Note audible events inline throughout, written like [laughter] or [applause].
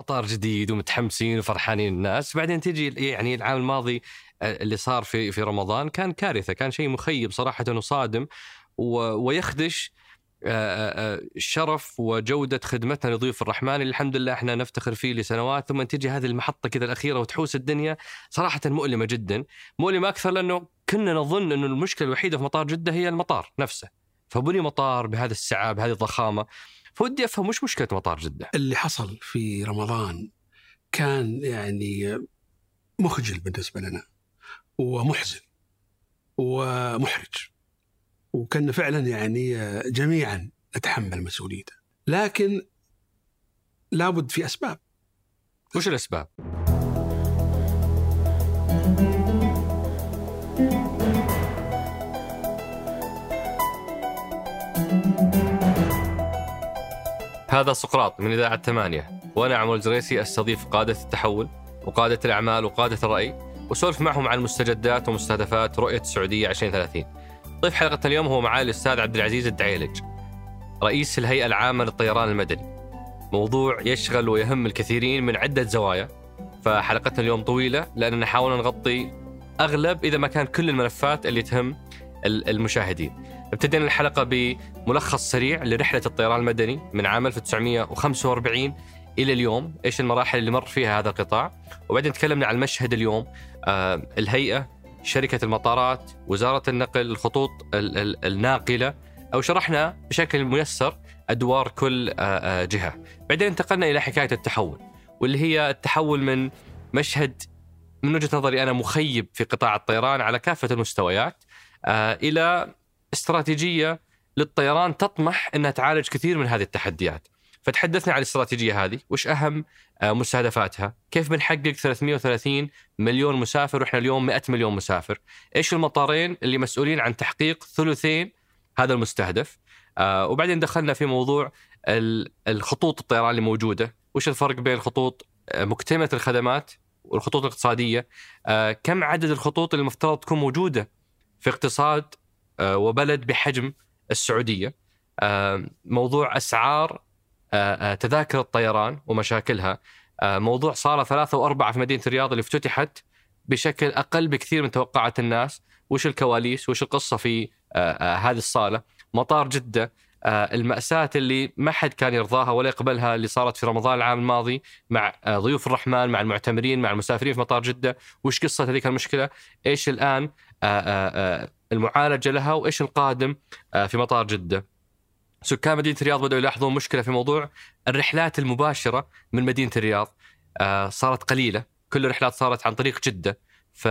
مطار جديد ومتحمسين وفرحانين الناس. بعدين تجي يعني العام الماضي آه، اللي صار في في رمضان كان كارثة كان شيء مخيب صراحة وصادم ويخدش آه، آه، شرف وجودة خدمتنا لضيوف الرحمن اللي الحمد لله إحنا نفتخر فيه لسنوات. ثم تجي هذه المحطة كذا الأخيرة وتحوس الدنيا صراحة مؤلمة جدا. مؤلمة أكثر لأنه كنا نظن أنه المشكلة الوحيدة في مطار جدة هي المطار نفسه. فبني مطار بهذا السعة بهذه الضخامة. فودي أفهم وش مشكلة مطار جدة اللي حصل في رمضان كان يعني مخجل بالنسبة لنا ومحزن ومحرج وكنا فعلا يعني جميعا نتحمل مسؤوليته لكن لابد في أسباب وش الأسباب؟ هذا سقراط من إذاعة ثمانية. وأنا عمر الجريسي أستضيف قادة التحول وقادة الأعمال وقادة الرأي وسولف معهم عن مستجدات ومستهدفات رؤية السعودية 2030 ضيف حلقة اليوم هو معالي الأستاذ عبد العزيز الدعيلج رئيس الهيئة العامة للطيران المدني. موضوع يشغل ويهم الكثيرين من عدة زوايا فحلقتنا اليوم طويلة لأننا حاولنا نغطي أغلب إذا ما كان كل الملفات اللي تهم المشاهدين. ابتدينا الحلقة بملخص سريع لرحلة الطيران المدني من عام 1945 إلى اليوم إيش المراحل اللي مر فيها هذا القطاع؟ وبعدين تكلمنا عن المشهد اليوم آه الهيئة شركة المطارات وزارة النقل الخطوط الناقلة أو شرحنا بشكل ميسر أدوار كل آه، آه، جهة. بعدين انتقلنا إلى حكاية التحول واللي هي التحول من مشهد من وجهة نظري أنا مخيب في قطاع الطيران على كافة المستويات آه، إلى استراتيجية للطيران تطمح أنها تعالج كثير من هذه التحديات. فتحدثنا عن الاستراتيجية هذه وش أهم آه، مستهدفاتها؟ كيف بنحقق 330 مليون مسافر وإحنا اليوم 100 مليون مسافر؟ إيش المطارين اللي مسؤولين عن تحقيق ثلثين هذا المستهدف؟ آه، وبعدين دخلنا في موضوع الخطوط الطيران اللي موجودة. وش الفرق بين خطوط آه، مكتملة الخدمات والخطوط الاقتصادية؟ كم عدد الخطوط اللي المفترض تكون موجودة في اقتصاد وبلد بحجم السعودية. موضوع أسعار آه، آه، تذاكر الطيران ومشاكلها. آه، موضوع صالة ثلاثة وأربعة في مدينة الرياض اللي افتتحت بشكل أقل بكثير من توقعات الناس. وش الكواليس؟ وش القصة في هذه الصالة؟ مطار جدة. المأساة اللي ما حد كان يرضاها ولا يقبلها اللي صارت في رمضان العام الماضي مع ضيوف الرحمن مع المعتمرين مع المسافرين في مطار جدة. وش قصة هذيك المشكلة؟ إيش الآن المعالجة لها وإيش القادم؟ في مطار جدة. سكان مدينة الرياض بدأوا يلاحظون مشكلة في موضوع الرحلات المباشرة من مدينة الرياض. آه، صارت قليلة. كل الرحلات صارت عن طريق جدة. ف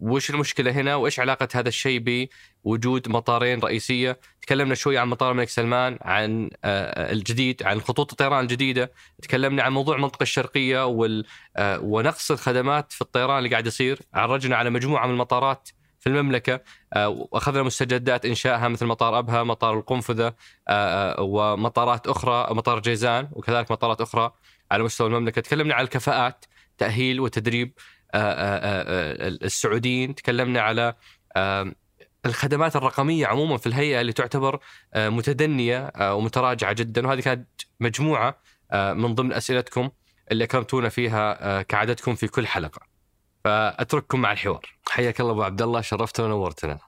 وش المشكلة هنا؟ وإيش علاقة هذا الشيء بوجود مطارين رئيسية؟ تكلمنا شوي عن مطار الملك سلمان عن آه، الجديد عن خطوط الطيران الجديدة. تكلمنا عن موضوع المنطقة الشرقية وال... آه، ونقص الخدمات في الطيران اللي قاعد يصير. عرجنا على مجموعة من المطارات في المملكة آه، واخذنا مستجدات إنشائها مثل مطار أبها، مطار القنفذة آه، آه، ومطارات أخرى، مطار جيزان وكذلك مطارات أخرى على مستوى المملكة، تكلمنا عن الكفاءات تأهيل وتدريب السعوديين، تكلمنا على الخدمات الرقمية عموما في الهيئة اللي تعتبر متدنية ومتراجعة جدا. وهذه كانت مجموعة من ضمن أسئلتكم اللي أكرمتونا فيها كعادتكم في كل حلقة. فأترككم مع الحوار. حياك الله أبو عبد الله شرفتنا ونورتنا.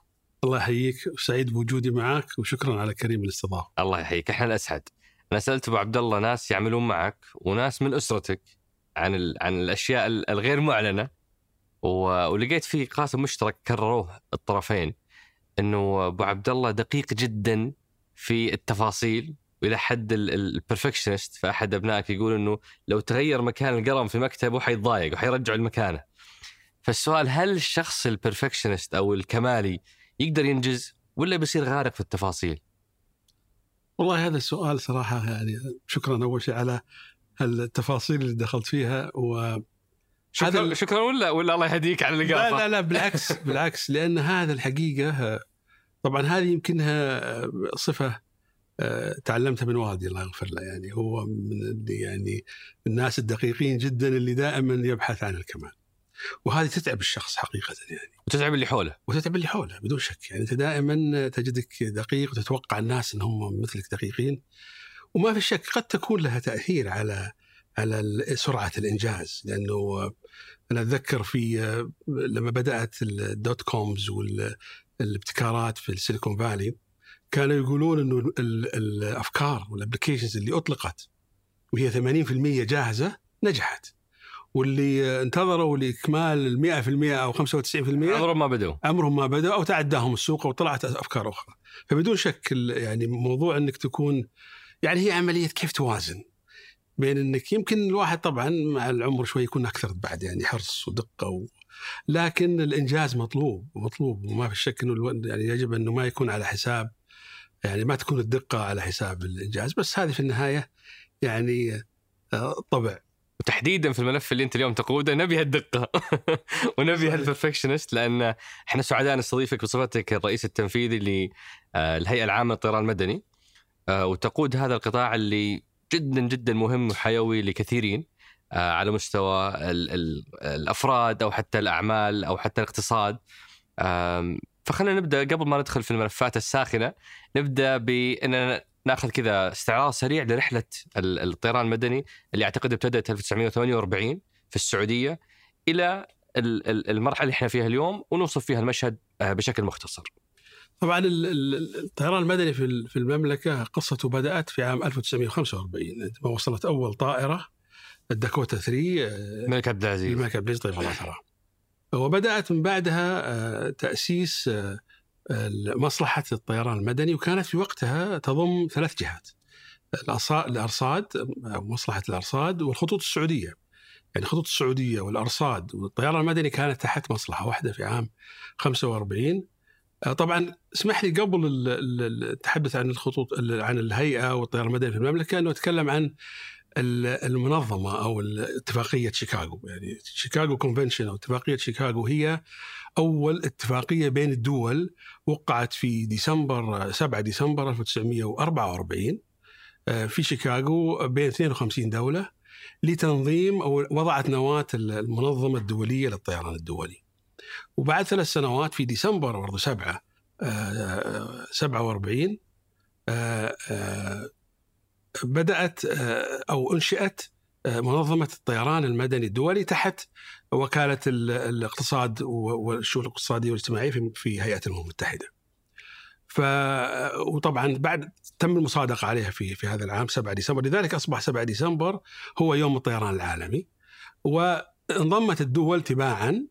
الله يحييك وسعيد بوجودي معك وشكرا على كريم الاستضافة. الله يحييك. إحنا الأسعد. أنا سألت أبو عبد الله ناس يعملون معك وناس من أسرتك عن ال... عن الأشياء الغير معلنة و... ولقيت في قاسم مشترك كرروه الطرفين إنه أبو عبد الله دقيق جدا في التفاصيل وإلى حد ال perfectionist فأحد أبنائك يقول إنه لو تغير مكان القلم في مكتبه حيتضايق وحيرجعه لمكانه فالسؤال هل الشخص ال perfectionist أو الكمالي يقدر ينجز ولا بيصير غارق في التفاصيل؟ والله هذا السؤال صراحة يعني شكرا أول شيء على التفاصيل اللي دخلت فيها و شكرا هذا شكرا ولا ولا الله يهديك على اللقاء لا لا لا بالعكس [laughs] بالعكس لأن هذا الحقيقة طبعا هذه يمكنها صفة آه، تعلمتها من والدي الله يغفر له يعني هو من اللي يعني الناس الدقيقين جدا اللي دائما يبحث عن الكمال. وهذه تتعب الشخص حقيقة يعني. وتتعب اللي حوله. وتتعب اللي حوله بدون شك. يعني أنت دائما تجدك دقيق وتتوقع الناس إنهم مثلك دقيقين. وما في شك قد تكون لها تأثير على على سرعة الإنجاز. لأنه أنا أتذكر في لما بدأت ال dot coms والابتكارات في ال Silicon Valley كانوا يقولون إنه ال- ال- الأفكار وال applications اللي أطلقت وهي 80% جاهزة نجحت. واللي انتظروا لإكمال ال 100% أو 95% عمرهم ما بدوا عمرهم ما بدأوا أو تعداهم السوق وطلعت أفكار أخرى. فبدون شك يعني موضوع أنك تكون يعني هي عملية كيف توازن بين أنك يمكن الواحد طبعا مع العمر شوي يكون أكثر بعد يعني حرص ودقة و... لكن الإنجاز مطلوب مطلوب. وما في شك الو- يعني يجب أنه ما يكون على حساب يعني ما تكون الدقة على حساب الإنجاز. بس هذه في النهاية يعني آه، طبع. وتحديدا في الملف اللي أنت اليوم تقوده نبي هالدقة. [laughs] ونبي. هالبرفكشنست لأن إحنا سعداء نستضيفك بصفتك الرئيس التنفيذي للهيئه العامة للطيران المدني. آه، وتقود هذا القطاع اللي جدا جدا مهم وحيوي لكثيرين آه، على مستوى ال ال الأفراد أو حتى الأعمال أو حتى الاقتصاد. فخلينا نبدأ قبل ما ندخل في الملفات الساخنة نبدأ بأننا ناخذ كذا استعراض سريع لرحلة ال- الطيران المدني اللي أعتقد ابتدت 1948 في السعودية إلى ال- ال- المرحلة اللي إحنا فيها اليوم ونوصف فيها المشهد آه، بشكل مختصر. طبعا ال- ال- الطيران المدني في ال- في المملكة قصته بدأت في عام 1945 عندما وصلت أول طائرة الداكوتا 3 آه، الملك عبد العزيز للملك عبد العزيز طيب الله. وبدأت من بعدها آه، تأسيس مصلحه الطيران المدني وكانت في وقتها تضم ثلاث جهات أو مصلحة الأرصاد والخطوط السعودية. يعني الخطوط السعودية والأرصاد والطيران المدني كانت تحت مصلحة واحدة في عام 45 آه، طبعا اسمح لي قبل ال- ال- التحدث عن الخطوط ال- عن الهيئة والطيران المدني في المملكة انه أتكلم عن ال- المنظمة أو ال- اتفاقية شيكاغو. يعني Chicago Convention أو اتفاقية شيكاغو هي أول اتفاقية بين الدول وقعت في ديسمبر 7 ديسمبر 1944 آه، في شيكاغو بين 52 دولة لتنظيم أو وضعت نواة المنظمة الدولية للطيران الدولي. وبعد ثلاث سنوات في ديسمبر برضه 7 آه، 47 آه، آه، بدأت أو أنشئت آه، منظمة الطيران المدني الدولي تحت وكالة ال- الاقتصاد والشؤون الاقتصادية والاجتماعية في- هيئة الامم المتحدة. ف وطبعا بعد تم المصادقة عليها في في هذا العام 7 ديسمبر لذلك أصبح 7 ديسمبر هو يوم الطيران العالمي وانضمت الدول تباعا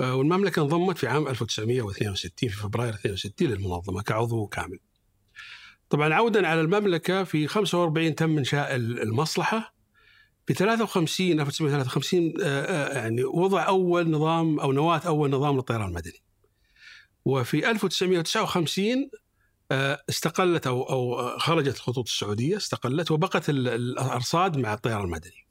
آه، والمملكة انضمت في عام 1962 في فبراير 62 للمنظمة كعضو كامل. طبعا عودا على المملكة في 45 تم إنشاء ال- المصلحة في 53 1953 آه، آه، يعني وضع أول نظام أو نواة أول نظام للطيران المدني. وفي 1959 آه، استقلت أو أو خرجت الخطوط السعودية استقلت وبقت ال- الأرصاد مع الطيران المدني.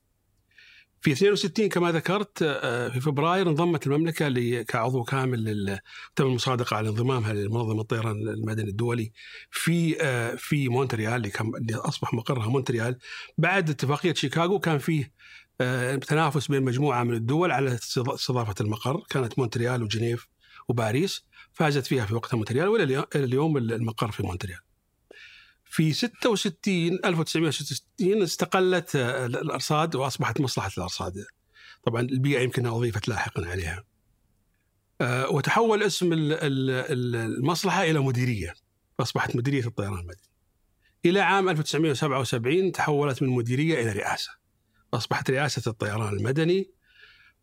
في 62 كما ذكرت آه، في فبراير انضمت المملكة كعضو كامل لل- تم المصادقة على انضمامها لمنظمة الطيران المدني الدولي في آه، في مونتريال اللي كان- اللي اصبح مقرها مونتريال بعد اتفاقية شيكاغو كان فيه آه، تنافس بين مجموعة من الدول على استض- استضافة المقر كانت مونتريال وجنيف وباريس فازت فيها في وقتها مونتريال والى اليوم المقر في مونتريال. في 66 1966 استقلت آه، الأرصاد وأصبحت مصلحة الأرصاد. طبعا البيئة يمكنها أضيفت لاحقا عليها. آه، وتحول اسم ال- ال- ال- المصلحة إلى مديرية فاصبحت مديرية الطيران المدني. إلى عام 1977 تحولت من مديرية إلى رئاسة. أصبحت رئاسة الطيران المدني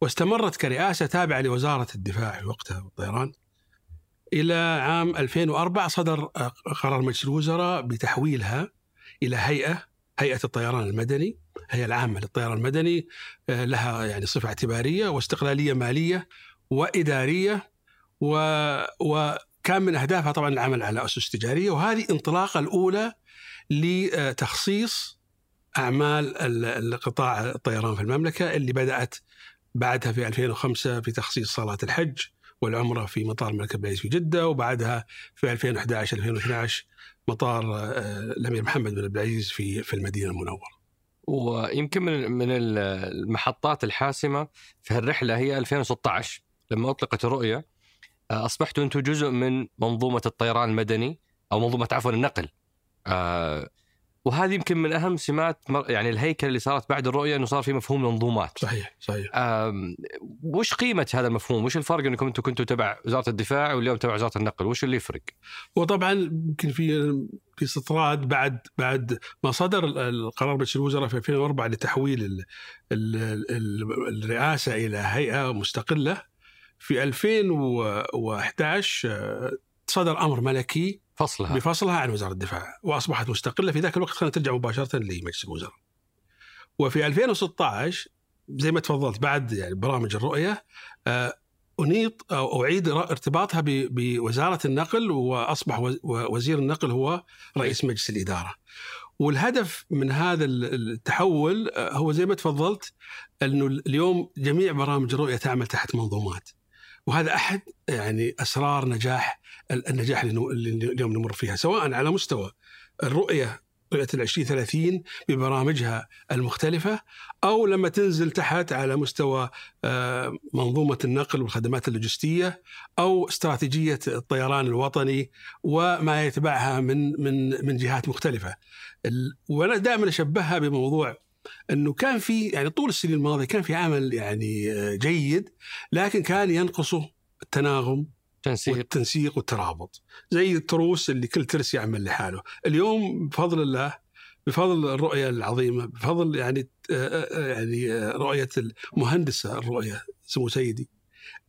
واستمرت كرئاسة تابعة لوزارة الدفاع في وقتها والطيران إلى عام 2004 صدر قرار مجلس الوزراء بتحويلها إلى هيئة هيئة الطيران المدني الهيئه العامة للطيران المدني آه، لها يعني صفة اعتبارية واستقلالية مالية وإدارية و وكان من أهدافها طبعا العمل على أسس تجارية وهذه انطلاقة الأولى لتخصيص أعمال ال- القطاع الطيران في المملكة اللي بدأت بعدها في 2005 في تخصيص صلاه الحج. والعمرة في مطار الملك عبد في جدة وبعدها في 2011 2012 مطار آه، الأمير محمد بن عبد العزيز في في المدينة المنورة. ويمكن من من المحطات الحاسمة في هالرحلة هي 2016 لما أطلقت الرؤية آه، اصبحتوا أنتم جزء من منظومة الطيران المدني أو منظومة عفوا النقل. وهذه يمكن من أهم سمات يعني الهيكل اللي صارت بعد الرؤية إنه صار في مفهوم منظومات صحيح صحيح وش قيمة هذا المفهوم؟ وش الفرق انكم أنتم كنتوا تبع وزارة الدفاع واليوم تبع وزارة النقل؟ وش اللي يفرق؟ وطبعا يمكن في في استطراد بعد بعد ما صدر ال- القرار مجلس الوزراء في 2004 لتحويل ال ال ال الرئاسة إلى هيئة مستقلة في 2011 آه، صدر أمر ملكي فصلها بفصلها عن وزارة الدفاع وأصبحت مستقلة في ذاك الوقت كانت ترجع مباشرة لمجلس الوزراء. وفي 2016 زي ما تفضلت بعد يعني برامج الرؤية آه، أنيط أو أعيد ارتباطها ب- بوزارة النقل وأصبح وز- وزير النقل هو رئيس مجلس الإدارة. والهدف من هذا ال- التحول آه، هو زي ما تفضلت أنه اليوم جميع برامج الرؤية تعمل تحت منظومات. وهذا أحد يعني أسرار نجاح النجاح اللي اليوم نمر فيها سواء على مستوى الرؤية رؤية ال 2030 ببرامجها المختلفة أو لما تنزل تحت على مستوى آه، منظومة النقل والخدمات اللوجستية أو استراتيجية الطيران الوطني وما يتبعها من من من جهات مختلفة. وأنا دائما أشبهها بموضوع إنه كان في يعني طول السنين الماضية كان في عمل يعني آه، جيد لكن كان ينقصه التناغم تنسيق والتنسيق والترابط. زي التروس اللي كل ترس يعمل لحاله. اليوم بفضل الله بفضل الرؤية العظيمة بفضل يعني آه، آه، يعني آه، رؤية المهندسة الرؤية سمو سيدي.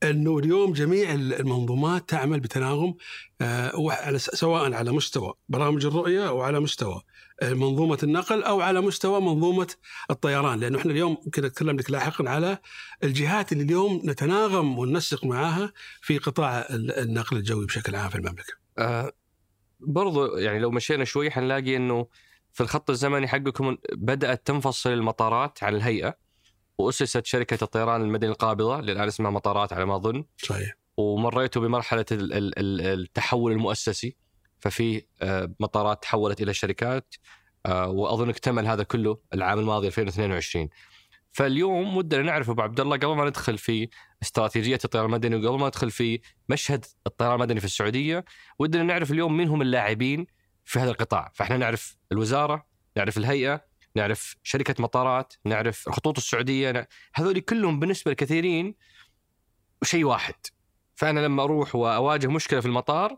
إنه اليوم جميع المنظومات تعمل بتناغم آه، سواء على مستوى برامج الرؤية أو على مستوى آه، منظومة النقل أو على مستوى منظومة الطيران لأنه إحنا اليوم يمكن اتكلم لك لاحقا على الجهات اللي اليوم نتناغم وننسق معها في قطاع ال- النقل الجوي بشكل عام في المملكة. آه برضو يعني لو مشينا شوي حنلاقي إنه في الخط الزمني حقكم بدأت تنفصل المطارات عن الهيئة وأسست شركة الطيران المدني القابضة اللي الان اسمها مطارات على ما أظن. صحيح. ومريتوا بمرحلة ال- ال- ال- التحول المؤسسي. ففي آه، مطارات تحولت إلى شركات آه، وأظن اكتمل هذا كله العام الماضي 2022 فاليوم ودنا نعرف أبو عبد الله قبل ما ندخل في استراتيجية الطيران المدني وقبل ما ندخل في مشهد الطيران المدني في السعودية ودنا نعرف اليوم مين هم اللاعبين في هذا القطاع. فإحنا نعرف الوزارة نعرف الهيئة نعرف شركة مطارات نعرف الخطوط السعودية هذول كلهم بالنسبة لكثيرين شيء واحد فأنا لما أروح وأواجه مشكلة في المطار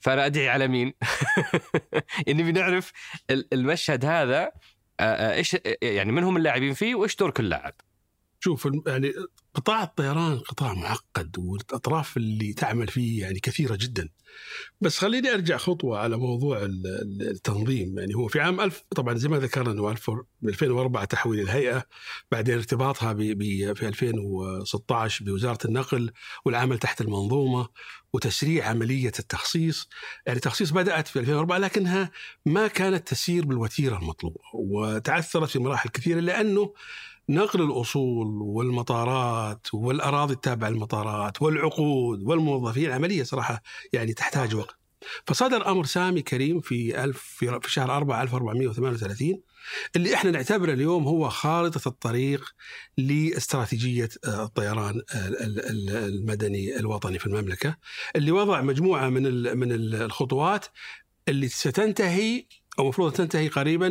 فأنا أدعي على مين؟ [laughs] إني بنعرف ال- المشهد هذا آه، آه، إيش يعني من هم اللاعبين فيه وإيش دور كل لاعب؟ شوف يعني قطاع الطيران قطاع معقد والأطراف اللي تعمل فيه يعني كثيرة جدا. بس خليني أرجع خطوة على موضوع ال- ال- التنظيم يعني هو في عام ألف طبعا زي ما ذكرنا إنه 1000 من 2004 تحويل الهيئة بعدين ارتباطها ب في 2016 بوزارة النقل والعمل تحت المنظومة وتسريع عملية التخصيص يعني التخصيص بدأت في 2004 لكنها ما كانت تسير بالوتيرة المطلوبة وتعثرت في مراحل كثيرة لأنه نقل الأصول والمطارات والأراضي التابعة للمطارات والعقود والموظفين عملية صراحة يعني تحتاج وقت. فصدر أمر سامي كريم في ألف في شهر 4 1438 اللي إحنا نعتبره اليوم هو خارطة الطريق لاستراتيجية آه، الطيران ال- ال- ال- المدني الوطني في المملكة اللي وضع مجموعة من من ال- الخطوات اللي ستنتهي أو المفروض تنتهي قريبا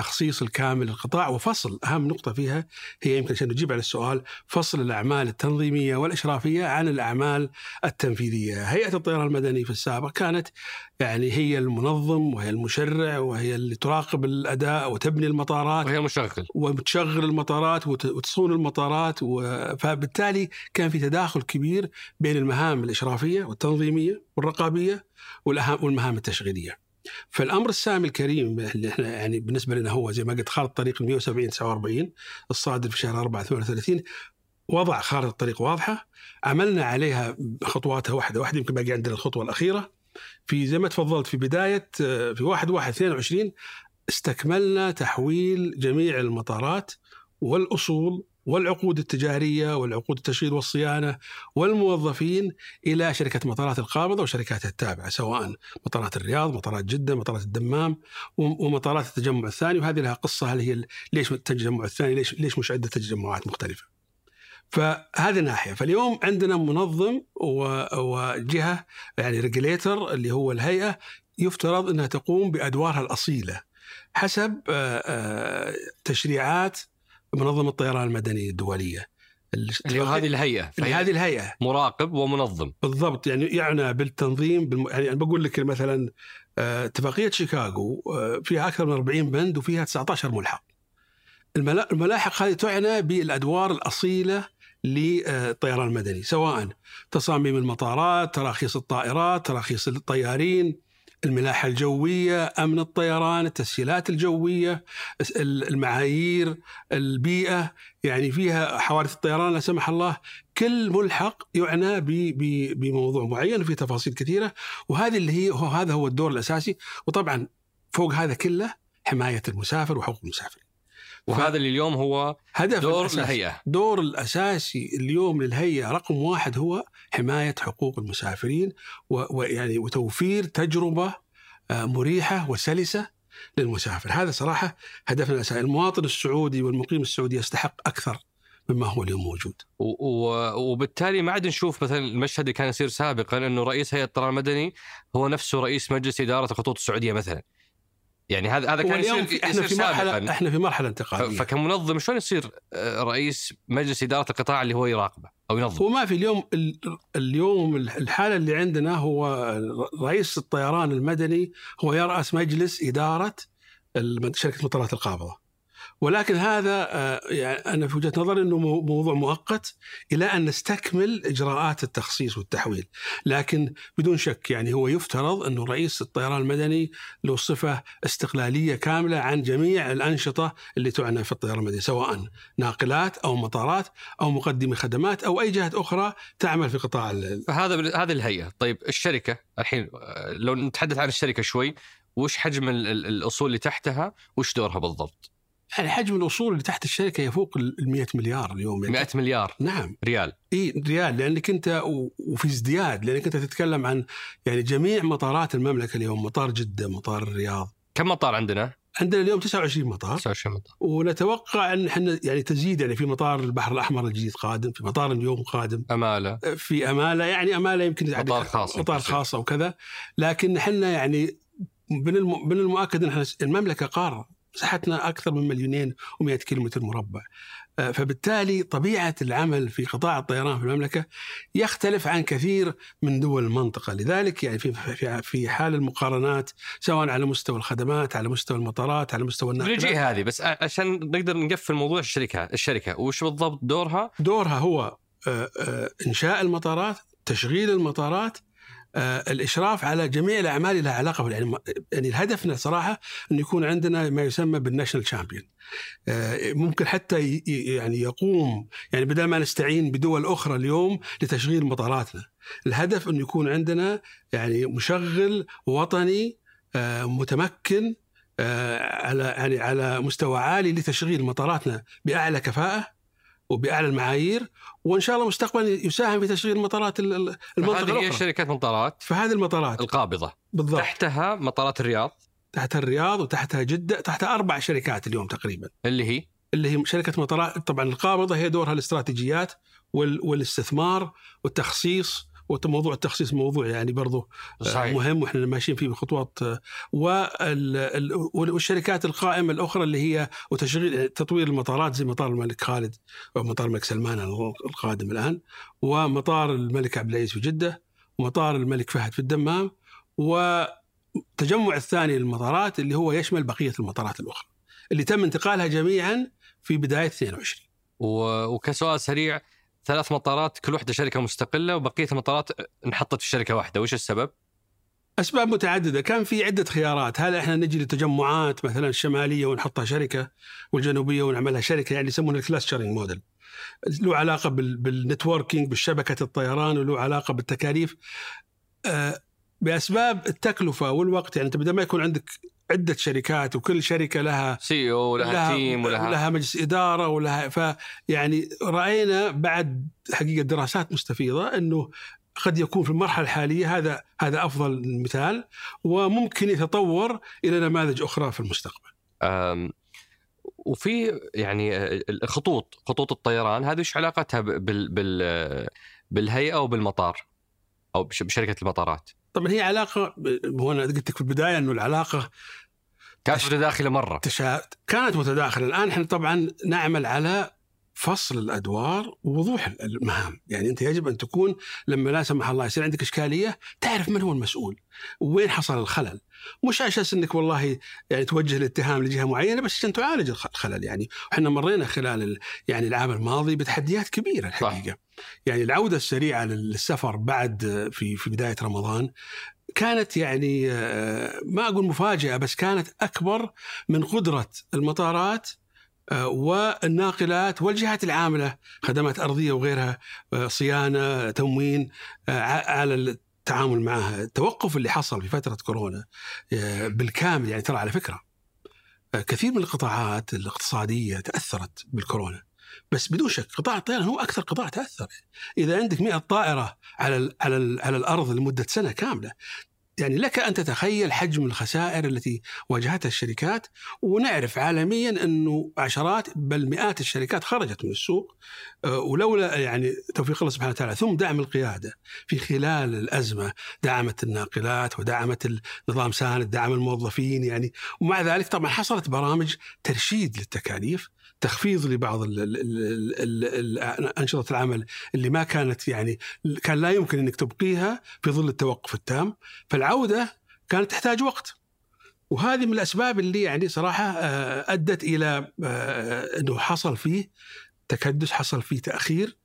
بتخصيص الكامل للقطاع وفصل. أهم نقطة فيها هي يمكن عشان نجيب على السؤال فصل الأعمال التنظيمية والإشرافية عن الأعمال التنفيذية، هيئة الطيران المدني في السابق كانت يعني هي المنظم وهي المشرع وهي اللي تراقب الأداء وتبني المطارات وهي المشغل. وتشغل المطارات وت- وتصون المطارات و- فبالتالي كان في تداخل كبير بين المهام الإشرافية والتنظيمية والرقابية والمهام التشغيلية. فالأمر السامي الكريم اللي إحنا يعني بالنسبة لنا هو زي ما قلت خارطه طريق 170 49 الصادر في شهر 4 38 وضع خارطه طريق واضحة عملنا عليها خطواتها واحدة واحدة يمكن باقي عندنا الخطوة الأخيرة. في زي ما تفضلت في بداية في 1 1 22 استكملنا تحويل جميع المطارات والأصول والعقود التجارية والعقود التشغيل والصيانة والموظفين إلى شركة مطارات القابضه وشركاتها التابعة سواء مطارات الرياض، مطارات جدة، مطارات الدمام ومطارات التجمع الثاني. وهذه لها قصة هل هي ليش التجمع الثاني؟ ليش ليش مش عدة تجمعات مختلفة. فهذه ناحية، فاليوم عندنا منظم وجهة يعني ريجليتر اللي هو الهيئة يفترض إنها تقوم بأدوارها الأصيلة حسب آه، آه، تشريعات منظمة الطيران المدني الدولية. اللي هذه الهيئة اللي هذه الهيئة. مراقب ومنظم. بالضبط يعني يعنى بالتنظيم بالم... يعني أنا بقول لك مثلا آه، اتفاقية شيكاغو آه، فيها أكثر من 40 بند وفيها 19 ملحق. الملا- الملاحق هذه تعنى بالأدوار الأصيلة للطيران المدني سواء تصاميم المطارات، تراخيص الطائرات، تراخيص الطيارين، الملاحة الجوية، أمن الطيران، التسهيلات الجوية، الس- المعايير، البيئة، يعني فيها حوادث الطيران لا سمح الله كل ملحق يعنى بموضوع معين وفي تفاصيل كثيرة وهذه اللي هي هو هذا هو الدور الأساسي وطبعا فوق هذا كله حماية المسافر وحقوق المسافر. وهذا اللي اليوم هو هدف دور الأساسي الهيئه دور الأساسي اليوم للهيئة رقم واحد هو حماية حقوق المسافرين ويعني وتوفير تجربة آه، مريحة وسلسة للمسافر، هذا صراحة هدفنا الأساسي، المواطن السعودي والمقيم السعودي يستحق أكثر مما هو اليوم موجود. و- و- وبالتالي ما عاد نشوف مثلا المشهد اللي كان يصير سابقا إنه رئيس هيئة الطيران المدني هو نفسه رئيس مجلس إدارة الخطوط السعودية مثلا. يعني هذا هذا كان يصير في إحنا يصير في مرحله سابقا إحنا في مرحلة انتقاليه فكمنظم شلون يصير آه، رئيس مجلس إدارة القطاع اللي هو يراقبه أو ينظم؟ هو ما في اليوم ال- اليوم الحالة اللي عندنا هو رئيس الطيران المدني هو يرأس مجلس إدارة شركة مطارات القابضة. ولكن هذا آه، يعني أنا في وجهة نظري إنه مو- موضوع مؤقت إلى أن نستكمل إجراءات التخصيص والتحويل، لكن بدون شك يعني هو يفترض إنه رئيس الطيران المدني له صفة استقلالية كاملة عن جميع الأنشطة اللي تعنى في الطيران المدني سواء ناقلات أو مطارات أو مقدمي خدمات أو أي جهة أخرى تعمل في قطاع فهذا هذه الهيئة، طيب الشركة الحين آه، لو نتحدث عن الشركة شوي وش حجم ال- ال- الأصول اللي تحتها؟ وش دورها بالضبط؟ يعني حجم الاصول اللي تحت الشركة يفوق ال 100 مليار اليوم يعني 100 مليار نعم. ريال. إي ريال لأنك أنت وفي ازدياد لأنك أنت تتكلم عن يعني جميع مطارات المملكة اليوم مطار جدة مطار الرياض. كم مطار عندنا؟ عندنا اليوم 29 مطار. 29 مطار. ونتوقع أن إحنا يعني تزيد يعني في مطار البحر الأحمر الجديد قادم في مطار اليوم قادم. أمالة. في أمالة يعني أمالة يمكن مطار خاص مطار. خاصه وكذا لكن إحنا يعني من من المؤكد إن إحنا المملكة قارة. مساحتنا أكثر من مليونين و100 كيلومتر مربع. آه، فبالتالي طبيعة العمل في قطاع الطيران في المملكة يختلف عن كثير من دول المنطقة. لذلك يعني في في في حال المقارنات سواء على مستوى الخدمات على مستوى المطارات على مستوى نجي الناقلات هذه بس ع- عشان نقدر نقفل موضوع الشركة الشركة. وش بالضبط دورها؟ دورها هو آه، آه، إنشاء المطارات تشغيل المطارات آه، الإشراف على جميع الأعمال لها علاقة بال- يعني يعني هدفنا صراحة انه يكون عندنا ما يسمى بالناشونال شامبيون ممكن حتى يعني يقوم يعني بدل ما نستعين بدول أخرى اليوم لتشغيل مطاراتنا. الهدف إنه يكون عندنا يعني مشغل وطني آه، متمكن آه، على يعني على مستوى عالي لتشغيل مطاراتنا بأعلى كفاءة. وبأعلى المعايير وإن شاء الله مستقبلا يساهم في تشغيل مطارات ال- ال- المنطقة هذه هي شركات مطارات فهذه المطارات. القابضة. بالضبط. تحتها مطارات الرياض. تحت الرياض وتحتها جدة تحتها أربع شركات اليوم تقريبا. اللي هي؟ اللي هي شركة مطارات طبعا القابضة هي دورها الاستراتيجيات وال- والاستثمار والتخصيص وموضوع التخصيص موضوع يعني برضه صحيح. مهم وإحنا ماشيين فيه بخطوات آه، وال- ال- والشركات القائمة الأخرى اللي هي وتشغيل تطوير المطارات زي مطار الملك خالد ومطار الملك سلمان القادم الآن ومطار الملك عبد العزيز في جدة ومطار الملك فهد في الدمام وتجمع الثاني للمطارات اللي هو يشمل بقية المطارات الأخرى اللي تم انتقالها جميعا في بداية 22 و- وكسؤال سريع ثلاث مطارات كل واحدة شركة مستقلة وبقية المطارات انحطت في شركة واحدة. وش السبب؟ أسباب متعددة. كان في عدة خيارات. هل إحنا نجي لتجمعات مثلا الشماليه ونحطها شركة والجنوبية ونعملها شركة يعني يسمونها ال clustering model له علاقة بال- بال networking بالشبكة الطيران وله علاقة بالتكاليف. آه، بأسباب التكلفة والوقت. يعني أنت بدل ما يكون عندك عدة شركات وكل شركة لها سي أو ولها تيم ولها لها مجلس إدارة ولها فيعني رأينا بعد حقيقة دراسات مستفيضة إنه قد يكون في المرحلة الحالية هذا هذا أفضل مثال وممكن يتطور إلى نماذج أخرى في المستقبل. أم، وفي يعني آه، الخطوط خطوط الطيران هذه وش علاقتها بال بال بالهيئة وبالمطار أو بش- بشركة المطارات طبعا هي علاقة هو أنا قلت لك في البداية إنه العلاقة كانت متداخلة مرة. تشا... كانت متداخلة. الآن إحنا طبعا نعمل على فصل الأدوار ووضوح المهام، يعني أنت يجب أن تكون لما لا سمح الله يصير عندك إشكالية تعرف من هو المسؤول وين حصل الخلل، مش على أساس إنك والله يعني توجه الاتهام لجهة معينة بس عشان تعالج الخلل يعني، إحنا مرينا خلال ال... يعني العام الماضي بتحديات كبيرة الحقيقة. صح. يعني العودة السريعة للسفر بعد في في بداية رمضان كانت يعني ما أقول مفاجأة بس كانت أكبر من قدرة المطارات آه، والناقلات والجهات العاملة خدمات أرضية وغيرها آه، صيانة تموين آه، على التعامل معها. التوقف اللي حصل في فترة كورونا بالكامل يعني ترى على فكرة كثير من القطاعات الاقتصادية تأثرت بالكورونا بس بدون شك قطاع الطيران هو أكثر قطاع تأثر. إذا عندك 100 طائرة على على على الأرض لمدة سنة كاملة يعني لك أن تتخيل حجم الخسائر التي واجهتها الشركات ونعرف عالميا أنه عشرات بل مئات الشركات خرجت من السوق آه، ولولا يعني توفيق الله سبحانه وتعالى ثم دعم القيادة في خلال الأزمة دعمت الناقلات ودعمت النظام ساند دعم الموظفين يعني ومع ذلك طبعا حصلت برامج ترشيد للتكاليف. تخفيض لبعض أنشطة العمل اللي ما كانت يعني كان لا يمكن أنك تبقيها في ظل التوقف التام فالعودة كانت تحتاج وقت. وهذه من الأسباب اللي يعني صراحة آه، أدت إلى آه، أنه حصل فيه تكدس حصل فيه تأخير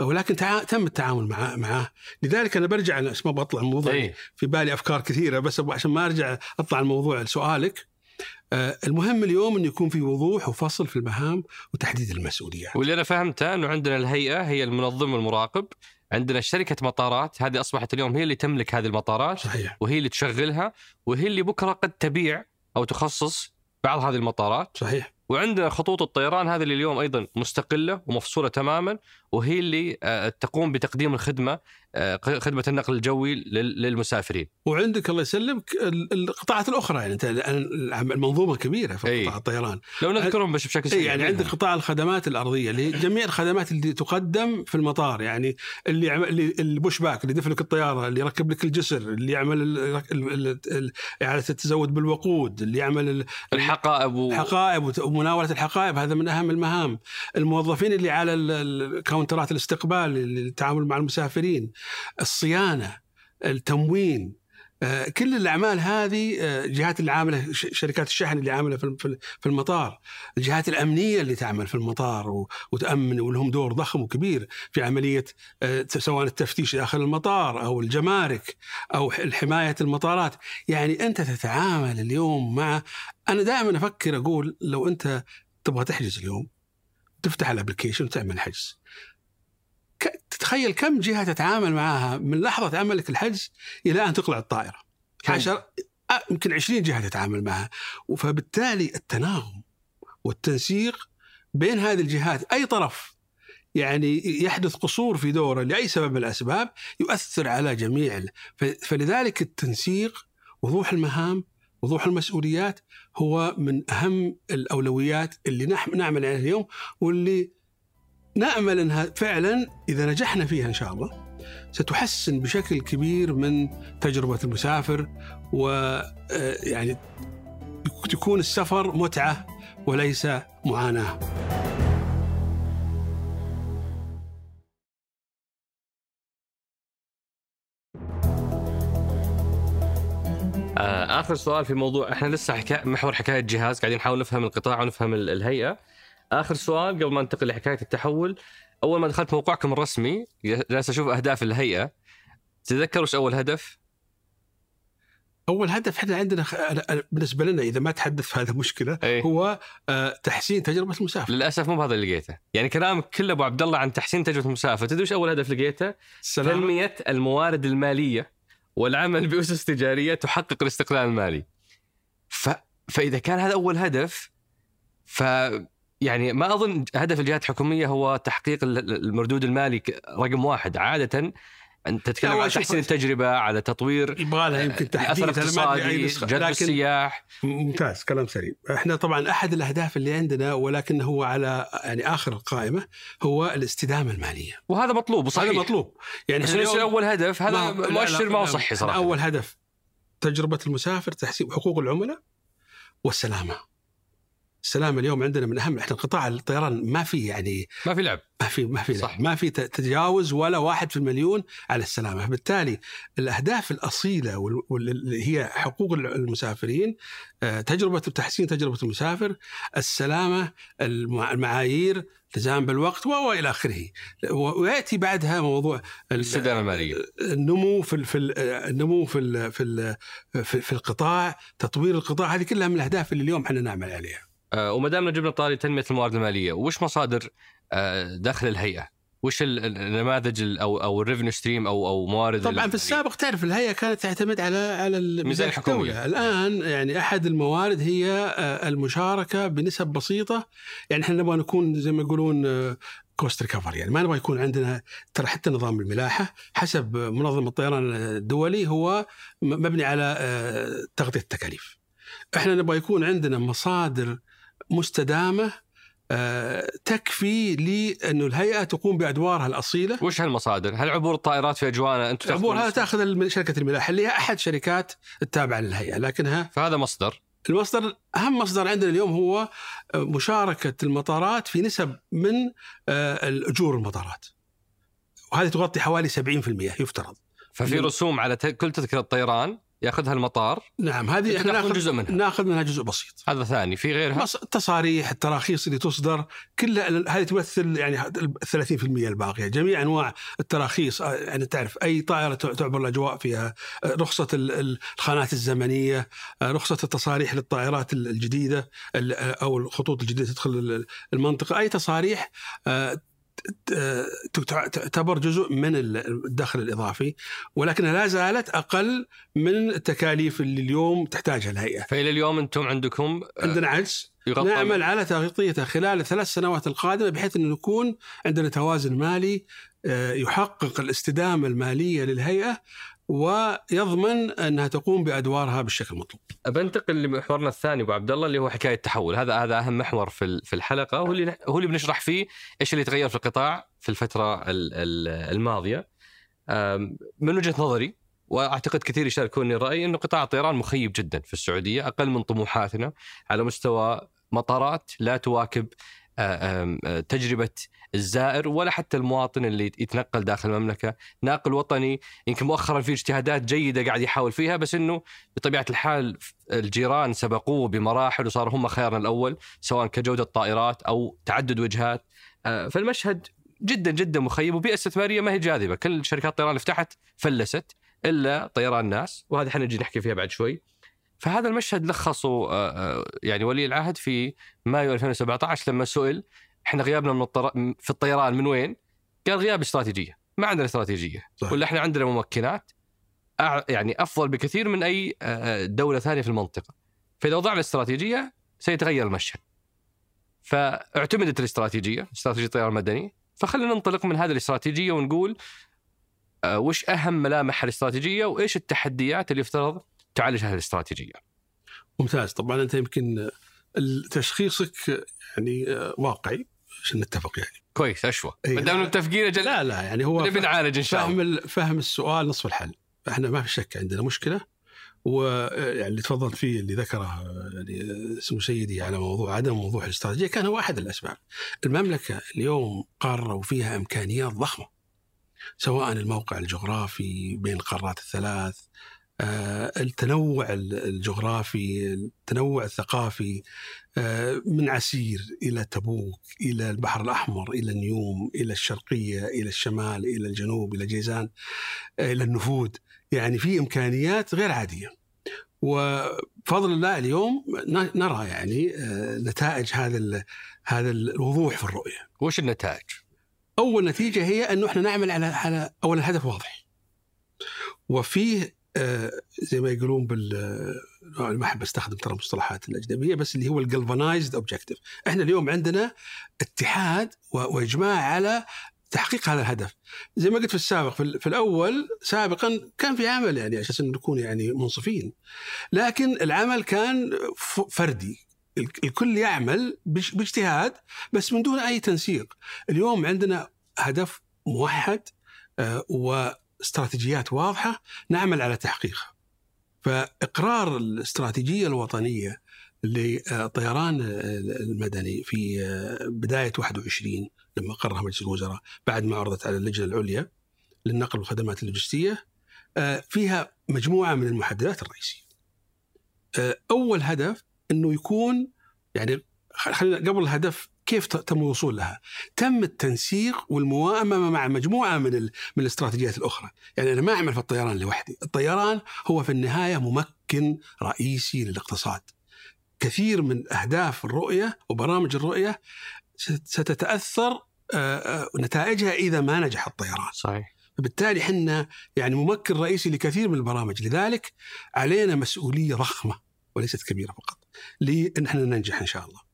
ولكن تم التعامل معه معه لذلك أنا برجع أنا ما بطلع الموضوع أيه. في بالي أفكار كثيرة بس عشان ما أرجع أطلع الموضوع لسؤالك. المهم اليوم انه يكون في وضوح وفصل في المهام وتحديد المسؤوليات. واللي أنا فهمته إنه عندنا الهيئة هي المنظم والمراقب، عندنا شركة مطارات هذه أصبحت اليوم هي اللي تملك هذه المطارات صحيح. وهي اللي تشغلها وهي اللي بكرة قد تبيع أو تخصص بعض هذه المطارات. صحيح. وعندنا خطوط الطيران هذه اللي اليوم أيضا مستقلة ومفصولة تماما وهي اللي آه، تقوم بتقديم الخدمة آه، خدمة النقل الجوي للمسافرين. وعندك الله يسلمك القطاعات الأخرى يعني أنت المنظومة كبيره في قطاع الطيران. لو نذكرهم بس بشكل سريع يعني عندك قطاع الخدمات الأرضية اللي جميع الخدمات اللي تقدم في المطار يعني اللي يعمل اللي ال push back اللي يدفلك الطيارة اللي يركب لك الجسر اللي يعمل إعادة التزود بالوقود اللي يعمل الحقائب و... الحقائب ومناولة الحقائب هذا من أهم المهام الموظفين اللي على كاونترات الاستقبال التعامل مع المسافرين الصيانة التموين آه، كل الأعمال هذه آه، جهات اللي عاملة شركات الشحن اللي عاملة في المطار، الجهات الأمنية اللي تعمل في المطار وتأمن ولهم دور ضخم وكبير في عملية آه، سواء التفتيش داخل المطار أو الجمارك أو حماية المطارات، يعني أنت تتعامل اليوم مع أنا دائما أفكر أقول لو أنت تبغى تحجز اليوم تفتح الأبلكيشن وتعمل حجز. تتخيل كم جهة تتعامل معها من لحظة عملك الحجز إلى أن تقلع الطائرة. عشر يمكن 20 جهة تتعامل معها. فبالتالي التناغم والتنسيق بين هذه الجهات أي طرف يعني يحدث قصور في دوره لأي سبب من الأسباب يؤثر على جميع فلذلك التنسيق وضوح المهام وضوح المسؤوليات هو من أهم الأولويات اللي نعمل عليها اليوم واللي نأمل أنها فعلا إذا نجحنا فيها إن شاء الله ستحسن بشكل كبير من تجربة المسافر ويعني آه، تكون السفر متعة وليس معاناة. آه، آخر سؤال في موضوع إحنا لسه حكا... محور حكاية جهاز قاعدين نحاول نفهم القطاع ونفهم الهيئة آخر سؤال قبل ما ننتقل لحكاية التحول. أول ما دخلت موقعكم الرسمي جالس أشوف أهداف الهيئة. تتذكر وش أول هدف؟ أول هدف إحنا عندنا بالنسبة لنا إذا ما تحدث في [laughs] هذا مشكلة أيه؟ هو آه، تحسين تجربة المسافر. للأسف مو بهذا اللي لقيته. يعني كلامك كله أبو عبد الله عن تحسين تجربة المسافر. تدري وش أول هدف لقيته. تنمية الموارد المالية والعمل [laughs] بأسس تجارية تحقق الاستقلال المالي. ف... فإذا كان هذا أول هدف ف يعني ما أظن هدف الجهات الحكومية هو تحقيق المردود المالي رقم واحد. عادة انت تتكلم عن تحسين التجربة على تطوير يبغى لها يمكن تحديث اقتصادي جذب السياح. ممتاز كلام سليم. إحنا طبعا أحد الأهداف اللي عندنا ولكن هو على يعني آخر القائمة هو الاستدامة المالية. وهذا مطلوب وصحيح. هذا مطلوب. يعني بس أول هدف هذا مؤشر ما هو صحي صراحة. أول هدف. تجربة المسافر تحسين حقوق العملاء والسلامة. السلامه اليوم عندنا من أهم إحنا قطاع الطيران ما في يعني ما في لعب ما في ما في صح. ما في تجاوز ولا واحد في المليون على السلامة، بالتالي الأهداف الأصيلة وال- وال- اللي هي حقوق المسافرين آه، تجربة تحسين تجربة المسافر، السلامة، المع- المعايير، التزام بالوقت وإلى آخره. ويأتي بعدها موضوع ال- الاستدامة المالية النمو في في ال- النمو في في, في القطاع، تطوير القطاع، هذه كلها من الأهداف اللي اليوم إحنا نعمل عليها. آه، وما دامنا جبنا طاري تنمية الموارد المالية وش مصادر آه، دخل الهيئة؟ وش ال- ال- النماذج ال- أو أو ال revenue stream أو أو موارد طبعا؟ في السابق تعرف الهيئة كانت تعتمد على على الميزانيه. الدولة، الآن يعني أحد الموارد هي آه، المشاركة بنسب بسيطة، يعني إحنا نبغى نكون زي ما يقولون cost recovery يعني ما نبغى يكون عندنا ترى حتى نظام الملاحة حسب منظمة الطيران الدولي هو مبني على تغطية التكاليف. إحنا نبغى يكون عندنا مصادر مستدامة آه، تكفي لأنه الهيئة تقوم بأدوارها الأصيلة. وش هالمصادر؟ هل عبور الطائرات في أجوانا أنتم عبور هذا تأخذ شركة الملاحة اللي هي أحد شركات التابعة للهيئة لكنها فهذا مصدر. المصدر أهم مصدر عندنا اليوم هو مشاركة المطارات في نسب من آه، الأجور المطارات. وهذه تغطي حوالي 70% يفترض. ففي رسوم على كل تذكرة طيران ياخذها المطار نعم هذه إحنا ناخذ جزء منها. ناخذ منها جزء بسيط. هذا ثاني. في غيرها؟ التصاريح التراخيص اللي تصدر كلها هذه تمثل يعني ال 30% الباقية. جميع أنواع التراخيص آه، يعني تعرف أي طائرة تع- تعبر الأجواء فيها آه، رخصة ال- ال- الخانات الزمنية آه، رخصة التصاريح للطائرات ال- الجديدة ال- أو الخطوط الجديدة تدخل ال- المنطقة. أي تصاريح تعتبر جزء من ال- الدخل الإضافي ولكنها لا زالت أقل من التكاليف اللي اليوم تحتاجها الهيئة. فإلى اليوم أنتم عندكم آه، عندنا عجز. نعمل على تغطيته خلال الثلاث سنوات القادمة بحيث انه يكون عندنا توازن مالي آه، يحقق الاستدامة المالية للهيئة ويضمن أنها تقوم بأدوارها بالشكل المطلوب. بنتقل لمحورنا الثاني أبو عبد الله اللي هو حكاية التحول هذا هذا أهم محور في في الحلقة هو اللي هو اللي بنشرح فيه إيش اللي تغير في القطاع في الفترة ال- ال- الماضية من وجهة نظري وأعتقد كثير يشاركوني الرأي إنه قطاع الطيران مخيب جدا في السعودية أقل من طموحاتنا على مستوى مطارات لا تواكب تجربة الزائر ولا حتى المواطن اللي يتنقل داخل المملكة، ناقل وطني يمكن مؤخرا في اجتهادات جيدة قاعد يحاول فيها بس إنه بطبيعة الحال الجيران سبقوه بمراحل وصاروا هم خيارنا الأول سواء كجودة طائرات أو تعدد وجهات. آه، فالمشهد جدا جدا مخيب وبيئة استثمارية ما هي جاذبة، كل شركات الطيران اللي فتحت فلست إلا طيران ناس وهذه حنجي نحكي فيها بعد شوي. فهذا المشهد لخصه آه، آه، يعني ولي العهد في مايو 2017 لما سئل إحنا غيابنا من الطر... في الطيران من وين؟ قال غياب استراتيجية، ما عندنا استراتيجية، صحيح. ولا إحنا عندنا ممكنات أع- يعني أفضل بكثير من أي آه، دولة ثانية في المنطقة. فإذا وضعنا استراتيجية سيتغير المشهد. فاعتمدت الاستراتيجية، استراتيجية الطيران المدني، فخلينا ننطلق من هذه الاستراتيجية ونقول وش أهم ملامح الاستراتيجية وإيش التحديات اللي يفترض تعالج هذه الاستراتيجية. ممتاز طبعا أنت يمكن تشخيصك يعني واقعي عشان نتفق يعني. كويس أشوى إيه. ما دام متفقين أجل لا لا يعني هو نبي نعالج إن شاء الله فهم فهم السؤال نصف الحل إحنا ما في شك عندنا مشكلة ويعني اللي تفضلت فيه اللي ذكره يعني اسمه سيدي على موضوع عدم وضوح الاستراتيجية كان هو أحد الأسباب. المملكة اليوم قارة وفيها إمكانيات ضخمة سواء الموقع الجغرافي بين القارات الثلاث التنوع ال- الجغرافي التنوع الثقافي آه، من عسير إلى تبوك إلى البحر الأحمر إلى النيوم إلى الشرقية إلى الشمال إلى الجنوب إلى جيزان آه، إلى النفود يعني في إمكانيات غير عادية. وبفضل الله اليوم نرى يعني آه، نتائج هذا هذا الوضوح في الرؤية. وش النتائج؟ أول نتيجة هي انه إحنا نعمل على على اول الهدف واضح. وفيه آه، زي ما يقولون بال آه، ما أحب أستخدم ترى المصطلحات الأجنبية بس اللي هو ال galvanized objective إحنا اليوم عندنا اتحاد و- وإجماع على تحقيق هذا الهدف. زي ما قلت في السابق في, ال- في الأول سابقا كان في عمل يعني عشان نكون يعني منصفين. لكن العمل كان فردي. ال- الكل يعمل باج- باجتهاد بس من دون أي تنسيق. اليوم عندنا هدف موحد آه، واستراتيجيات واضحة نعمل على تحقيقها. فإقرار الاستراتيجية الوطنية للطيران المدني في بداية 21 لما قررها مجلس الوزراء بعد ما عرضت على اللجنة العليا للنقل والخدمات اللوجستية فيها مجموعة من المحددات الرئيسية. أول هدف إنه يكون يعني خلينا قبل الهدف كيف تم الوصول لها؟ تم التنسيق والموائمة مع مجموعة من من الاستراتيجيات الأخرى، يعني أنا ما أعمل في الطيران لوحدي، الطيران هو في النهاية ممكن رئيسي للاقتصاد. كثير من أهداف الرؤية وبرامج الرؤية ستتأثر نتائجها إذا ما نجح الطيران. صحيح. فبالتالي إحنا يعني ممكن رئيسي لكثير من البرامج، لذلك علينا مسؤولية ضخمة وليست كبيرة فقط لأن إحنا ننجح إن شاء الله.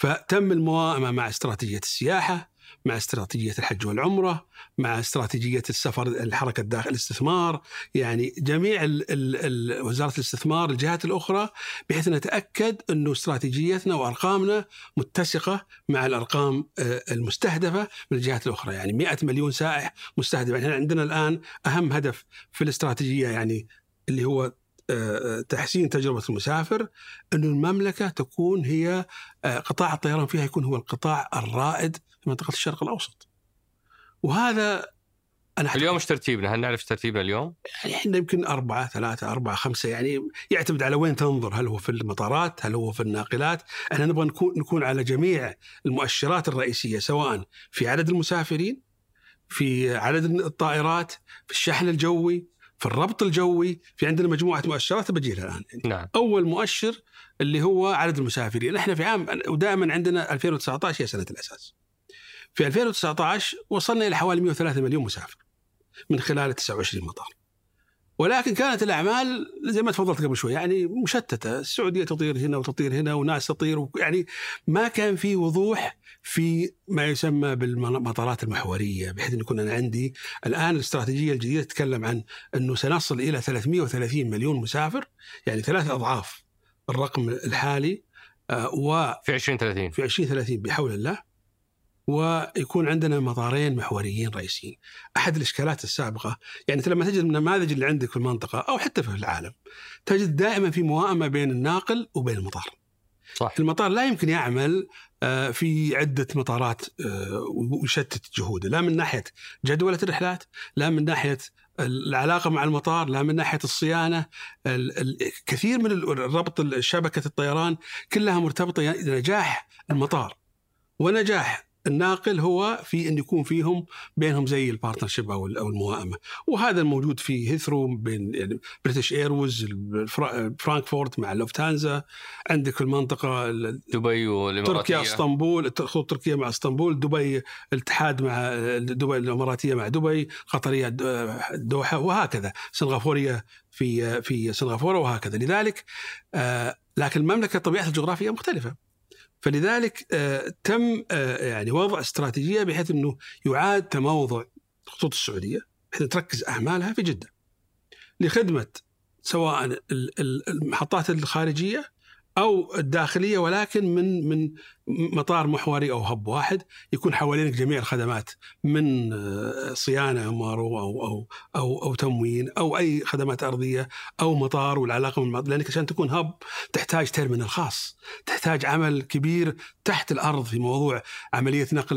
فتم الموائمة مع استراتيجية السياحة، مع استراتيجية الحج والعمرة، مع استراتيجية السفر الحركة الداخل الاستثمار، يعني جميع ال ال ال وزارة الاستثمار الجهات الأخرى بحيث نتأكد أنه استراتيجيتنا وأرقامنا متسقة مع الأرقام المستهدفة من الجهات الأخرى، يعني 100 مليون سائح مستهدف، يعني عندنا الآن أهم هدف في الاستراتيجية يعني اللي هو تحسين تجربة المسافر أن المملكة تكون هي قطاع الطيران فيها يكون هو القطاع الرائد في منطقة الشرق الأوسط وهذا أنا اليوم إيش ترتيبنا؟ هل نعرف ترتيبنا اليوم؟ يعني إحنا يمكن أربعة ثلاثة أربعة خمسة يعني يعتمد على وين تنظر هل هو في المطارات هل هو في الناقلات إحنا نبغى نكون, نكون على جميع المؤشرات الرئيسية سواء في عدد المسافرين في عدد الطائرات في الشحن الجوي في الربط الجوي في عندنا مجموعة مؤشرات بجيلها الآن. يعني نعم. أول مؤشر اللي هو عدد المسافرين. إحنا في عام ودائما عندنا 2019 هي سنة الأساس. في 2019 وصلنا إلى حوالي 103 مليون مسافر من خلال 29 مطار. ولكن كانت الأعمال زي ما تفضلت قبل شوي يعني مشتتة، السعودية تطير هنا وتطير هنا وناس تطير يعني ما كان في وضوح في ما يسمى بالمطارات المحورية بحيث إن يكون أنا عندي الآن الاستراتيجية الجديدة تتكلم عن إنه سنصل إلى 330 مليون مسافر يعني ثلاث أضعاف الرقم الحالي و في 2030 في 2030 بحول الله. ويكون عندنا مطارين محوريين رئيسيين. أحد الإشكالات السابقة يعني لما تجد النماذج اللي عندك في المنطقة أو حتى في العالم تجد دائما في موائمة بين الناقل وبين المطار. صح المطار لا يمكن يعمل في عدة مطارات ويشتت جهوده، لا من ناحية جدولة الرحلات، لا من ناحية العلاقة مع المطار، لا من ناحية الصيانة، كثير من الربط شبكة الطيران كلها مرتبطة نجاح المطار ونجاح الناقل هو في إن يكون فيهم بينهم زي ال partnership أو أو الموائمة. وهذا الموجود في هيثرو بين يعني بريتش ايرويز فرانكفورت مع لوفتهانزا عندك في المنطقة دبي والإماراتية. تركيا إسطنبول خطوط تركيا مع إسطنبول دبي الاتحاد مع دبي الإماراتية مع دبي قطرية الدوحه وهكذا. سنغافورية في في سنغافورة وهكذا. لذلك آه لكن المملكة طبيعتها الجغرافية مختلفة. فلذلك آه تم آه يعني وضع استراتيجية بحيث إنه يعاد تموضع الخطوط السعودية بحيث تركز أعمالها في جدة لخدمة سواء المحطات الخارجية أو الداخلية ولكن من من مطار محوري أو هب واحد يكون حوالينك جميع الخدمات من صيانة أم أو أو أو أو تموين أو أي خدمات أرضية أو مطار والعلاقة من لأنك عشان تكون hub تحتاج terminal خاص، تحتاج عمل كبير تحت الأرض في موضوع عملية نقل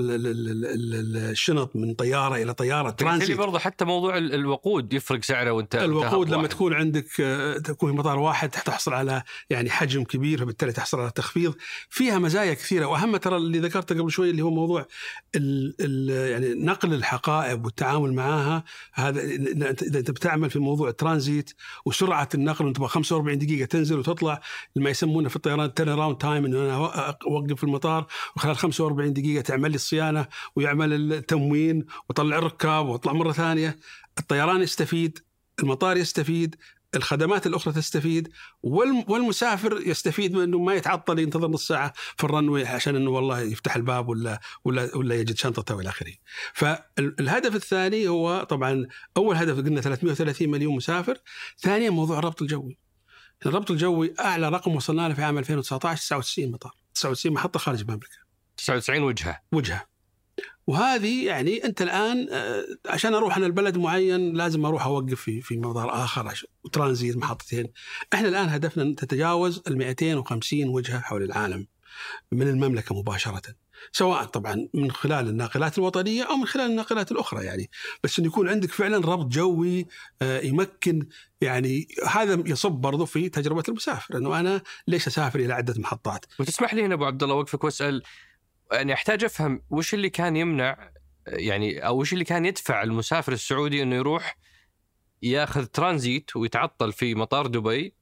الشنط من طيارة إلى طيارة ترانزيت برضه حتى موضوع الوقود يفرق سعره وانت الوقود لما واحد. تكون عندك تكون في مطار واحد تحصل على يعني حجم كبير فبالتالي تحصل على تخفيض. فيها مزايا كثيرة وأهم ترى اللي ذكرته قبل شوي اللي هو موضوع ال ال يعني نقل الحقائب والتعامل معها هذا إذا أنت بتعمل في موضوع الترانزيت وسرعة النقل انت 45 دقيقة تنزل وتطلع ما يسمونه في الطيران turnaround time إنه أنا أوقف في المطار وخلال 45 دقيقة تعمل لي الصيانة ويعمل التموين وطلع الركاب وأطلع مرة ثانية. الطيران يستفيد المطار يستفيد الخدمات الأخرى تستفيد والمسافر يستفيد من إنه ما يتعطل ينتظر نص ساعة في ال runway عشان إنه والله يفتح الباب ولا ولا ولا يجد شنطته وإلى آخره. فالهدف الثاني هو طبعا أول هدف قلنا 330 مليون مسافر، ثانيا موضوع الربط الجوي. الربط الجوي أعلى رقم وصلنا له في عام 2019 99 مطار، 99 محطة خارج المملكه. 99 وجهة. وجهة. وهذه يعني أنت الآن آه، عشان أروح أنا البلد معين لازم أروح أوقف في في مطار آخر وترانزيت محطتين. إحنا الآن هدفنا تتجاوز ال 250 وجهة حول العالم من المملكة مباشرة. سواء طبعا من خلال الناقلات الوطنية أو من خلال الناقلات الأخرى يعني بس انه يكون عندك فعلا ربط جوي آه، يمكن يعني هذا يصب برضو في تجربة المسافر انه أنا ليش أسافر إلى عدة محطات وتسمح لي هنا أبو عبد الله اوقفك وأسأل يعني أحتاج أفهم وش اللي كان يمنع يعني أو وش اللي كان يدفع المسافر السعودي إنه يروح ياخذ ترانزيت ويتعطل في مطار دبي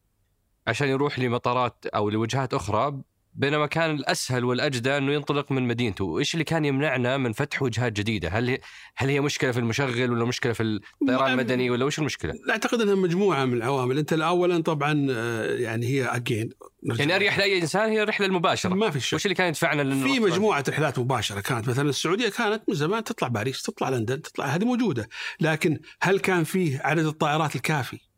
عشان يروح لمطارات أو لوجهات أخرى بينما كان الأسهل والأجدى أنه ينطلق من مدينته، وإيش اللي كان يمنعنا من فتح وجهات جديدة؟ هل هي هل هي مشكلة في المشغل ولا مشكلة في الطيران المدني ولا وش المشكلة؟ لا أعتقد إنها مجموعة من العوامل، أنت اولا طبعا آه، يعني هي اجين يعني أريح لأي إنسان هي الرحلة المباشرة. ما في شيء وش اللي كان يدفعنا لأنه في مجموعة رحلات مباشرة كانت. مثلا السعودية كانت من زمان تطلع باريس تطلع لندن تطلع هذه موجودة. لكن هل كان فيه عدد الطائرات الكافي؟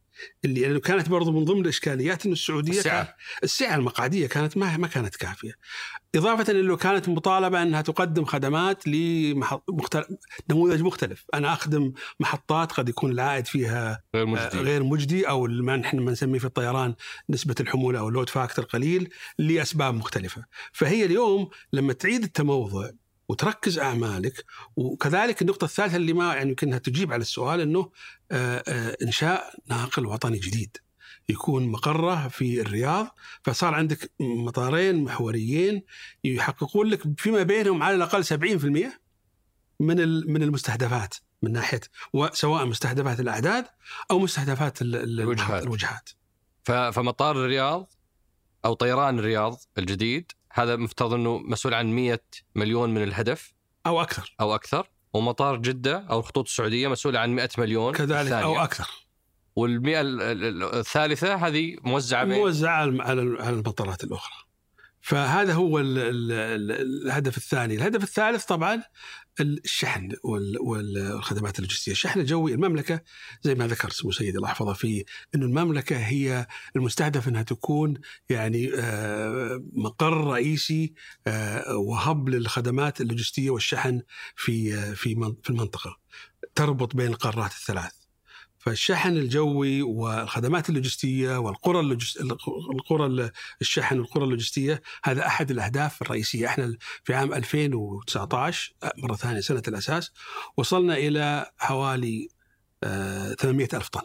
اللي يعني كانت برضو من ضمن الإشكاليات إنه السعودية السعر السعه المقعدية كانت ما ما كانت كافية. إضافة إنه كانت مطالبة إنها تقدم خدمات لمختلف نموذج مختلف، أنا أخدم محطات قد يكون العائد فيها غير مجدي غير مجدي أو ما نحن نسميه في الطيران نسبة الحمولة أو ال load factor قليل لأسباب مختلفة. فهي اليوم لما تعيد التموضع وتركز أعمالك. وكذلك النقطة الثالثة اللي ما يعني يمكنها تجيب على السؤال إنه آه، آه، إنشاء ناقل وطني جديد. يكون مقرة في الرياض فصار عندك مطارين محوريين يحققون لك فيما بينهم على الأقل 70% من من المستهدفات من ناحية سواء مستهدفات الأعداد أو مستهدفات الوجهات, الوجهات. فمطار الرياض أو طيران الرياض الجديد هذا مفترض إنه مسؤول عن 100 مليون من الهدف. أو أكثر. أو أكثر. ومطار جدة أو الخطوط السعودية مسؤوله عن 100 مليون كذلك ثانية. أو أكثر. والمئة الثالثة هذه موزعة موزعة على المطارات الأخرى. فهذا هو الهدف الثاني. الهدف الثالث طبعا الشحن والخدمات اللوجستية، الشحن الجوي المملكة زي ما ذكر سمو سيدي الله يحفظه في إنه المملكة هي المستهدف إنها تكون يعني آه، مقر رئيسي آه، وهب للخدمات اللوجستية والشحن في آه، في في المنطقة تربط بين القارات الثلاث. فالشحن الجوي والخدمات اللوجستية والقرى اللوجست... القرى الشحن والقرى اللوجستية هذا أحد الأهداف الرئيسية. إحنا في عام 2019 مرة ثانية سنة الأساس وصلنا إلى حوالي 800 ألف طن.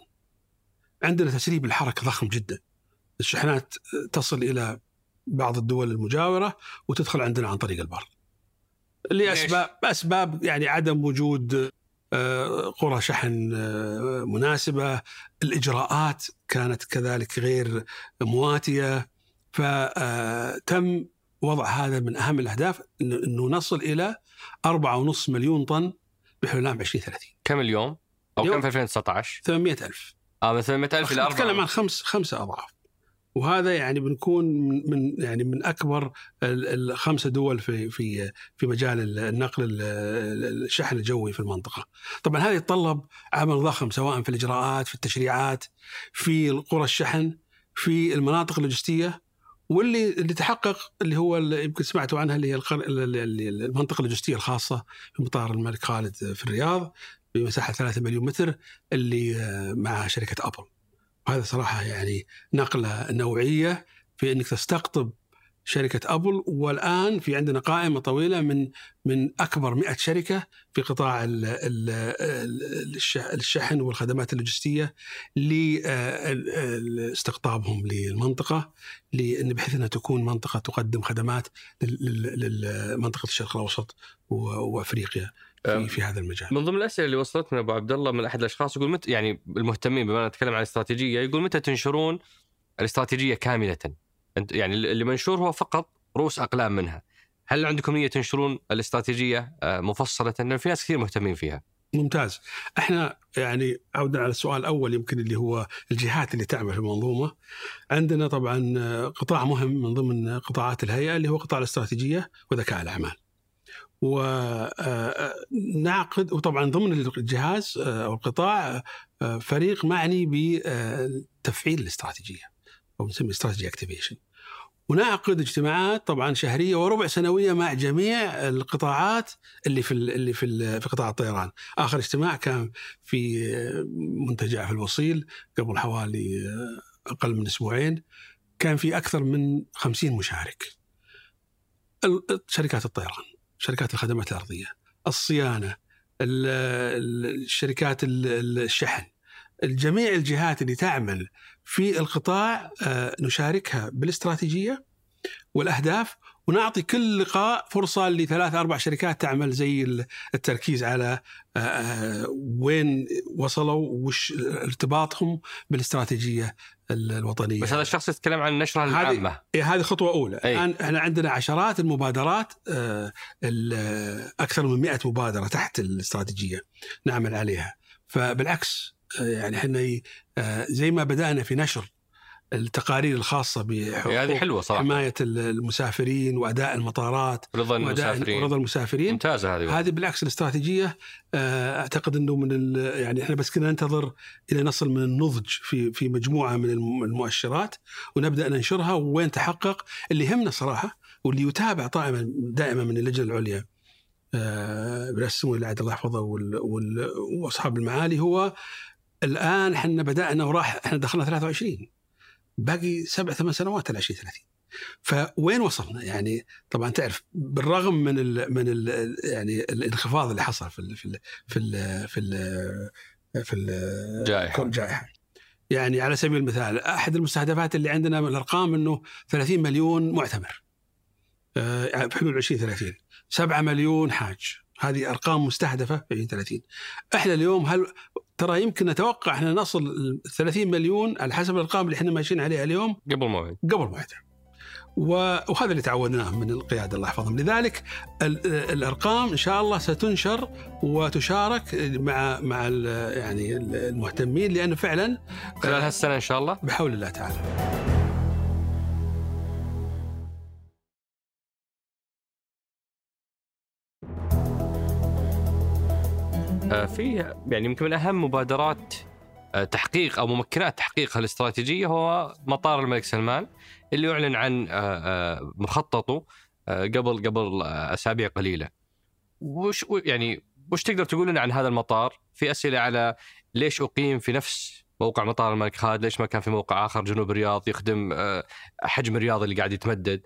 عندنا تسريب الحركة ضخم جدا. الشحنات تصل إلى بعض الدول المجاورة وتدخل عندنا عن طريق البر. لاسباب أسباب يعني عدم وجود آه، قرى شحن آه، مناسبة. الإجراءات كانت كذلك غير مواتية. فتم وضع هذا من أهم الأهداف إنه نصل إلى 4.5 مليون طن بحلول العام 2030 كم اليوم؟ أو كم في 2019؟ 800 ألف. آه من 800 ألف إلى 4 نتكلم عن خمس خمسة أضعاف. وهذا يعني بنكون من يعني من أكبر الخمسه دول في في في مجال النقل الشحن الجوي في المنطقة. طبعا هذا يتطلب عمل ضخم سواء في الإجراءات، في التشريعات، في قرى الشحن، في المناطق اللوجستية واللي اللي تحقق اللي هو اللي يمكن سمعتوا عنها اللي هي المنطقة اللوجستية الخاصة في مطار الملك خالد في الرياض بمساحة 3 مليون متر اللي مع شركة أبل. وهذا صراحة يعني نقلة نوعية في إنك تستقطب شركة أبل والآن في عندنا قائمة طويلة من من أكبر 100 شركة في قطاع الشحن والخدمات اللوجستية لاستقطابهم للمنطقة بحيث أنها تكون منطقة تقدم خدمات لمنطقه الشرق الأوسط وأفريقيا. في, في هذا المجال. من ضمن الأسئلة اللي وصلتنا أبو عبد الله من أحد الأشخاص يقول متى يعني المهتمين بما نتكلم عن الاستراتيجية يقول متى تنشرون الاستراتيجية كاملة؟ انت يعني اللي منشور هو فقط رؤوس أقلام منها. هل عندكم نية تنشرون الاستراتيجية آه، مفصلة؟ لأن في ناس كثير مهتمين فيها. ممتاز. إحنا يعني عودا على السؤال الأول يمكن اللي هو الجهات اللي تعمل في المنظومة. عندنا طبعا قطاع مهم من ضمن قطاعات الهيئة اللي هو قطاع الاستراتيجية وذكاء الأعمال. ونعقد وطبعا ضمن الجهاز آه، أو القطاع آه، فريق معني بتفعيل الاستراتيجية أو نسميه استراتيجي اكتيفيشن ونعقد اجتماعات طبعا شهرية وربع سنوية مع جميع القطاعات اللي في ال اللي في في قطاع الطيران، آخر اجتماع كان في منتجع في الوصيل قبل حوالي أقل من أسبوعين. كان في أكثر من 50 مشارك. شركات الطيران، شركات الخدمات الأرضية، الصيانة، الشركات الشحن، جميع الجهات اللي تعمل في القطاع آه، نشاركها بالاستراتيجية والأهداف ونعطي كل لقاء فرصة لثلاث أربع شركات تعمل زي التركيز على آه، آه، وين وصلوا وش ارتباطهم بالاستراتيجية الوطنية. بس هذا الشخص يتكلم عن النشرة العامة. إيه، هذه خطوة أولى، الآن إحنا عندنا عشرات المبادرات أكثر من 100 مبادرة تحت الاستراتيجية نعمل عليها، فبالعكس يعني إحنا آه، زي ما بدأنا في نشر التقارير الخاصة بحقوق هذه حلوة صراحة. حماية المسافرين وأداء المطارات رضا المسافرين. رضا المسافرين. ممتازة هذه هذه بالعكس الاستراتيجية آه، أعتقد أنه من يعني إحنا بس كنا ننتظر إلى نصل من النضج في في مجموعة من المؤشرات ونبدأ ننشرها وين تحقق. اللي يهمنا صراحة واللي يتابع دائما دائما من اللجنة العليا برئاسة السمو الله يحفظه وأصحاب المعالي هو الآن إحنا بدأنا وراح إحنا دخلنا 23 باقي سبع ثمان سنوات ل 2030 فوين وصلنا؟ يعني طبعا تعرف بالرغم من ال من ال يعني الانخفاض اللي حصل في ال في ال في ال في ال في الجائحه الجائحه يعني على سبيل المثال أحد المستهدفات اللي عندنا من الأرقام إنه 30 مليون معتمر. آه، بحلول 2030 7 مليون حاج. هذه أرقام مستهدفة في 2030 إحنا اليوم هل ترى يمكن نتوقع إحنا نصل 30 مليون على حسب الأرقام اللي إحنا ماشيين عليها اليوم؟ قبل موعد قبل موعد وهذا اللي تعودناه من القيادة الله يحفظهم. لذلك الأرقام إن شاء الله ستنشر وتشارك مع مع يعني المهتمين لأنه فعلا خلال هالسنة إن شاء الله. بحول الله تعالى. في يعني يمكن من أهم مبادرات آه، تحقيق أو ممكنات تحقيقها الاستراتيجية هو مطار الملك سلمان اللي اعلن عن آه، مخططه قبل قبل أسابيع قليلة. وش يعني وش تقدر تقول لنا عن هذا المطار؟ في أسئلة على ليش أقيم في نفس موقع مطار الملك خالد؟ ليش ما كان في موقع آخر جنوب الرياض يخدم حجم الرياض اللي قاعد يتمدد؟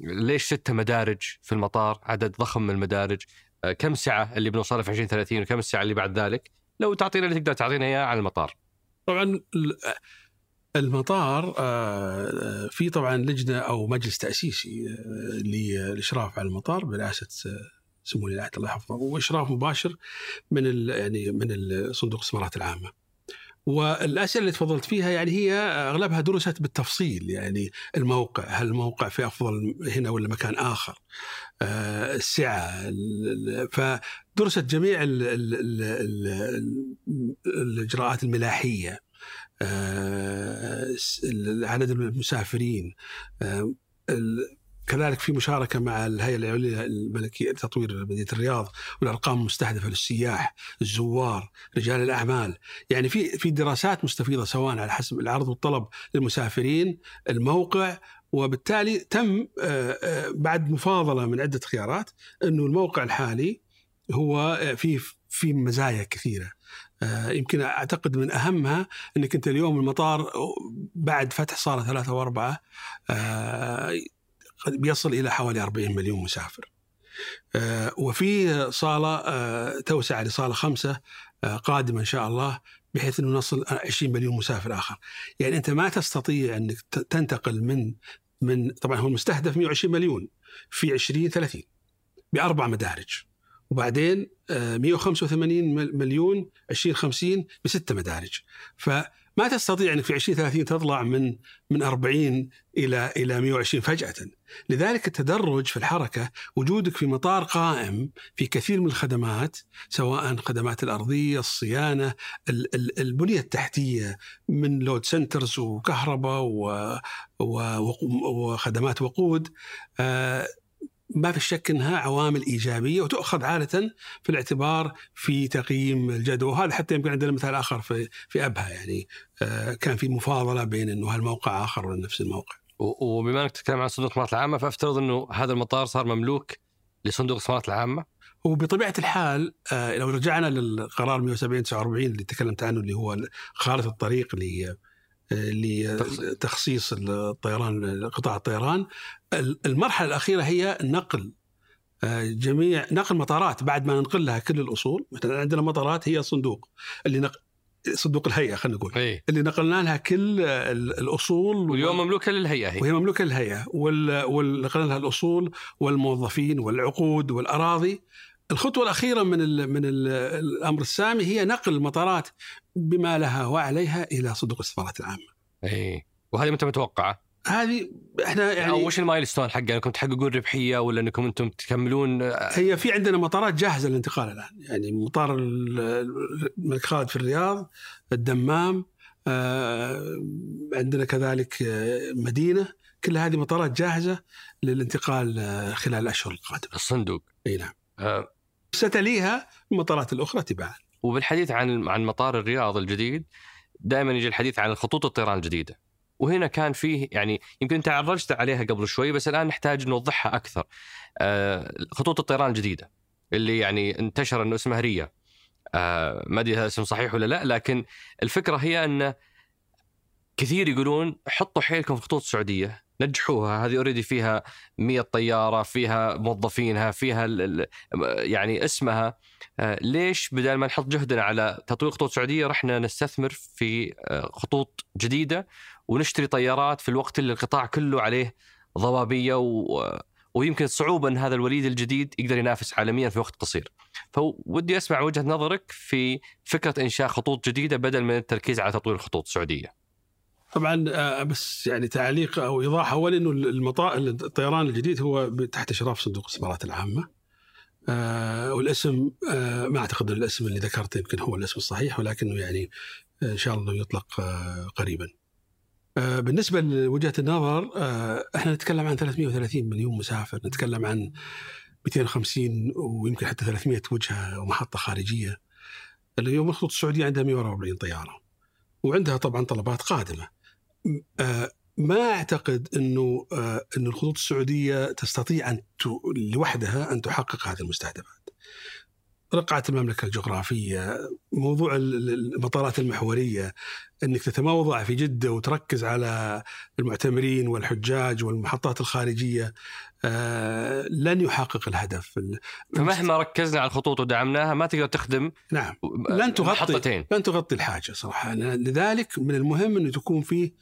ليش ستة مدارج في المطار عدد ضخم من المدارج آه، كم سعة اللي بنوصلها في 2030 وكم السعة اللي بعد ذلك لو تعطينا اللي تقدر تعطينا إياه عن المطار طبعا المطار آه، في طبعا لجنة أو مجلس تأسيسي آه، للاشراف على المطار برئاسة سمو ولي الله يحفظه وإشراف مباشر من يعني من صندوق الاستثمارات العامة. والاسئله اللي تفضلت فيها يعني هي أغلبها درست بالتفصيل يعني الموقع هل الموقع في أفضل هنا ولا مكان آخر؟ آه، السعة فدرست جميع الإجراءات الملاحية آه، عدد المسافرين آه، كذلك في مشاركة مع الهيئة العليا الملكية لتطوير مدينة الرياض والأرقام المستهدفة للسياح الزوار رجال الأعمال. يعني في في دراسات مستفيضة سواء على حسب العرض والطلب للمسافرين الموقع وبالتالي تم آه، آه، بعد مفاضلة من عدة خيارات أنه الموقع الحالي هو في في مزايا كثيرة. آه، يمكن أعتقد من أهمها إنك أنت اليوم المطار بعد فتح صاله ثلاثة وأربعة بيصل إلى حوالي 40 مليون مسافر. آه، وفي صالة آه، توسعه لصالة خمسة آه، قادمة إن شاء الله بحيث إنه نصل 20 مليون مسافر آخر. يعني أنت ما تستطيع أنك تنتقل من من طبعا هو المستهدف 120 مليون في 20 30 بأربع مدارج. وبعدين 185 مليون 2050 بست مدارج. ف ما تستطيع أنك في 2030 تطلع من من 40 إلى إلى 120 فجأة. لذلك التدرج في الحركة وجودك في مطار قائم في كثير من الخدمات سواء خدمات الأرضية، الصيانة، البنية التحتية من لود سنترز وكهرباء وخدمات وقود آه، ما في شك إنها عوامل إيجابية وتؤخذ عادة في الاعتبار في تقييم الجدوى وهذا حتى يمكن عندنا مثال آخر في في أبها يعني آه، كان في مفاضلة بين إنه هالموقع آخر ولا نفس الموقع. وبما إنك تتكلم عن صندوق الاستثمارات العامة فأفترض إنه هذا المطار صار مملوك لصندوق الاستثمارات العامة وبطبيعة الحال آه، لو رجعنا للقرار 170 49 اللي تكلمت عنه اللي هو خارطه الطريق ل لتخصيص الطيران قطاع الطيران. المرحلة الأخيرة هي نقل آه، جميع نقل مطارات بعد ما ننقل لها كل الأصول. مثلا عندنا مطارات هي صندوق اللي نق... صندوق الهيئة خلينا نقول. إي. اللي نقلنا لها كل ال- الأصول واليوم مملوكة للهيئة هي. وهي مملوكة للهيئة. وال- ونقلنا لها الأصول والموظفين والعقود والأراضي. الخطوة الأخيرة من ال من ال الأمر السامي هي نقل المطارات بما لها وعليها إلى صندوق الاستثمارات العامة. إي. وهذه متى متوقعة؟ هذه إحنا يعني أو وش ال milestone حقه أنكم تحققون ربحية ولا أنكم أنتم تكملون؟ هي في عندنا مطارات جاهزة للانتقال الآن. يعني مطار ال- الملك خالد في الرياض الدمام آه، عندنا كذلك آه، مدينة. كل هذه مطارات جاهزة للانتقال آه، خلال الأشهر القادمة. الصندوق. إي نعم. آه، ستليها المطارات الأخرى تباعا. وبالحديث عن عن مطار الرياض الجديد دائما يجي الحديث عن خطوط الطيران الجديدة. وهنا كان فيه يعني يمكن أنت عرجت عليها قبل شوي بس الآن نحتاج نوضحها أكثر. آه، خطوط الطيران الجديدة اللي يعني انتشر إنه اسمها ريا. آه، ما أدري هذا اسم صحيح ولا لا لكن الفكرة هي أن كثير يقولون حطوا حيلكم في خطوط السعودية نجحوها. هذه اوريدي فيها 100 طيارة فيها موظفينها فيها يعني اسمها ليش بدل ما نحط جهدنا على تطوير خطوط سعودية رحنا نستثمر في آه، خطوط جديدة ونشتري طيارات في الوقت اللي القطاع كله عليه ضبابية و ويمكن صعوبة ان هذا الوليد الجديد يقدر ينافس عالميا في وقت قصير. فودي أسمع وجهة نظرك في فكرة إنشاء خطوط جديدة بدل من التركيز على تطوير الخطوط السعودية. طبعا آه، بس يعني تعليق أو إيضاح اول إنه الطيران الجديد هو تحت إشراف صندوق الإستثمارات العامة آه، والاسم آه، ما أعتقد الاسم اللي ذكرته يمكن هو الاسم الصحيح ولكنه يعني آه، إن شاء الله يطلق آه، قريبا. آه، بالنسبة لوجهة النظر آه، إحنا نتكلم عن 330 مليون مسافر، نتكلم عن 250 ويمكن حتى 300 وجهة ومحطة خارجية. اليوم الخطوط السعودية عندها 144 طيارة. وعندها طبعا طلبات قادمة. آه، ما أعتقد إنه آه، ان الخطوط السعودية تستطيع أن ت- لوحدها أن تحقق هذه المستهدفات. رقعة المملكة الجغرافية، موضوع ال- ال- المطارات المحورية، إنك تتموضع في جدة وتركز على المعتمرين والحجاج والمحطات الخارجية آه، لن يحقق الهدف. ال- فمهما ركزنا على الخطوط ودعمناها ما تقدر تخدم نعم لن تغطي محطتين. لن تغطي الحاجة صراحة لذلك من المهم انه تكون فيه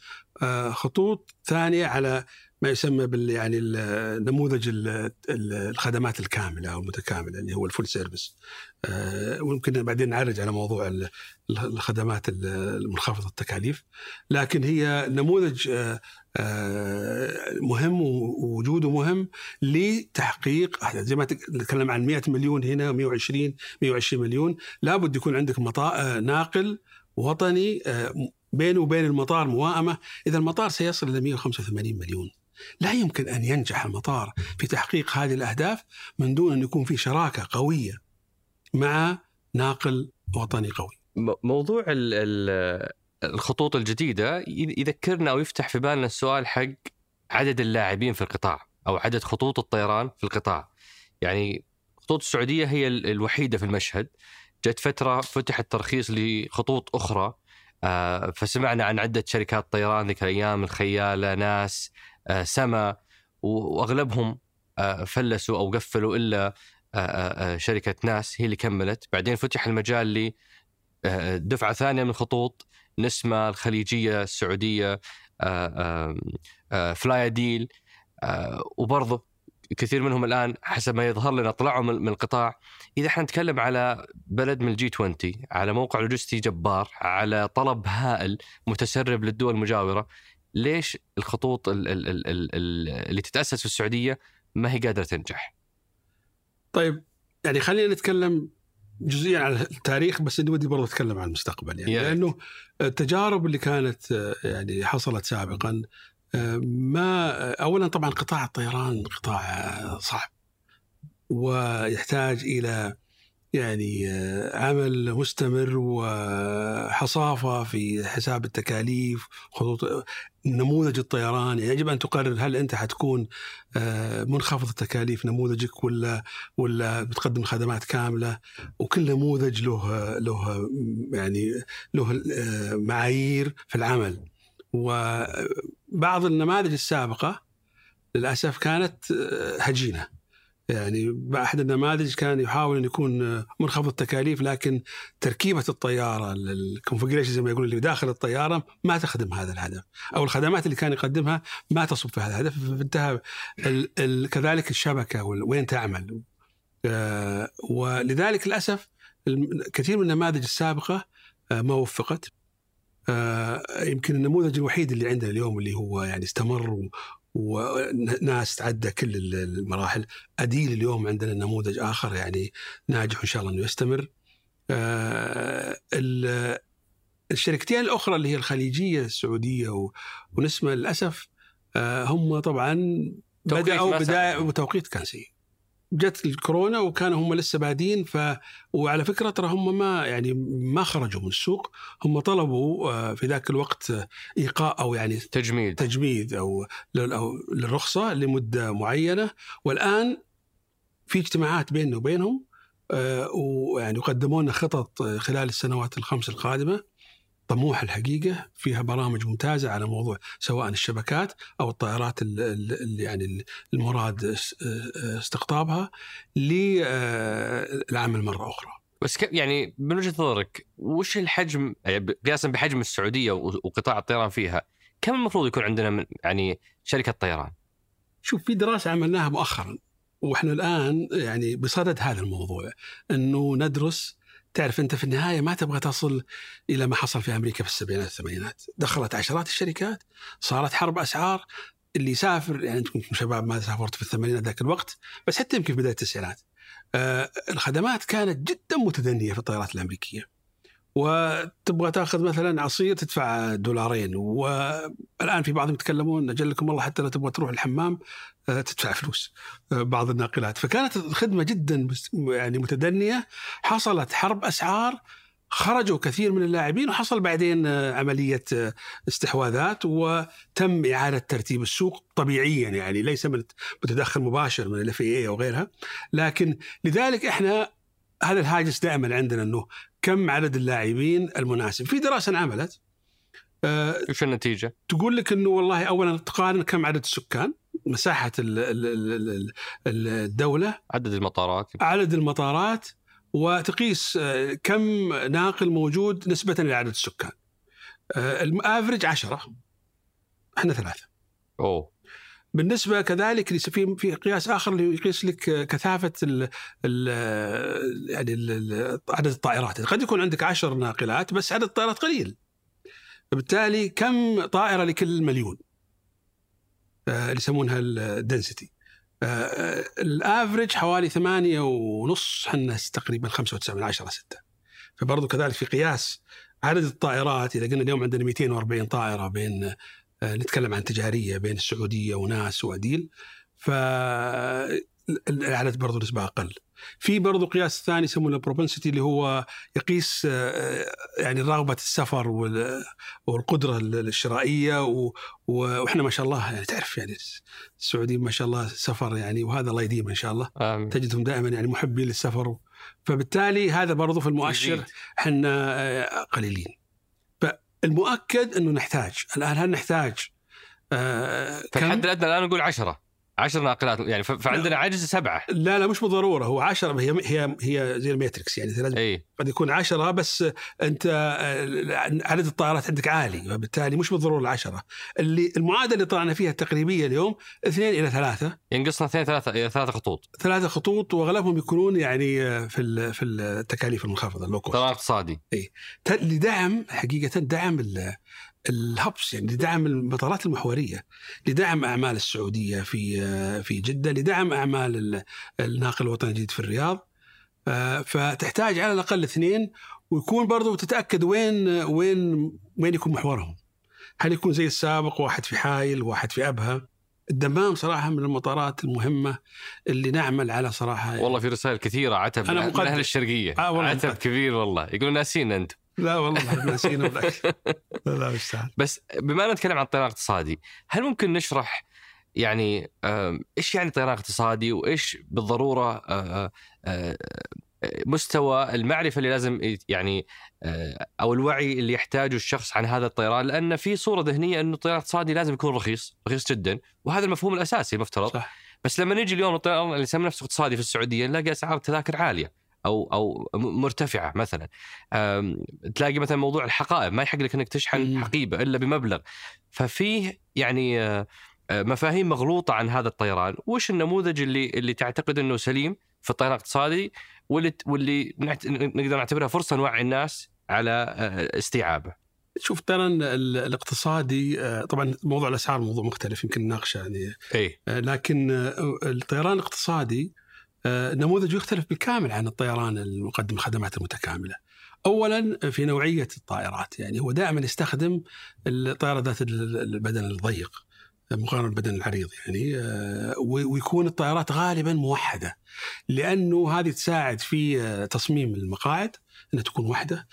آه، خطوط ثانية على ما يسمى بال يعني ال- نموذج ال- ال- الخدمات الكاملة أو المتكاملة اللي هو ال full service آه، ويمكن بعدين نعرج على موضوع ال- الخدمات ال- المنخفضة التكاليف لكن هي نموذج آه، آه، مهم ووجوده مهم لتحقيق زي ما تك- نتكلم عن 100 مليون هنا 120 120 مليون. لابد يكون عندك مطار آه، ناقل وطني آه، بينه وبين المطار موائمة. إذا المطار سيصل إلى 185 مليون. لا يمكن أن ينجح المطار في تحقيق هذه الأهداف من دون أن يكون في شراكة قوية مع ناقل وطني قوي. موضوع ال- ال- الخطوط الجديدة يذكرنا أو يفتح في بالنا السؤال حق عدد اللاعبين في القطاع أو عدد خطوط الطيران في القطاع. يعني خطوط السعودية هي ال- الوحيدة في المشهد. جت فترة فتح الترخيص لخطوط أخرى آه، فسمعنا عن عدة شركات طيران ذيك الأيام الخيالة ناس آه، سما وأغلبهم آه، فلسوا أو قفلوا إلا شركة ناس هي اللي كملت بعدين فتح المجال ل دفعة ثانية من الخطوط نسمة الخليجية السعودية آه، آه، آه، فلاي ديل وبرضه كثير منهم الآن حسب ما يظهر لنا طلعوا من القطاع إذا إحنا نتكلم على بلد من ال G 20 على موقع لوجستي جبار على طلب هائل متسرب للدول المجاورة ليش الخطوط ال- ال- ال- ال- ال- اللي تتأسس في السعودية ما هي قادرة تنجح؟ طيب يعني خلينا نتكلم جزئيا على التاريخ بس إني ودي برضه أتكلم عن المستقبل يعني ريت. لأنه التجارب اللي كانت آه، يعني حصلت سابقا آه، ما آه، اولا طبعا قطاع الطيران قطاع صعب ويحتاج إلى يعني عمل مستمر وحصافة في حساب التكاليف خطوط نموذج الطيران يعني يجب أن تقرر هل أنت حتكون آه، منخفض التكاليف نموذجك ولا ولا بتقدم خدمات كاملة؟ وكل نموذج له له يعني له آه، معايير في العمل. وبعض النماذج السابقة للأسف كانت هجينة. يعني احد النماذج كان يحاول أن يكون منخفض التكاليف لكن تركيبة الطيارة الكونفجريشن زي ما يقولون اللي داخل الطيارة ما تخدم هذا الهدف. أو الخدمات اللي كان يقدمها ما تصب في هذا الهدف. فانتهى كذلك الشبكة وين تعمل. آه، ولذلك للأسف كثير من النماذج السابقة آه، ما وفقت. آه، يمكن النموذج الوحيد اللي عندنا اليوم اللي هو يعني استمر وناس تعدى كل المراحل. أديل اليوم عندنا نموذج آخر يعني ناجح إن شاء الله أنه يستمر. آه، الشركتين الأخرى اللي هي الخليجية السعودية ونسمة للأسف آه، هم طبعا بدأوا بداية وتوقيت كان سيء. جت الكورونا وكانوا هم لسه بادين ف وعلى فكرة ترى هم ما يعني ما خرجوا من السوق هم طلبوا آه، في ذاك الوقت ايقاء أو يعني تجميد. تجميد أو للرخصة لمدة معينة. والآن في اجتماعات بيننا وبينهم آه، ويعني يقدمون خطط خلال السنوات الخمس القادمة. طموح الحقيقة فيها برامج ممتازة على موضوع سواء الشبكات أو الطائرات اللي يعني المراد استقطابها للعمل مره أخرى. بس يعني من وجهة نظرك وش الحجم يعني قياسا بحجم السعودية وقطاع الطيران فيها كم المفروض يكون عندنا من يعني شركة طيران؟ شوف في دراسة عملناها مؤخرا وإحنا الآن يعني بصدد هذا الموضوع إنه ندرس تعرف أنت في النهاية ما تبغى تصل إلى ما حصل في أمريكا في السبعينات والثمانينات، دخلت عشرات الشركات، صارت حرب أسعار، اللي يسافر يعني أنتم شباب ما سافرت في الثمانينات ذاك الوقت، بس حتى يمكن في بداية التسعينات. آه الخدمات كانت جدا متدنية في الطائرات الأمريكية. وتبغى تاخذ مثلا عصير تدفع دولارين. والآن في بعضهم يتكلمون أجلكم الله حتى لو تبغى تروح الحمام آه، تدفع فلوس آه، بعض الناقلات. فكانت الخدمة جدا يعني متدنية. حصلت حرب أسعار خرجوا كثير من اللاعبين وحصل بعدين آه، عملية استحواذات وتم إعادة ترتيب السوق طبيعيا. يعني ليس من متدخل مباشر من الاف اي أو غيرها. لكن لذلك إحنا هذا الهاجس دائما عندنا إنه كم عدد اللاعبين المناسب؟ في دراسة انعملت وش النتيجة؟ تقول لك إنه والله اولا تقارن كم عدد السكان مساحة الدولة عدد المطارات. عدد المطارات وتقيس آه، كم ناقل موجود نسبة لعدد السكان. آه، الافرج عشرة. إحنا ثلاثة. أوه. بالنسبة كذلك في في قياس آخر اللي يقيس لك كثافة ال ال يعني ال عدد الطائرات. قد يكون عندك عشر ناقلات بس عدد الطائرات قليل. بالتالي كم طائرة لكل مليون؟ آه، اللي يسمونها ال density آه، ال average حوالي ثمانية ونص إحنا تقريبا خمسة وتسعة من عشرة ستة. فبرضو كذلك في قياس عدد الطائرات إذا قلنا اليوم عندنا 240 طائرة بين آه، نتكلم عن تجارية بين السعودية وناس وأديل ف العدد برضو نسبة أقل. في برضو قياس ثاني يسمونه ال propensity اللي هو يقيس آه، يعني رغبة السفر والقدرة الشرائيه وإحنا ما شاء الله يعني تعرف يعني السعوديين ما شاء الله سفر يعني وهذا الله يديم إن شاء الله آمين. تجدهم دائما يعني محبين للسفر فبالتالي هذا برضو في المؤشر إحنا آه، قليلين. فالمؤكد إنه نحتاج. الآن هل نحتاج؟ آه الحد الادنى الآن نقول عشرة. عشر ناقلات يعني فعندنا عجز سبعة. لا لا مش بالضروره هو عشرة هي هي هي زي الماتريكس يعني لازم أي. قد يكون عشرة بس أنت آه، عدد الطائرات عندك عالي وبالتالي مش بالضروره العشرة. اللي المعادلة اللي طلعنا فيها التقريبية اليوم اثنين إلى ثلاثة. ينقصنا اثنين ثلاثة إلى ثلاثة خطوط. ثلاثة خطوط وأغلبهم يكونون يعني آه، في في التكاليف المنخفضه اللوكوست. طيران اقتصادي. إي. لدعم حقيقة دعم الهبس يعني لدعم المطارات المحورية لدعم أعمال السعودية في في جدة لدعم أعمال الناقل الوطني الجديد في الرياض. آه، فتحتاج على الأقل اثنين ويكون برضو تتأكد وين وين وين يكون محورهم. هل يكون زي السابق واحد في حايل واحد في أبها؟ الدمام صراحة من المطارات المهمة اللي نعمل على صراحة. والله في رسائل كثيرة عتب أنا من. أهل الشرقية. آه والله عتب مقدر. كبير والله. يقولون ناسين انت لا والله ناسينا بالعكس لا لا مستاهل. بس بما أننا نتكلم عن الطيران الاقتصادي هل ممكن نشرح يعني آم، إيش يعني طيران اقتصادي وإيش بالضرورة آه، آه، آه، مستوى المعرفة اللي لازم يعني آه، أو الوعي اللي يحتاجه الشخص عن هذا الطيران؟ لأن في صورة ذهنية إنه الطيران الاقتصادي لازم يكون رخيص رخيص جدا وهذا المفهوم الأساسي المفترض صح. بس لما نيجي اليوم الطيران اللي يسمى نفسه اقتصادي في السعودية نلاقي أسعار التذاكر عالية. أو أو مرتفعة مثلا. أم، تلاقي مثلا موضوع الحقائب ما يحق لك إنك تشحن مم. حقيبة إلا بمبلغ. ففيه يعني آه، مفاهيم مغلوطة عن هذا الطيران. وش النموذج اللي اللي تعتقد إنه سليم في الطيران الاقتصادي؟ واللي واللي نقدر نعتبرها فرصة نوعي الناس على آه، استيعابه. شوف ترى الاقتصادي آه، طبعا موضوع الأسعار موضوع مختلف يمكن نناقشه يعني. اي آه، لكن الطيران الاقتصادي آه، نموذجه يختلف بالكامل عن الطيران المقدم الخدمات المتكاملة. اولا في نوعية الطائرات يعني هو دائما يستخدم الطائره ذات ال- البدن الضيق مقارنة بالبدن العريض يعني آه، ويكون الطائرات غالبا موحدة لأنه هذه تساعد في آه، تصميم المقاعد إنها تكون واحدة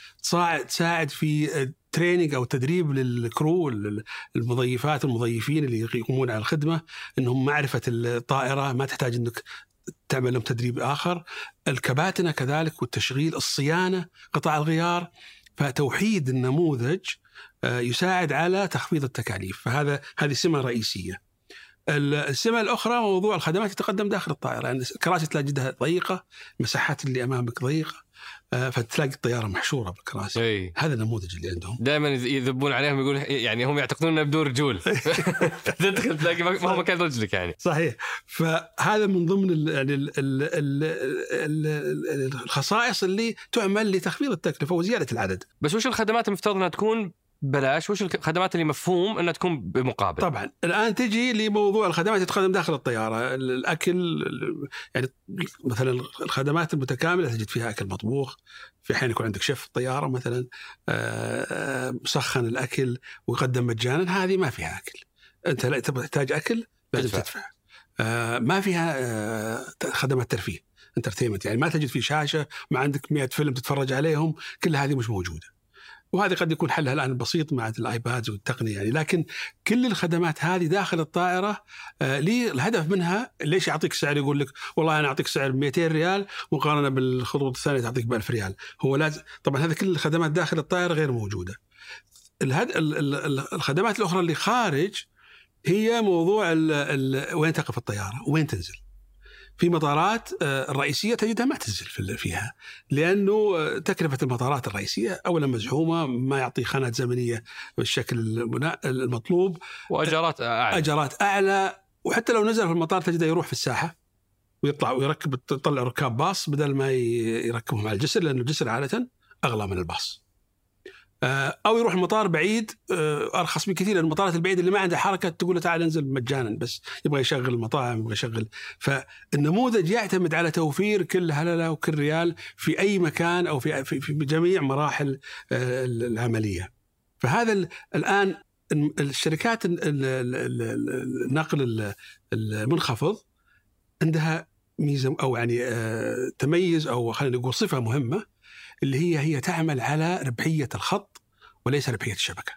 تساعد في تريننج أو تدريب للكرو ال- المضيفات المضيفين اللي يقومون على الخدمة إنهم معرفة الطائرة ما تحتاج إنك تعمل لهم تدريب آخر. الكباتنة كذلك والتشغيل الصيانة قطع الغيار. فتوحيد النموذج آه، يساعد على تخفيض التكاليف. فهذا هذه سمة رئيسية. السمة الأخرى موضوع الخدمات يتقدم داخل الطائرة. يعني الكراسي تلاقيها ضيقة المساحات اللي أمامك ضيقة. فتلاقي الطيارة محشورة بالكراسي. أي. هذا النموذج اللي عندهم. دائما يذبون عليهم يقول يعني هم يعتقدون إنه بدون رجول. [laughs] تدخل تلاقي ما هو مكان رجلك يعني. صحيح. فهذا من ضمن يعني ال ال ال ال ال الخصائص اللي تعمل لتخفيض التكلفة وزيادة العدد. بس وش الخدمات المفترض إنها تكون بلاش وش الخدمات اللي مفهوم إنها تكون بمقابل. طبعا. الآن تجي لموضوع الخدمات اللي تقدم داخل الطيارة. ال- الأكل ال- يعني مثلا الخدمات المتكاملة تجد فيها أكل مطبوخ في احيان يكون عندك شيف في الطيارة مثلا آه، آه، مسخن الأكل ويقدم مجانا هذه ما فيها أكل. أنت لا تحتاج أكل لازم تدفع. تدفع, آه، ما فيها آه، خدمات ترفيه. انترتينمنت. يعني ما تجد في شاشة ما عندك 100 فيلم تتفرج عليهم كل هذه مش موجودة. وهذه قد يكون حلها الآن بسيط مع الآيبادز والتقنية يعني لكن كل الخدمات هذه داخل الطائرة آه لي الهدف منها ليش يعطيك سعر يقول لك والله أنا أعطيك سعر 200 ريال مقارنة بالخطوط الثانية تعطيك ب 1000 ريال. هو لازم طبعا هذه كل الخدمات داخل الطائرة غير موجودة. الهد... ال... ال... ال- الخدمات الأخرى اللي خارج هي موضوع ال... ال... وين تقف الطيارة؟ وين تنزل؟ في مطارات آه، الرئيسية تجدها ما تنزل في- فيها. لأنه آه، تكلفة المطارات الرئيسية اولا مزحومة ما يعطي خانات زمنية بالشكل المطلوب. واجارات أعلى. أجرات أعلى. وحتى لو نزل في المطار تجده يروح في الساحة. ويطلع ويركب يطلع ركاب باص بدل ما يركبهم على الجسر لأنه الجسر عادة أغلى من الباص. آه، أو يروح المطار بعيد آه، أرخص بكثير المطارات البعيدة اللي ما عندها حركة تقول له تعال انزل مجانا بس يبغى يشغل المطاعم يبغى يشغل فالنموذج يعتمد على توفير كل هللة وكل ريال في أي مكان أو في في, جميع مراحل آه، العملية. فهذا ال- الآن الشركات ال- ال- ال- ال- النقل ال- المنخفض عندها ميزة أو يعني تميز أو خلينا نقول صفة مهمة اللي هي هي تعمل على ربحية الخط وليس ربحيه الشبكة.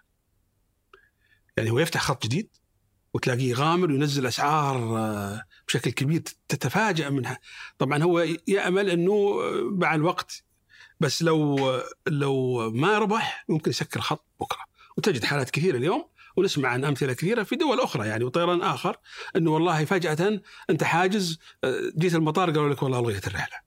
يعني هو يفتح خط جديد وتلاقيه غامر وينزل أسعار آه، بشكل كبير تتفاجأ منها. طبعا هو يأمل إنه مع الوقت بس لو لو ما ربح ممكن يسكر خط بكرة وتجد حالات كثيرة اليوم ونسمع عن أمثلة كثيرة في دول أخرى يعني وطيران آخر إنه والله فجأة أنت حاجز آه، جيت المطار قالوا لك والله ألغيت الرحلة.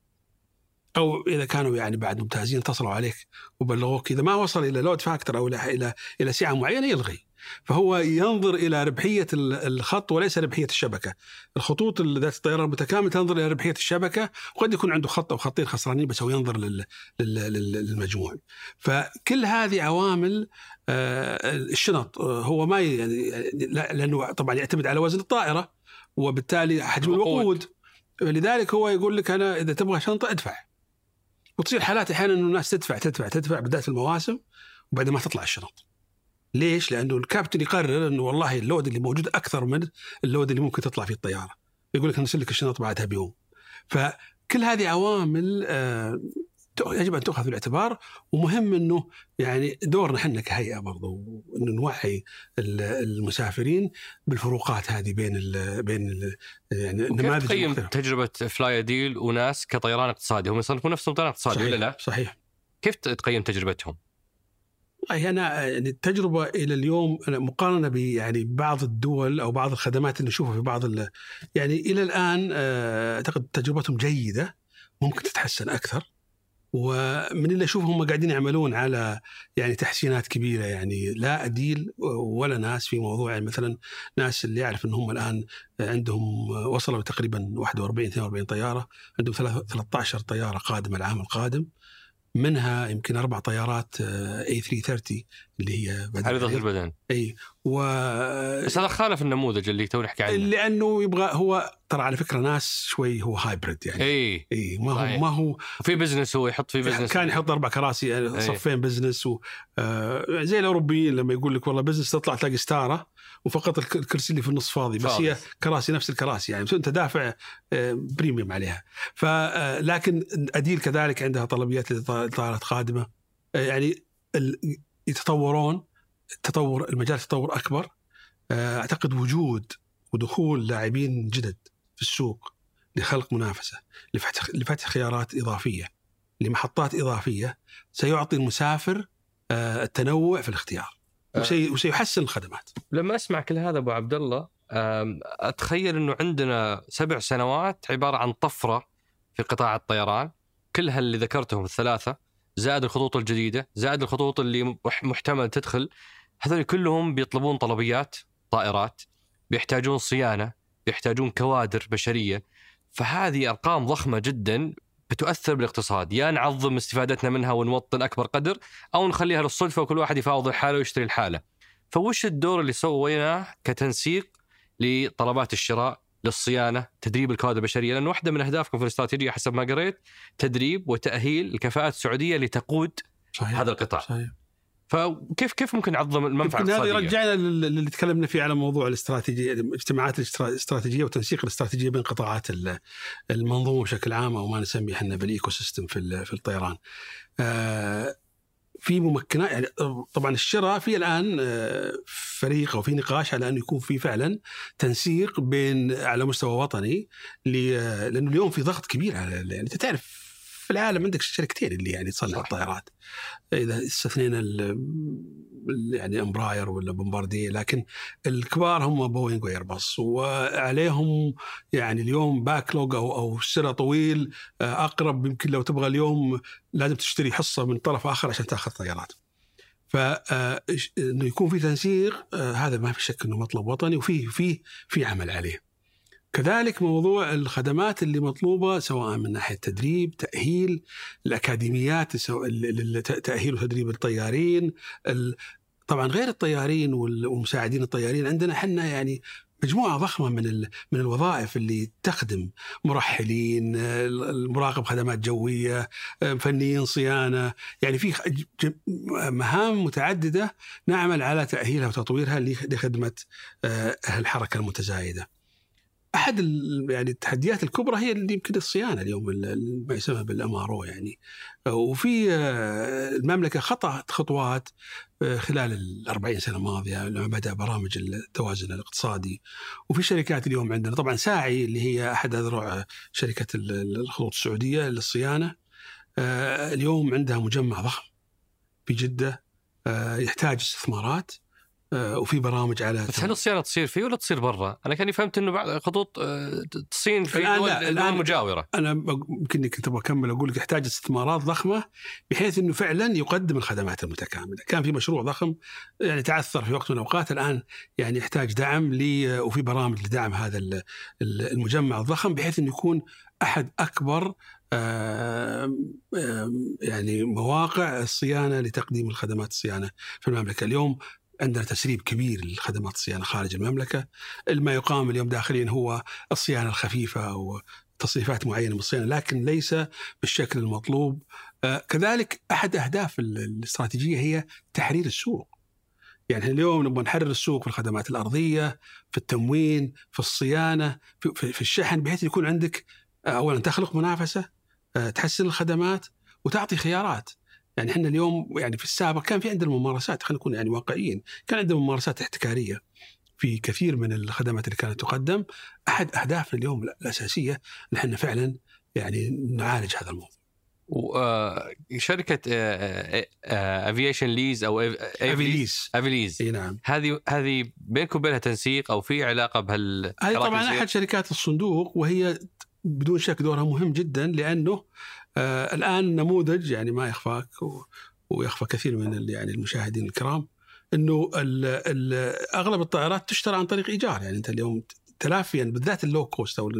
أو إذا كانوا يعني بعد ممتازين اتصلوا عليك وبلغوك إذا ما وصل إلى لود فاكتور أو إلى إلى إلى سعة معينة يلغي. فهو ينظر إلى ربحية ال- الخط وليس ربحية الشبكة. الخطوط ال- ذات الطيران المتكامل تنظر إلى ربحية الشبكة وقد يكون عنده خط أو خطين خسرانين بس هو ينظر لل لل- لل- للمجموع. فكل هذه عوامل آه، الشنط آه، هو ما ي- يعني لا- لأنه طبعا يعتمد على وزن الطائرة وبالتالي حجم الوقود. الوقود لذلك هو يقول لك أنا إذا تبغى شنطة ادفع وتصير حالات أحيانا إنه الناس تدفع تدفع تدفع بدايه المواسم وبعدين ما تطلع الشنط ليش؟ لأنه الكابتن يقرر إنه والله اللود اللي موجود أكثر من اللود اللي ممكن تطلع فيه الطيارة. يقول لك نرسل لك الشنط بعدها بيوم. فكل هذه عوامل آه، يجب أن تؤخذ في الاعتبار ومهم إنه يعني دورنا إحنا كهيئة برضو إنه نوعي المسافرين بالفروقات هذه بين ال بين ال يعني النماذج تقيم تجربة فلاي ديل وناس كطيران اقتصادي هم يصنفون نفسهم طيران اقتصادي ولا لا؟ صحيح كيف تقيم تجربتهم؟ والله أنا يعني التجربة إلى اليوم مقارنة ب يعني بعض الدول أو بعض الخدمات اللي نشوفها في بعض يعني إلى الآن آه، أعتقد تجربتهم جيدة ممكن تتحسن أكثر ومن اللي أشوفهم هم قاعدين يعملون على يعني تحسينات كبيرة يعني لا أديل ولا ناس في موضوع يعني مثلا ناس اللي يعرف إن هم الآن عندهم وصلوا تقريبا 41 42 طيارة عندهم 13 طيارة قادمة العام القادم. منها يمكن أربع طيارات A 330 اللي هي عريضه البدن. إي و بس هذا خالف النموذج اللي تو نحكي عنه. لأنه يبغى هو ترى على فكرة ناس شوي هو hybrid يعني. إي إي ما هو ما هو في business هو يحط في business كان يحط أربع كراسي صفين business و... آه زي الأوروبيين لما يقول لك والله business تطلع تلاقي ستارة. وفقط الكرسي اللي في النص فاضي بس فاضي. هي كراسي نفس الكراسي يعني أنت دافع آه premium عليها ف آه، لكن أديل كذلك عندها طلبيات لطائرات قادمه آه، يعني يتطورون تطور المجال تطور أكبر آه، أعتقد وجود ودخول لاعبين جدد في السوق لخلق منافسة لفتح لفتح خيارات إضافية لمحطات إضافية سيعطي المسافر آه، التنوع في الاختيار آه. وسي وسيحسن الخدمات. لما أسمع كل هذا أبو عبد الله أتخيل إنه عندنا سبع سنوات عبارة عن طفرة في قطاع الطيران. كلها اللي ذكرتهم الثلاثة زائد الخطوط الجديدة زائد الخطوط اللي محتمل تدخل. هذول كلهم بيطلبون طلبيات طائرات بيحتاجون صيانة بيحتاجون كوادر بشرية. فهذه أرقام ضخمة جدا. بتؤثر بالاقتصاد يا نعظم استفادتنا منها ونوطن أكبر قدر أو نخليها للصدفة وكل واحد يفاوض الحاله ويشتري الحاله فوش الدور اللي سويناه كتنسيق لطلبات الشراء للصيانة، تدريب الكوادر البشرية، لأن واحدة من أهدافكم في الاستراتيجية حسب ما قريت تدريب وتأهيل الكفاءات السعودية لتقود صحيح. هذا القطاع. صحيح. فكيف كيف ممكن نعظم المنفعة يمكن هذا يرجعنا للي تكلمنا فيه على موضوع الاستراتيجيه الاجتماعات الاستراتيجية وتنسيق الاستراتيجية بين قطاعات المنظومة بشكل عام أو ما نسميه إحنا بال ecosystem في في الطيران. آه، في ممكنات يعني طبعا الشراء في الآن آه، فريق أو في نقاش على انه يكون في فعلا تنسيق بين على مستوى وطني لأنه اليوم في ضغط كبير على يعني أنت تعرف في العالم عندك شركتين اللي يعني تصنع الطائرات إذا استثنينا يعني امبراير ولا بومباردييه لكن الكبار هم بوينغ وايرباص وعليهم يعني اليوم باكلوج أو أو سنه طويل آه، أقرب يمكن لو تبغى اليوم لازم تشتري حصة من طرف آخر عشان تأخذ طيارات. فانه آه، يكون في تنسيق آه، هذا ما في شك إنه مطلب وطني وفي في في عمل عليه. كذلك موضوع الخدمات اللي مطلوبة سواء من ناحية تدريب، تأهيل، الأكاديميات تأهيل وتدريب الطيارين، طبعا غير الطيارين والمساعدين الطيارين عندنا إحنا يعني مجموعة ضخمة من من الوظائف اللي تخدم مرحلين، المراقب خدمات جوية، فنيين صيانة، يعني في مهام متعددة نعمل على تأهيلها وتطويرها لخدمة آه، الحركة المتزايدة. أحد يعني التحديات الكبرى هي اللي يمكن الصيانة اليوم ما يسمى بالام يعني. وفي آه، المملكة خطأت خطوات آه، خلال ال 40 سنة الماضية لما بدأ برامج التوازن الاقتصادي. وفي شركات اليوم عندنا طبعا ساعي اللي هي أحد أذرع شركة الخطوط السعودية للصيانة آه، اليوم عندها مجمع ضخم في جدة يحتاج استثمارات. وفي برامج على بس هل الصيانه تصير فيه ولا تصير برا؟ أنا كاني فهمت إنه بعض خطوط آه، تصين في الآن دول, الآن مجاورة. أنا يمكن كنت أبغى أكمل أقول لك يحتاج استثمارات ضخمة بحيث إنه فعلا يقدم الخدمات المتكاملة، كان في مشروع ضخم يعني تعثر في وقت من الأوقات الآن يعني يحتاج دعم لي وفي برامج لدعم هذا المجمع الضخم بحيث إنه يكون أحد أكبر يعني مواقع الصيانة لتقديم الخدمات الصيانة في المملكة، اليوم عندنا تسريب كبير لخدمات الصيانه خارج المملكة ما يقام اليوم داخليا هو الصيانة الخفيفة أو تصنيفات معينة من الصيانه لكن ليس بالشكل المطلوب آه، كذلك أحد أهداف الاستراتيجية هي تحرير السوق يعني اليوم نبغى نحرر السوق في الخدمات الأرضية، في التموين، في الصيانة، في, في, في الشحن بحيث يكون عندك آه، اولا تخلق منافسة، آه، تحسن الخدمات وتعطي خيارات. يعني إحنا اليوم يعني في السابق كان في عندنا ممارسات خلينا نكون يعني واقعيين، كان عندنا ممارسات احتكارية في كثير من الخدمات اللي كانت تقدم، أحد أهدافنا اليوم الأساسية إن إحنا فعلا يعني نعالج هذا الموضوع. وشركه aviation lease أو أفيليس أفيليس إي نعم. هذه هذه بينكم وبينها تنسيق أو في علاقة بهال هذه طبعا أحد شركات الصندوق وهي بدون شك دورها مهم جدا لأنه آه الآن نموذج يعني ما يخفاك و- ويخفى كثير من يعني المشاهدين الكرام إنه ال ال أغلب الطائرات تشترى عن طريق إيجار. يعني أنت اليوم تلافيا بالذات ال low cost أو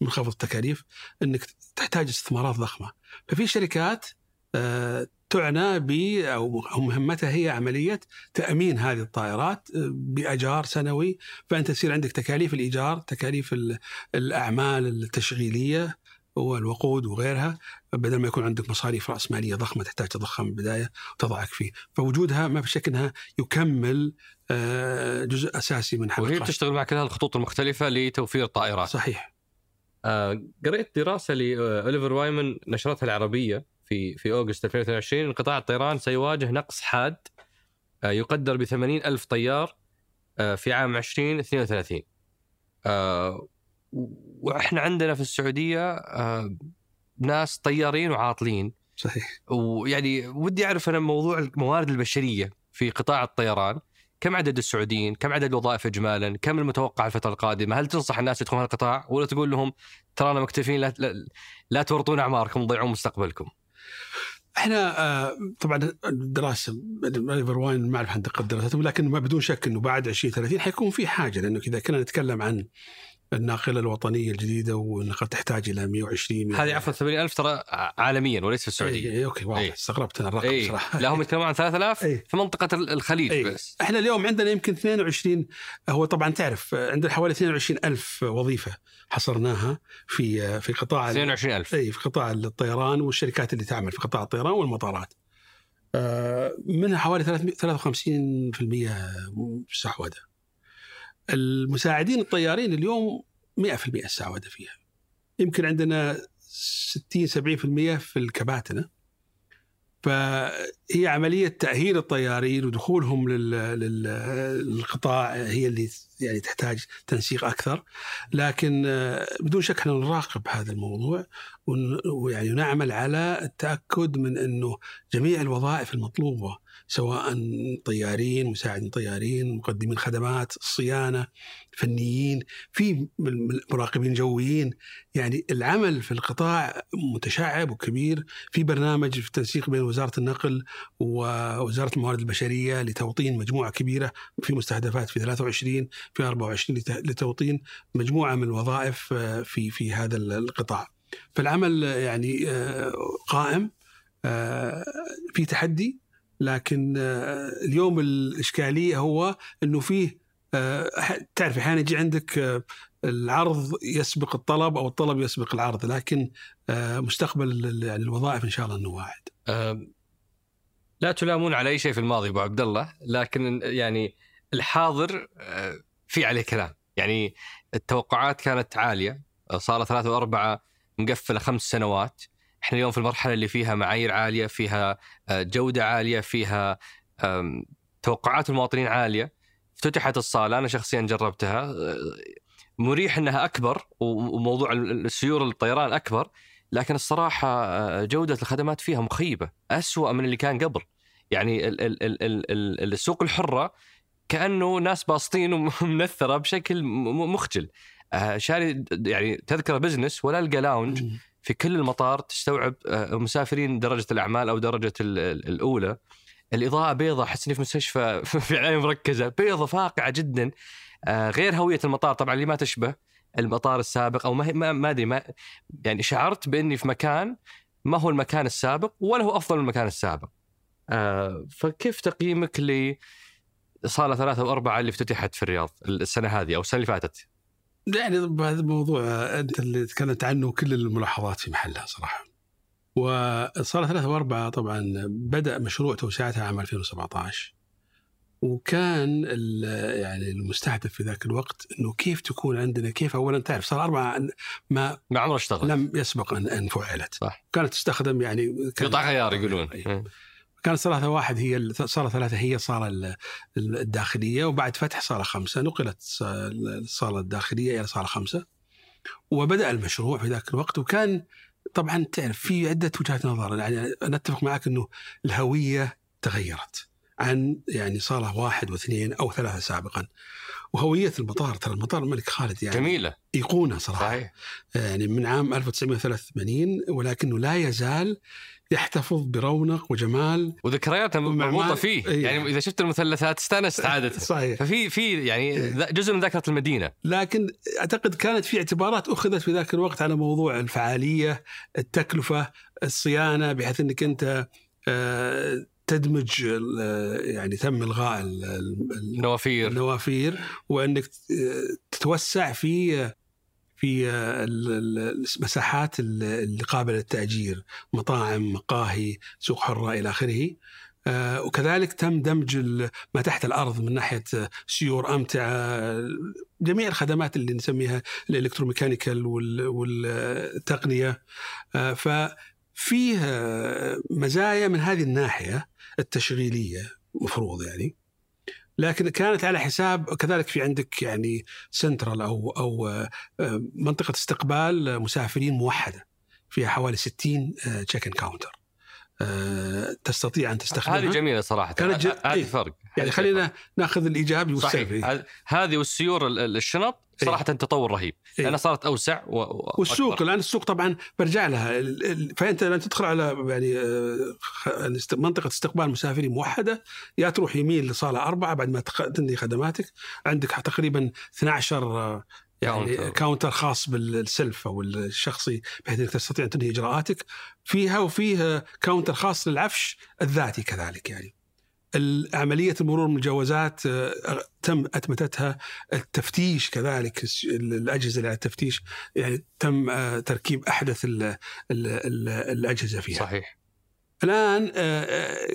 منخفض التكاليف إنك تحتاج استثمارات ضخمة. ففي شركات آه، تعنى ب أو مهمتها هي عملية تأمين هذه الطائرات آه، بإيجار سنوي. فأنت تصير عندك تكاليف الإيجار، تكاليف ال- الأعمال التشغيلية والوقود وغيرها بدل ما يكون عندك مصاريف رأس مالية ضخمة تحتاج تضخها من البدايه وتضعك فيه، فوجودها ما في شك إنها يكمل آه، جزء أساسي من وهي حلقات بتشتغل مع كل الخطوط المختلفة لتوفير طائرات. صحيح. آه، قريت دراسة لاوليفر وايمن نشرتها العربية في في أوغست 2022 ان قطاع الطيران سيواجه نقص حاد آه، يقدر ب 80 ألف طيار آه، في عام 2032 آه، وإحنا عندنا في السعودية آه، ناس طيارين وعاطلين صحيح ويعني ودي أعرف أنا موضوع الموارد البشرية في قطاع الطيران كم عدد السعوديين؟ كم عدد الوظائف اجمالا؟ كم المتوقع الفترة القادمة؟ هل تنصح الناس يدخلون القطاع ولا تقول لهم ترانا مكتفين لا لا, لا تورطون أعماركم وتضيعون مستقبلكم؟ إحنا آه، طبعا الدراسة اوليفر واين ما أعرف عن دقة لكن ما بدون شك إنه بعد 2030 حيكون في حاجة لأنه إذا كنا نتكلم عن الناقله الوطنية الجديدة وانها تحتاج إلى 120 هذه عفوا 80000 ترى عالميا وليس في السعودية. اي okay واضح إيه. استغربت أنا الرقم اي صراحة لا هم يتكلمون عن 3000 إيه. في منطقة الخليج إيه. بس. إحنا اليوم عندنا يمكن 22 هو طبعا تعرف عندنا حوالي 22 ألف وظيفة حصرناها في في قطاع 22000 اي في قطاع الطيران والشركات اللي تعمل في قطاع الطيران والمطارات. آه، منها حوالي 300 53% سعوده. المساعدين الطيارين اليوم 100% السعوده فيها. يمكن عندنا 60 70% في الكباتنة. فهي عملية تأهيل الطيارين ودخولهم لل... لل... للقطاع هي اللي يعني تحتاج تنسيق أكثر لكن بدون شك إحنا نراقب هذا الموضوع ويعني نعمل على التأكد من إنه جميع الوظائف المطلوبة سواء طيارين مساعدين طيارين مقدمين خدمات الصيانه فنيين في مراقبين جويين. يعني العمل في القطاع متشعب وكبير. في برنامج في تنسيق بين وزارة النقل ووزارة الموارد البشرية لتوطين مجموعة كبيرة في مستهدفات في 23 في 24 لت- لتوطين مجموعة من الوظائف آه، في في هذا القطاع. فالعمل يعني آه، قائم آه، في تحدي. لكن آه، اليوم الإشكالية هو إنه فيه آه، تعرف أحيانا يجي عندك آه، العرض يسبق الطلب أو الطلب يسبق العرض لكن مستقبل يعني الوظائف إن شاء الله إنه واعد. أم، لا تلامون على أي شيء في الماضي أبو عبد الله لكن يعني الحاضر في عليه كلام يعني التوقعات كانت عالية صار ثلاثة وأربعة مقفلة خمس سنوات إحنا اليوم في المرحلة اللي فيها معايير عالية فيها أه، جودة عالية فيها توقعات المواطنين عالية. افتتحت الصالة أنا شخصيا جربتها أه، مريح أنها أكبر و- وموضوع السيور الطيران أكبر لكن الصراحة آه، جودة الخدمات فيها مخيبة أسوأ من اللي كان قبل. يعني ال ال ال ال ال السوق الحرة كأنه ناس باسطين ومنثرة بشكل مخجل. آه، شاري يعني تذكرة business ولا القى lounge في كل المطار تستوعب آه، مسافرين درجة الأعمال أو درجة ال- ال- الأولى الإضاءة بيضة أحس إني في مستشفى [laughs] في عناية مركزة بيضة فاقعة جدا آه، غير هوية المطار طبعا اللي ما تشبه المطار السابق أو ما هي- ما أدري ما يعني شعرت بإني في مكان ما هو المكان السابق ولا هو أفضل من المكان السابق. آه فكيف تقييمك ل صاله ثلاثة وأربعة اللي افتتحت في الرياض السنة هذه أو السنة اللي فاتت؟ يعني هذا الموضوع أنت اللي تكلمت عنه كل الملاحظات في محلها صراحة. وصار ثلاثة وأربعة طبعا بدأ مشروع توسعتها عام 2017 وكان يعني المستهدف في ذاك الوقت إنه كيف تكون عندنا كيف اولا تعرف صار أربعة ما ما عمره اشتغل لم يسبق ان أن فعلت صح. كانت تستخدم يعني قطع غيار يقولون. كانت صالة واحد هي ال- صالة ثلاثة هي الصالة ال- ال- الداخلية وبعد فتح صالة خمسة نقلت ص- الصالة الداخلية إلى صالة خمسة. وبدأ المشروع في ذاك الوقت وكان طبعا تعرف في عدة وجهات نظر. يعني نتفق معك أنه الهوية تغيرت عن يعني صالة واحد واثنين أو ثلاثة سابقا. وهوية المطار ترى المطار الملك خالد يعني جميلة. أيقونة صراحة. صحيح. يعني من عام 1983 ولكنه لا يزال يحتفظ برونق وجمال وذكرياتها ومع- مربوطة فيه. إيه. يعني إذا شفت المثلثات استأنست عادتها صحيح. ففي في يعني إيه. جزء من ذاكرة المدينة. لكن أعتقد كانت في اعتبارات أخذت في ذاك الوقت على موضوع الفعالية، التكلفة، الصيانة بحيث إنك أنت آه، تدمج ال- يعني تم إلغاء ال- ال- نوافير النوافير. وأنك آه، تتوسع في في آه، ال- ال- المساحات ال- اللي قابلة للتأجير، مطاعم، مقاهي، سوق حره إلى آخره. آه، وكذلك تم دمج ما تحت الأرض من ناحية آه، سيور أمتعة جميع الخدمات اللي نسميها ال electromechanical وال- والتقنية ففيه مزايا من هذه الناحية التشغيلية مفروض يعني لكن كانت على حساب كذلك في عندك يعني سنترال أو أو آه، منطقة استقبال مسافرين موحدة فيها حوالي 60 check-in counter تستطيع أن تستخدمها هذه جميلة صراحة كانت ج- هذه إيه. فرق يعني خلينا نأخذ الايجابي. والسلبي هذ- هذه والسيور ال- ال- الشنط إيه. صراحة تطور رهيب إيه. لأنها صارت أوسع و... والسوق. الآن السوق طبعا برجع لها فأنت لما تدخل على يعني آه، منطقة استقبال مسافرين موحدة يا تروح يمين لصالة أربعة بعد ما تنهي خدماتك عندك تقريبا 12 آه، يعني counter. counter, خاص بال self أو الشخصي بحيث أنك تستطيع أن تنهي إجراءاتك فيها وفيه counter خاص للعفش الذاتي كذلك يعني. عملية المرور بالجوازات آه، تم أتمتتها. التفتيش كذلك الأجهزة اللي على التفتيش يعني تم آه، تركيب أحدث ال ال ال الأجهزة فيها. صحيح. الآن آه،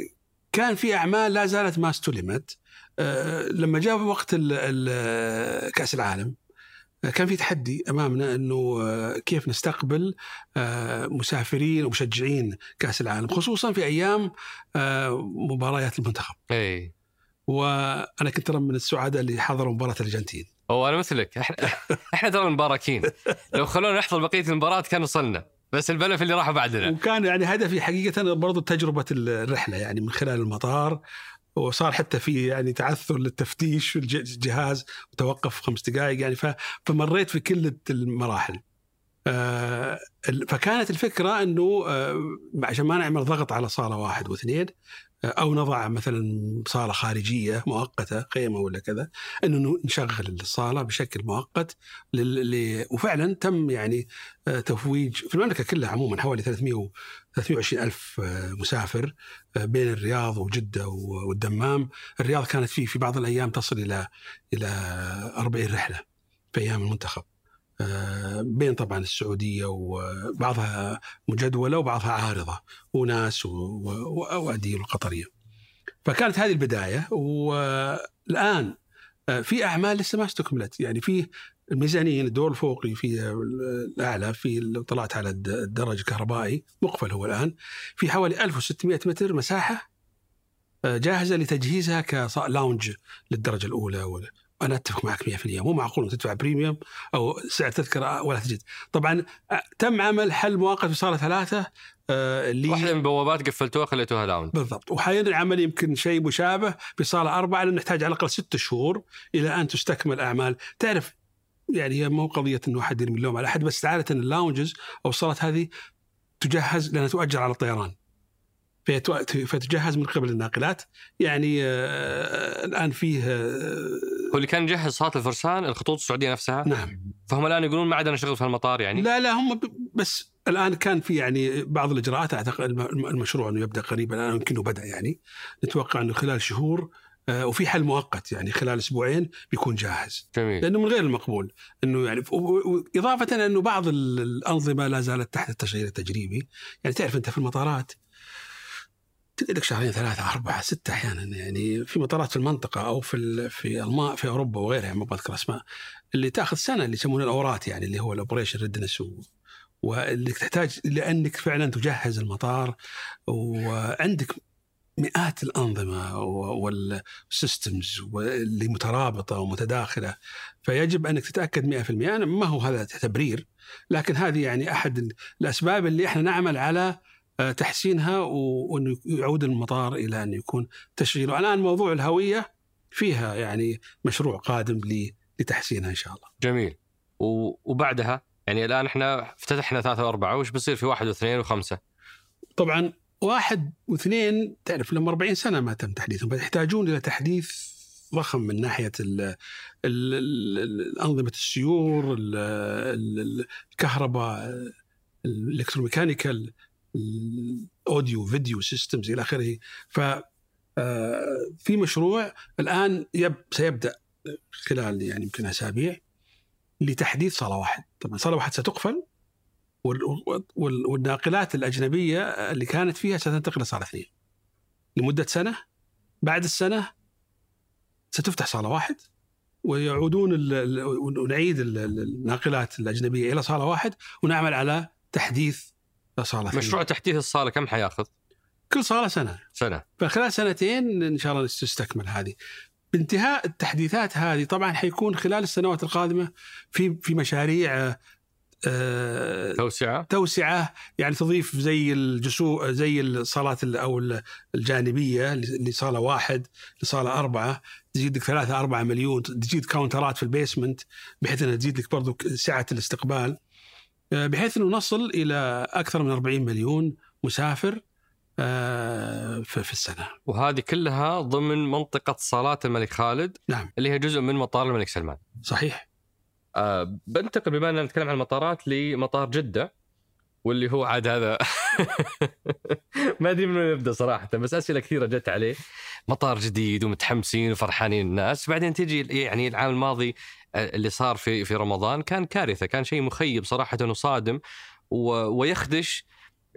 كان في أعمال لا زالت ما استلمت لما جاء وقت كأس العالم كان في تحدي أمامنا إنه آه، كيف نستقبل آه، مسافرين ومشجعين كأس العالم خصوصا في أيام آه، مباريات المنتخب. إي. وأنا كنت ترى من السعداء اللي حضروا مباراة الأرجنتين. هو أنا مثلك. إحنا إحنا ترى مباركين. لو خلونا نحضر بقية المباراة كان وصلنا. بس البلا في اللي راحوا بعدنا. وكان يعني هدفي حقيقة برضو تجربة الرحلة يعني من خلال المطار وصار حتى في يعني تعثر للتفتيش الجهاز وتوقف خمس دقائق يعني فمريت في كل المراحل. آه، فكانت الفكرة إنه آه، عشان ما نعمل ضغط على صالة واحد واثنين أو نضع مثلا صالة خارجية مؤقتة خيمه ولا كذا إنه نشغل الصالة بشكل مؤقت لل... وفعلا تم يعني آه، تفويج في المملكة كلها عموما حوالي 300 و 320 ألف آه، مسافر آه، بين الرياض وجدة و- والدمام. الرياض كانت فيه في بعض الأيام تصل إلى إلى 40 رحلة في أيام المنتخب. بين طبعا السعودية وبعضها مجدولة وبعضها عارضة وناس و- و- واوديه القطرية. فكانت هذه البداية والآن آه، في أعمال لسه ما استكملت يعني في الميزانيين الدور الفوقي في الأعلى في لو طلعت على الد- الدرج الكهربائي مقفل هو الآن في حوالي 1600 متر مساحة آه، جاهزة لتجهيزها ك lounge للدرجة الأولى أنا أتفق معك 100% مو معقول تدفع premium أو سعر تذكرة ولا تجد. طبعا تم عمل حل مؤقت في صاله ثلاثة آه، اللي واحدة من البوابات قفلتوها خليتوها lounge بالضبط. وحاليا العمل يمكن شيء مشابه في صاله أربعة لأنه نحتاج على الأقل ست شهور إلى أن تستكمل أعمال. تعرف يعني هي مو قضية إنه أحد يرمي اللوم على أحد بس عادة اللاونجز أو الصالات هذه تجهز لأنها تؤجر على الطيران. فتجهز من قبل الناقلات. يعني آه، الآن فيه آه، هو اللي كان يجهز صالات الفرسان الخطوط السعودية نفسها. نعم. فهم الآن يقولون ما عندنا شغل في المطار يعني. لا لا هم بس الآن كان في يعني بعض الإجراءات أعتقد الم- المشروع أنه يبدأ قريبا الآن يمكنه بدأ يعني. نتوقع أنه خلال شهور آه، وفي حل مؤقت يعني خلال أسبوعين بيكون جاهز. جميل. لأنه من غير المقبول إنه يعني إضافة أنه بعض ال- الأنظمة لا زالت تحت التشغيل التجريبي. يعني تعرف أنت في المطارات ت- لك شهرين ثلاثة أربعة ستة أحيانا يعني في مطارات في المنطقة أو في في الماء في أوروبا وغيرها ما بذكر أسماء اللي تأخذ سنة اللي يسمونه ال ORAT يعني اللي هو ال operation readiness واللي تحتاج لأنك فعلا تجهز المطار وعندك مئات الأنظمة والسيستمز اللي مترابطة ومتداخلة فيجب أنك تتأكد 100% أنا ما هو هذا تبرير لكن هذه يعني أحد الأسباب اللي إحنا نعمل على تحسينها و- وإنه يعود المطار إلى أن يكون تشغيله، الآن موضوع الهوية فيها يعني مشروع قادم لتحسينها إن شاء الله. جميل. وبعدها يعني الآن إحنا افتتحنا ثلاثة وأربعة وش بيصير في واحد واثنين وخمسة؟ طبعا واحد واثنين تعرف لما 40 سنة ما تم تحديثهم فيحتاجون إلى تحديث ضخم من ناحية ال ال ال أنظمة السيور ال ال الكهرباء ال electromechanical ال audio video systems إلى آخره. ف آه، في مشروع الآن يب سيبدأ خلال يعني يمكن أسابيع لتحديث صالة واحد. طبعا صالة واحد ستقفل وال- وال- والناقلات الأجنبية اللي كانت فيها ستنتقل لصاله اثنين. لمدة سنة بعد السنة ستفتح صالة واحد ويعودون ونعيد ال- ال- الناقلات الأجنبية إلى صالة واحد ونعمل على تحديث صاله اثنين. مشروع تحديث الصالة كم حياخذ؟ كل صالة سنة. سنة. فخلال سنتين إن شاء الله تستكمل هذه. بانتهاء التحديثات هذه طبعا حيكون خلال السنوات القادمة في في مشاريع آه، توسعة. توسعة. يعني تضيف زي الجسور زي الصالات ال- أو ال- الجانبية لصالة واحد لصالة أربعة. تزيد لك ثلاثة أربعة مليون. تزيد counter ات في ال basement بحيث إنها تزيد لك برضو سعة الاستقبال. آه، بحيث إنه نصل إلى أكثر من 40 مليون مسافر آه، في السنة. وهذه كلها ضمن منطقة صالات الملك خالد نعم. اللي هي جزء من مطار الملك سلمان صحيح آه بنتقل بما أننا نتكلم عن المطارات لمطار جدة واللي هو عاد هذا. [laughs] ما أدري من وين نبدا صراحة بس أسئلة كثيرة جت عليه. مطار جديد ومتحمسين وفرحانين الناس. بعدين تجي يعني العام الماضي آه، اللي صار في في رمضان كان كارثة كان شيء مخيب صراحة وصادم. ويخدش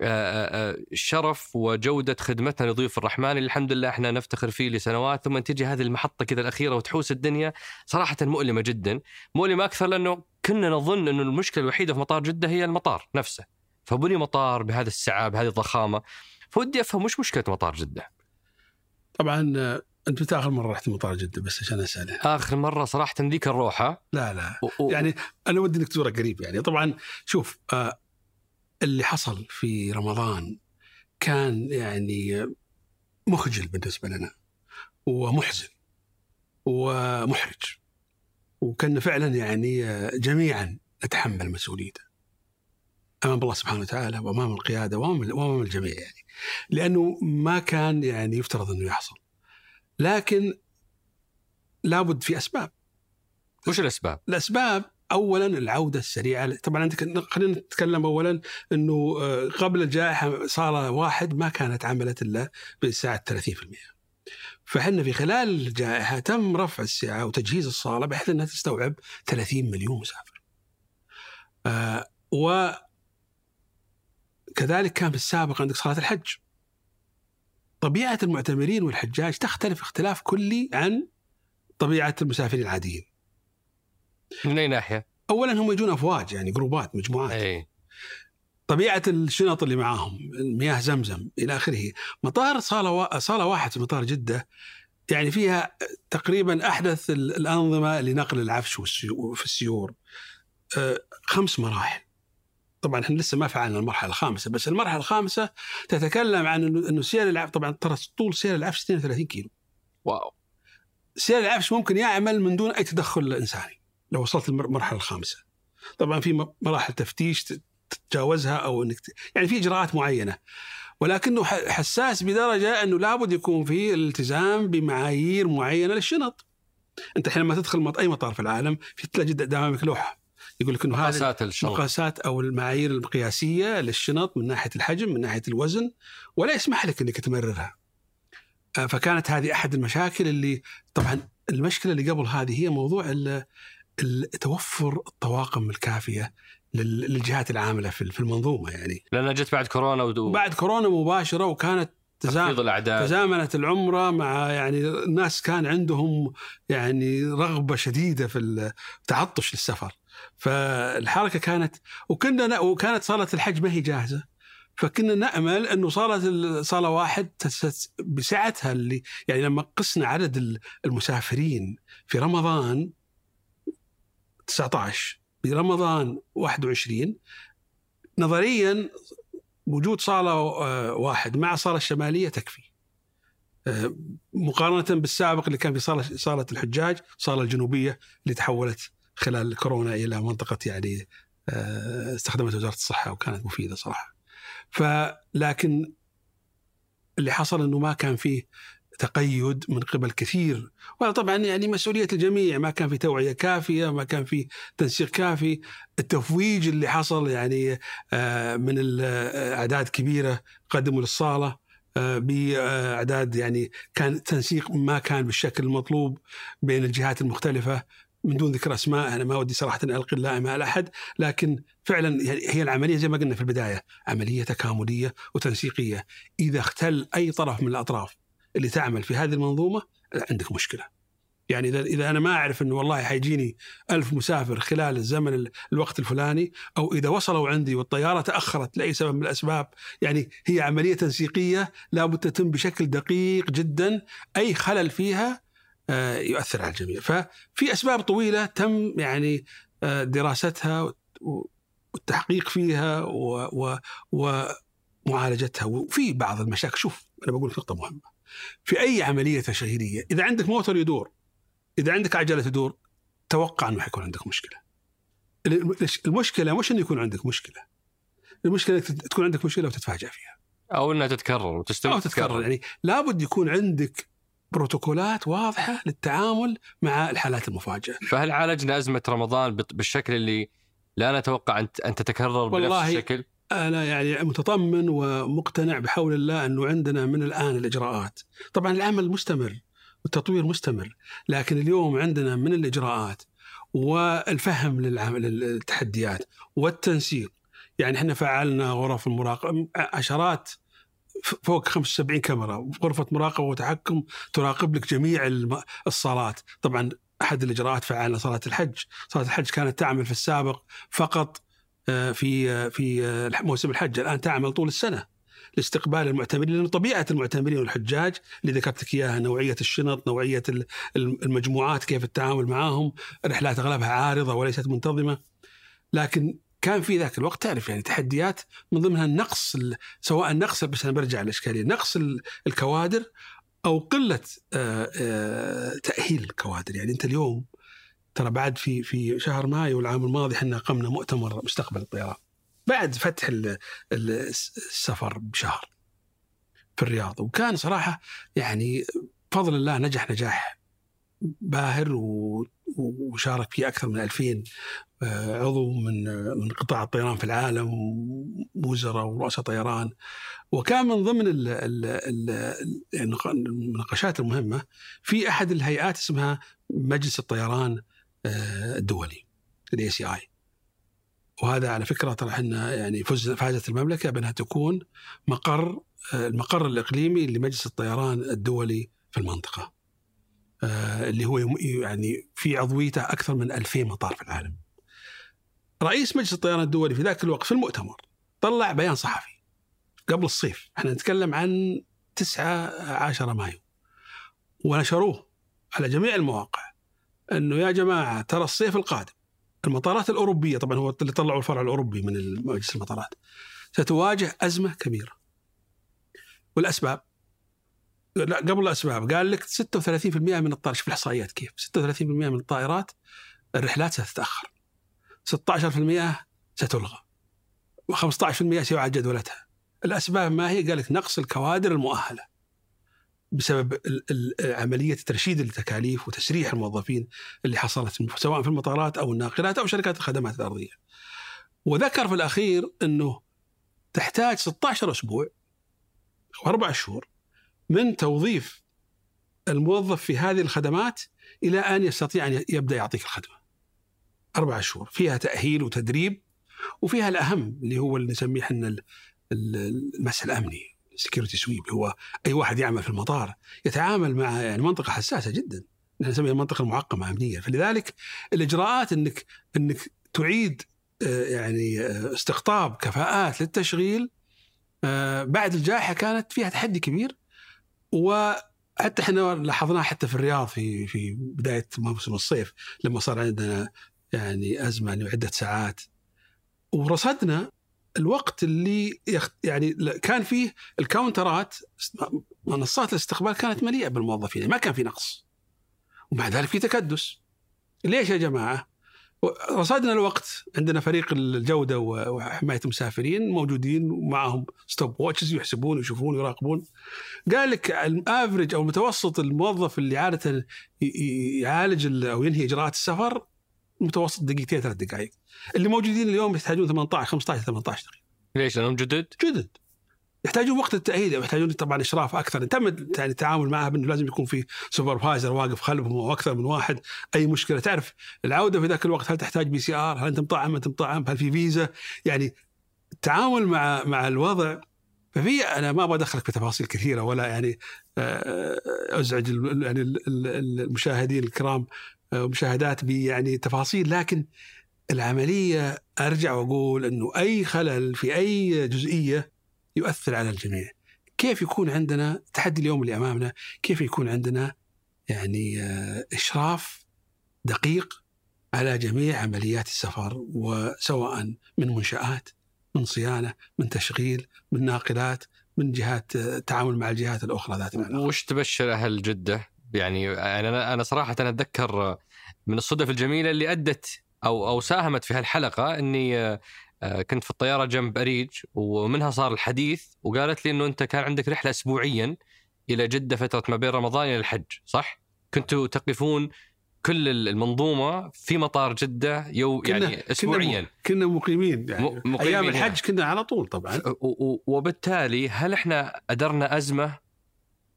آه، آه، شرف وجودة خدمتنا لضيوف الرحمن اللي الحمد لله إحنا نفتخر فيه لسنوات. ثم تجي هذه المحطة كذا الأخيرة وتحوس الدنيا. صراحة مؤلمة جدا. مؤلمة أكثر لأنه كنا نظن إنه المشكلة الوحيدة في مطار جدة هي المطار نفسه. فبني مطار بهذا السعه بهذه الضخامة. فودي أفهم وش مشكلة مطار جدة؟ طبعا آه، أنت متى آخر مرة رحت مطار جدة بس عشان اسال آخر مرة صراحة ذيك الروحة. لا لا. و- و- يعني أنا ودي إنك تزوره قريب يعني. طبعا شوف آه اللي حصل في رمضان كان يعني مخجل بالنسبة لنا ومحزن ومحرج وكنا فعلا يعني آه، جميعا نتحمل مسؤوليته. أمام الله سبحانه وتعالى وأمام القيادة وأمام الجميع يعني. لأنه ما كان يعني يفترض إنه يحصل. لكن لابد في أسباب. وش الأسباب؟ الأسباب اولا العودة السريعة. طبعا عندك خلينا نتكلم اولا إنه آه، قبل الجائحة صاله واحد ما كانت عملت إلا بسعه 30% فحنا في خلال الجائحة تم رفع السعة وتجهيز الصالة بحيث إنها تستوعب 30 مليون مسافر. آه وكذلك كان في السابق عندك صلاة الحج. طبيعة المعتمرين والحجاج تختلف اختلاف كلي عن طبيعة المسافرين العاديين. من أي ناحية؟ اولا هم يجون أفواج يعني جروبات مجموعات أي طبيعة الشنط اللي معاهم مياه زمزم إلى آخره مطار صالة وا... صالة واحد في مطار جدة يعني فيها تقريبا أحدث ال- الأنظمة لنقل العفش في السيور آه، خمس مراحل طبعا إحنا لسه ما فعلنا المرحلة الخامسة بس المرحلة الخامسة تتكلم عن انه سير العفش طبعا ترى طول سير العفش 32 كيلو واو سير العفش ممكن يعمل من دون أي تدخل إنساني لو وصلت المرحلة الخامسة. طبعا في مراحل تفتيش تتجاوزها أو إنك. يعني في إجراءات معينة ولكنه حساس بدرجة إنه لابد يكون في الالتزام بمعايير معينة للشنط. أنت الحين لما تدخل أي مطار في العالم في تلاقي جد- أمامك لوحة يقول لك إنه مقاسات الشنط المقاسات أو المعايير القياسيه للشنط من ناحية الحجم من ناحية الوزن ولا يسمح لك إنك تمررها. آه، فكانت هذه أحد المشاكل اللي طبعا المشكلة اللي قبل هذه هي موضوع توفر الطواقم الكافية لل- للجهات العاملة في المنظومة يعني. لأنها جت بعد كورونا ودو بعد كورونا مباشرة وكانت تزام تخفيض الاعداد تزامنت العمرة مع يعني الناس كان عندهم يعني رغبة شديدة في التعطش للسفر. فالحركة كانت وكنا وكانت صالة الحج ما هي جاهزة فكنا نأمل إنه صاله صاله واحد بسعتها اللي يعني لما قسنا عدد المسافرين في رمضان 19 برمضان 21 نظريا وجود صالة آه، واحد مع صالة الشمالية تكفي. آه، مقارنة بالسابق اللي كان في صالة صالة الحجاج، الصاله الجنوبية اللي تحولت خلال كورونا إلى منطقة يعني آه، استخدمت وزارة الصحة وكانت مفيدة صراحة. فلكن اللي حصل إنه ما كان فيه تقيد من قبل كثير. وهذا طبعا يعني مسؤولية الجميع ما كان في توعية كافية ما كان في تنسيق كافي. التفويج اللي حصل يعني آه، من أعداد كبيرة قدموا للصالة آه، بأعداد يعني كان تنسيق ما كان بالشكل المطلوب بين الجهات المختلفة. من دون ذكر أسماء أنا ما ودي صراحة ألقي اللائمه على أحد لكن فعلا هي العملية زي ما قلنا في البداية عملية تكاملية وتنسيقية إذا اختل أي طرف من الأطراف اللي تعمل في هذه المنظومة عندك مشكلة. يعني إذا إذا أنا ما أعرف إنه والله حيجيني ألف مسافر خلال الزمن الوقت الفلاني أو إذا وصلوا عندي والطيارة تأخرت لأي سبب من الأسباب يعني هي عملية تنسيقية لابد تتم بشكل دقيق جدا أي خلل فيها يؤثر على الجميع. ففي أسباب طويلة تم يعني آه، دراستها والتحقيق فيها ومعالجتها. وفي بعض المشاكل شوف أنا بقول نقطة مهمة. في أي عملية تشغيلية إذا عندك موتور يدور إذا عندك عجلة تدور توقع أنه حيكون عندك مشكلة. المشكلة مش إنه يكون عندك مشكلة. المشكلة تكون عندك مشكلة وتتفاجأ فيها. أو إنها تتكرر وتستمر أو تتكرر. يعني لابد يكون عندك بروتوكولات واضحة للتعامل مع الحالات المفاجئة. فهل عالجنا ازمه رمضان بالشكل اللي لا نتوقع أن تتكرر بنفس الشكل؟ أنا يعني متطمن ومقتنع بحول الله أنه عندنا من الآن الإجراءات، طبعا العمل مستمر والتطوير مستمر، لكن اليوم عندنا من الإجراءات والفهم للتحديات والتنسيق، يعني إحنا فعلنا غرف المراقبه عشرات فوق 75 كاميرا غرفة مراقبة وتحكم تراقب لك جميع الصالات. طبعا أحد الإجراءات فعلنا صلاة الحج. صلاة الحج كانت تعمل في السابق فقط آه، في آه، في آه، موسم الحج. الآن تعمل طول السنة لاستقبال المعتمرين لأن طبيعة المعتمرين والحجاج اللي ذكرت لك إياها نوعية الشنط، نوعية المجموعات كيف التعامل معاهم، رحلات أغلبها عارضة وليست منتظمة. لكن كان في ذاك الوقت تعرف يعني تحديات من ضمنها النقص سواء نقص بس أنا برجع للإشكالية، نقص الكوادر أو قلة تأهيل الكوادر، يعني أنت اليوم ترى بعد في في شهر مايو العام الماضي إحنا قمنا مؤتمر مستقبل الطيران بعد فتح السفر بشهر في الرياض. وكان صراحة يعني بفضل الله نجح نجاح باهر وشارك فيه أكثر من 2000 آه، عضو من من قطاع الطيران في العالم ووزراء ورؤساء طيران. وكان من ضمن النقاشات المهمة في أحد الهيئات اسمها مجلس الطيران آه، الدولي ال ACI وهذا على فكرة ترى إحنا يعني فازت المملكة بأنها تكون مقر آه، المقر الإقليمي لمجلس الطيران الدولي في المنطقة. آه، اللي هو يعني في عضويته أكثر من 2000 مطار في العالم. رئيس مجلس الطيران الدولي في ذاك الوقت في المؤتمر طلع بيان صحفي قبل الصيف. إحنا نتكلم عن 9 10 مايو. ونشروه على جميع المواقع انه يا جماعة ترى الصيف القادم المطارات الأوروبية طبعا هو اللي طلعوا الفرع الأوروبي من مجلس المطارات ستواجه أزمة كبيرة. والأسباب؟ لا قبل الأسباب قال لك 36% من الطائرات شوف الإحصائيات كيف 36% من الطائرات الرحلات ستتأخر. 16% ستلغى و15% سيعاد جدولتها الأسباب ما هي؟ قال لك نقص الكوادر المؤهلة بسبب عملية ترشيد التكاليف وتسريح الموظفين اللي حصلت سواء في المطارات أو الناقلات أو شركات الخدمات الأرضية. وذكر في الأخير إنه تحتاج 16 أسبوع واربع شهور من توظيف الموظف في هذه الخدمات إلى أن يستطيع أن يبدأ يعطيك الخدمة. أربع شهور. فيها تأهيل وتدريب وفيها الأهم اللي هو اللي نسميه إحنا المسح الأمني security sweep هو أي واحد يعمل في المطار يتعامل مع يعني منطقة حساسة جدا. نسميها المنطقة المعقمة امنيا فلذلك الإجراءات انك إنك تعيد آه، يعني آه، استقطاب كفاءات للتشغيل آه، بعد الجائحة كانت فيها تحدي كبير. وحتى إحنا لاحظناه حتى في الرياض في في بداية موسم الصيف لما صار عندنا يعني أزمة انه عدة ساعات. ورصدنا الوقت اللي يخ... يعني كان فيه ال counters ات منصات الاستقبال كانت مليئة بالموظفين ما كان في نقص. ومع ذلك في تكدس. ليش يا جماعة؟ رصدنا الوقت عندنا فريق الجودة وحماية المسافرين موجودين ومعهم stopwatches يحسبون ويشوفون ويراقبون. قال لك ال average أو المتوسط الموظف اللي عادة يعالج أو ينهي إجراءات السفر متوسط دقيقتين ثلاث دقائق اللي موجودين اليوم يحتاجون 18 15 18 دقيقة ليش لأنهم جدد؟ جدد يحتاجون وقت التأهيل يحتاجون طبعا إشراف أكثر تم يعني التعامل معها بأنه لازم يكون في supervisor واقف خلفهم أو أكثر من واحد أي مشكلة تعرف العودة في ذاك الوقت هل تحتاج PCR؟ هل أنت مطعم؟ أنت مطعم؟ هل في فيزا؟ يعني التعامل مع مع الوضع ففي أنا ما أبغى أدخلك في تفاصيل كثيرة ولا يعني آه، أزعج يعني المشاهدين الكرام آه، مشاهدات يعني تفاصيل لكن العملية أرجع وأقول إنه أي خلل في أي جزئية يؤثر على الجميع. كيف يكون عندنا تحدي اليوم اللي أمامنا كيف يكون عندنا يعني آه، إشراف دقيق على جميع عمليات السفر وسواء من منشآت من صيانة من تشغيل من ناقلات من جهات التعامل مع الجهات الأخرى ذات وش تبشر أهل جدة؟ يعني أنا أنا صراحة أنا أتذكر من الصدف الجميلة اللي أدت أو أو ساهمت في هالحلقة إني آه، كنت في الطيارة جنب أريج ومنها صار الحديث وقالت لي إنه أنت كان عندك رحلة اسبوعيا إلى جدة فترة ما بين رمضان إلى الحج صح؟ كنتوا تقفون كل المنظومة في مطار جدة يو يعني اسبوعيا. كنا مقيمين يعني. مقيمين أيام الحج كنا على طول طبعا. وبالتالي هل إحنا أدرنا أزمة؟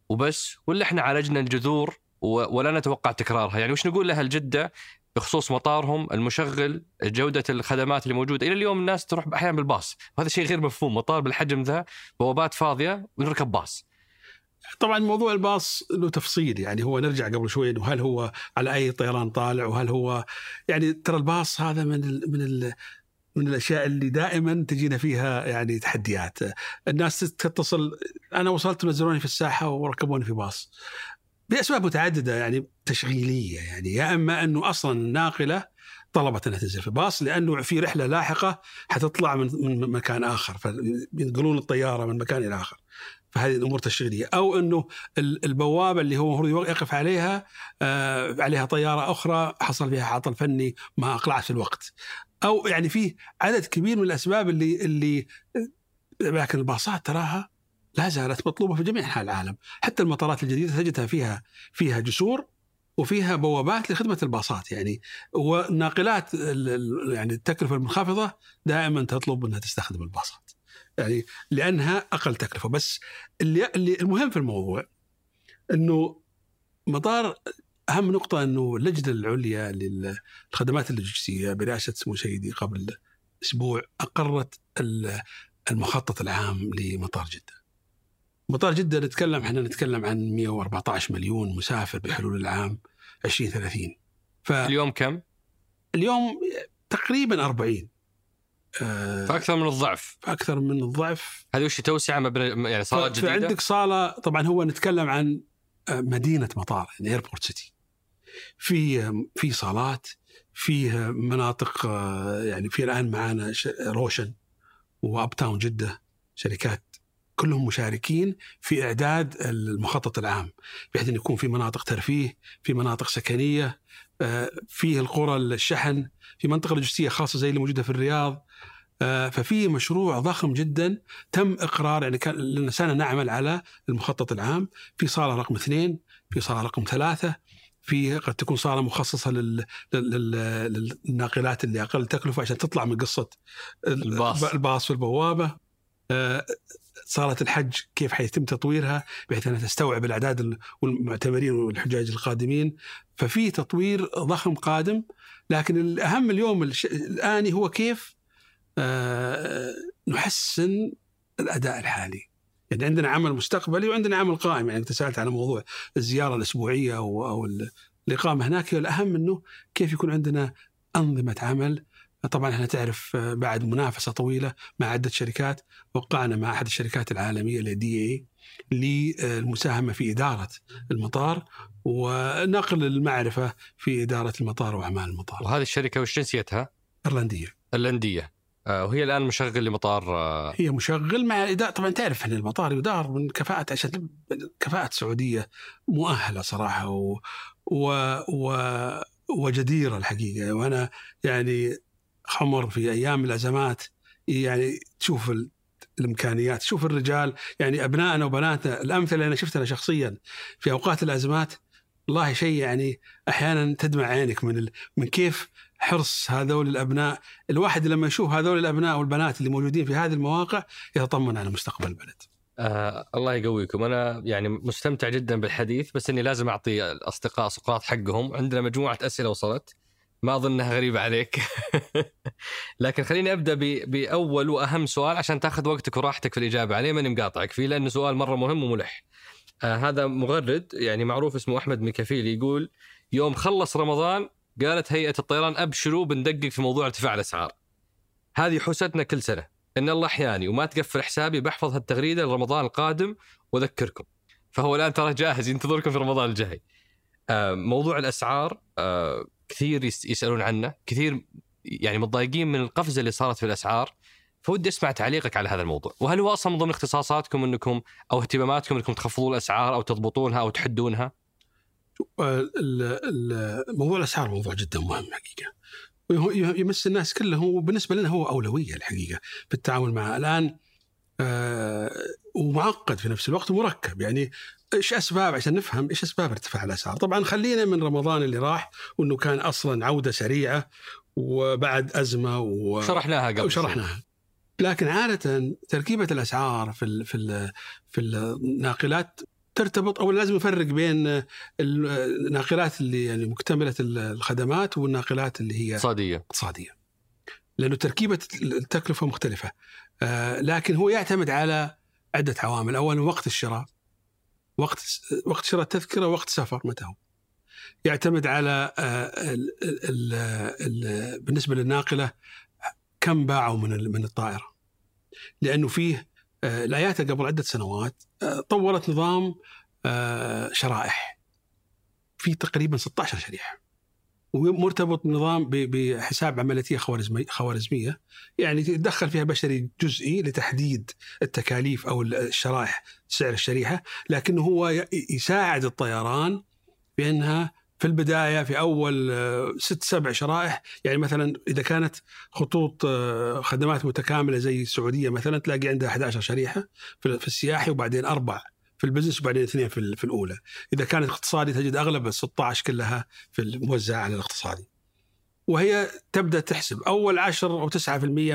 وبس ولا إحنا عالجنا الجذور ولا نتوقع تكرارها. يعني وش نقول لأهل جدة؟ بخصوص مطارهم المشغل جودة الخدمات اللي موجودة. إلى اليوم الناس تروح أحيانا بالباص. وهذا شيء غير مفهوم. مطار بالحجم ذا بوابات فاضية ونركب باص. طبعا موضوع الباص له تفصيل. يعني هو نرجع قبل شوي إنه هل هو على أي طيران طالع؟ وهل هو يعني ترى الباص هذا من ال من ال من الأشياء اللي دائما تجينا فيها يعني تحديات. الناس تتصل أنا وصلت نزلوني في الساحة وركبوني في باص. بأسباب متعددة يعني تشغيلية يعني يا إما أنه أصلا الناقله طلبت إنها تنزل في باص لأنه في رحلة لاحقة حتطلع من من مكان آخر فينقلون الطيارة من مكان إلى آخر. فهذه الأمور تشغيلية. أو أنه البوابة اللي هو المفروض يقف عليها آه عليها طيارة أخرى حصل فيها عطل فني ما أقلعت في الوقت. أو يعني في عدد كبير من الأسباب اللي اللي لكن الباصات تراها لا زالت مطلوبة في جميع أنحاء العالم، حتى المطارات الجديدة تجدها فيها فيها جسور وفيها بوابات لخدمة الباصات. يعني والناقلات يعني التكلفة المنخفضة دائما تطلب أنها تستخدم الباصات. يعني لأنها أقل تكلفة. بس اللي المهم في الموضوع إنه مطار أهم نقطة أنه اللجنة العليا للخدمات اللوجستية برئاسة سمو سيدي قبل أسبوع أقرت المخطط العام لمطار جدة. مطار جدة نتكلم إحنا نتكلم عن 114 مليون مسافر بحلول العام 2030 ف اليوم كم؟ اليوم تقريبا 40 آه فأكثر من الضعف أكثر من الضعف هذه وش توسعة مبنى يعني صالات جديدة؟ فعندك صالة طبعا هو نتكلم عن آه، مدينة مطار يعني airport city في في صالات فيه مناطق آه، يعني في الآن معانا روشن و Uptown جدة شركات كلهم مشاركين في إعداد المخطط العام بحيث إن يكون في مناطق ترفيه، في مناطق سكنية، آه، فيه القرى الشحن، في منطقة لوجستية خاصة زي اللي موجودة في الرياض. آه، ففي مشروع ضخم جدا تم إقرار يعني كان لنا سنة نعمل على المخطط العام، في صالة رقم اثنين، في صالة رقم ثلاثة، في قد تكون صالة مخصصة لل... لل... للناقلات اللي أقل تكلفة عشان تطلع من قصة الباص. الباص في البوابه آه، صالة الحج كيف حيتم تطويرها بحيث أنها تستوعب الأعداد والمعتمرين والحجاج القادمين. ففي تطوير ضخم قادم لكن الأهم اليوم الآني هو كيف آه، نحسن الأداء الحالي. يعني عندنا عمل مستقبلي وعندنا عمل قائم يعني انت سألت على موضوع الزيارة الأسبوعية أو أو الإقامة هناك الأهم إنه كيف يكون عندنا أنظمة عمل طبعا إحنا تعرف بعد منافسة طويلة مع عدة شركات وقعنا مع أحد الشركات العالمية اللي دي إي للمساهمة في إدارة المطار ونقل المعرفة في إدارة المطار وأعمال المطار. وهذه الشركة وش جنسيتها؟ إيرلندية. إيرلندية. آه، وهي الآن مشغل لمطار آه، هي مشغل مع اداره طبعا تعرف إن المطار يدار من كفاءة عشان كفاءة سعودية مؤهلة صراحة و, و, و وجديرة الحقيقة. وأنا يعني خمر في أيام الأزمات يعني تشوف الإمكانيات شوف الرجال يعني أبنائنا وبناتنا الأمثلة اللي أنا شفتها شخصيا في أوقات الأزمات والله شيء يعني أحيانا تدمع عينك من ال... من كيف حرص هذول الأبناء، الواحد لما يشوف هذول الأبناء والبنات اللي موجودين في هذه المواقع يتطمن على مستقبل البلد. آه الله يقويكم. أنا يعني مستمتع جدا بالحديث بس إني لازم أعطي الأصدقاء سقراط حقهم. عندنا مجموعة أسئلة وصلت. ما أظنها غريبة عليك. [laughs] لكن خليني أبدأ بأول وأهم سؤال عشان تأخذ وقتك وراحتك في الإجابة عليه. ماني مقاطعك فيه لأنه سؤال مرة مهم وملح. آه هذا مغرد يعني معروف اسمه أحمد ميكافيلي يقول يوم خلص رمضان قالت هيئة الطيران أبشروا بندقق في موضوع ارتفاع الأسعار. هذه حوستنا كل سنة. إن الله أحياني وما تقفل حسابي بحفظ هالتغريدة لرمضان القادم وأذكركم. فهو الآن ترى جاهز ينتظركم في رمضان الجاي. آه موضوع الأسعار آه كثير يسألون عنه. كثير يعني متضايقين من القفزة اللي صارت في الأسعار. فودي أسمع تعليقك على هذا الموضوع. وهل هو أصلا من ضمن اختصاصاتكم إنكم أو اهتماماتكم إنكم تخفضون الأسعار أو تضبطونها أو تحدونها؟ موضوع الأسعار موضوع جدا مهم حقيقة. يمس الناس كلهم وبالنسبه لنا هو أولوية الحقيقة في التعامل معه. الآن آه ومعقد في نفس الوقت ومركب. يعني إيش أسباب عشان نفهم إيش أسباب ارتفاع الأسعار؟ طبعا خلينا من رمضان اللي راح وإنه كان أصلا عودة سريعة وبعد أزمة و... شرحناها قبل شرحناها. لكن عادة تركيبة الأسعار في ال في ال في الناقلات ترتبط أو لازم نفرق بين الناقلات اللي يعني مكتملة الخدمات والناقلات اللي هي اقتصاديه اقتصاديه لأنه تركيبه التكلفة مختلفة. آه، لكن هو يعتمد على عدة عوامل. اولا وقت الشراء. وقت وقت شراء التذكرة وقت سفر متى هو يعتمد على آه، ال ال ال بالنسبة للناقلة كم باعوا من من الطائرة. لأنه فيه آه، الاياتا قبل عدة سنوات آه، طورت نظام شرائح. في تقريبا 16 شريحة. ومرتبط بنظام بحساب عملياتيه خوارزمية. يعني يتدخل فيها بشري جزئي لتحديد التكاليف أو الشرائح سعر الشريحة. لكنه هو يساعد الطيران بأنها في البداية في أول آه، ست سبع شرائح يعني مثلا إذا كانت خطوط آه، خدمات متكاملة زي السعودية مثلا تلاقي عندها 11 شريحة في السياحي وبعدين أربع في البزنس وبعدين اثنين في, في الأولى. إذا كانت اقتصادي تجد أغلب ال 16 كلها في الموزعة على الاقتصادي. وهي تبدأ تحسب. أول 10 أو 9%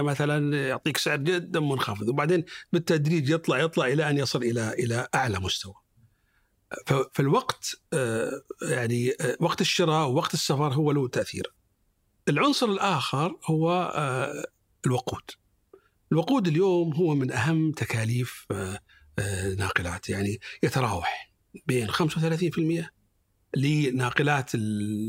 مثلا يعطيك سعر جدا منخفض وبعدين بالتدريج يطلع يطلع إلى أن يصل إلى إلى أعلى مستوى. فالوقت آه، يعني آه، وقت الشراء ووقت السفر هو له تأثير. العنصر الآخر هو آه، الوقود. الوقود اليوم هو من أهم تكاليف ناقلات يعني يتراوح بين 35% لناقلات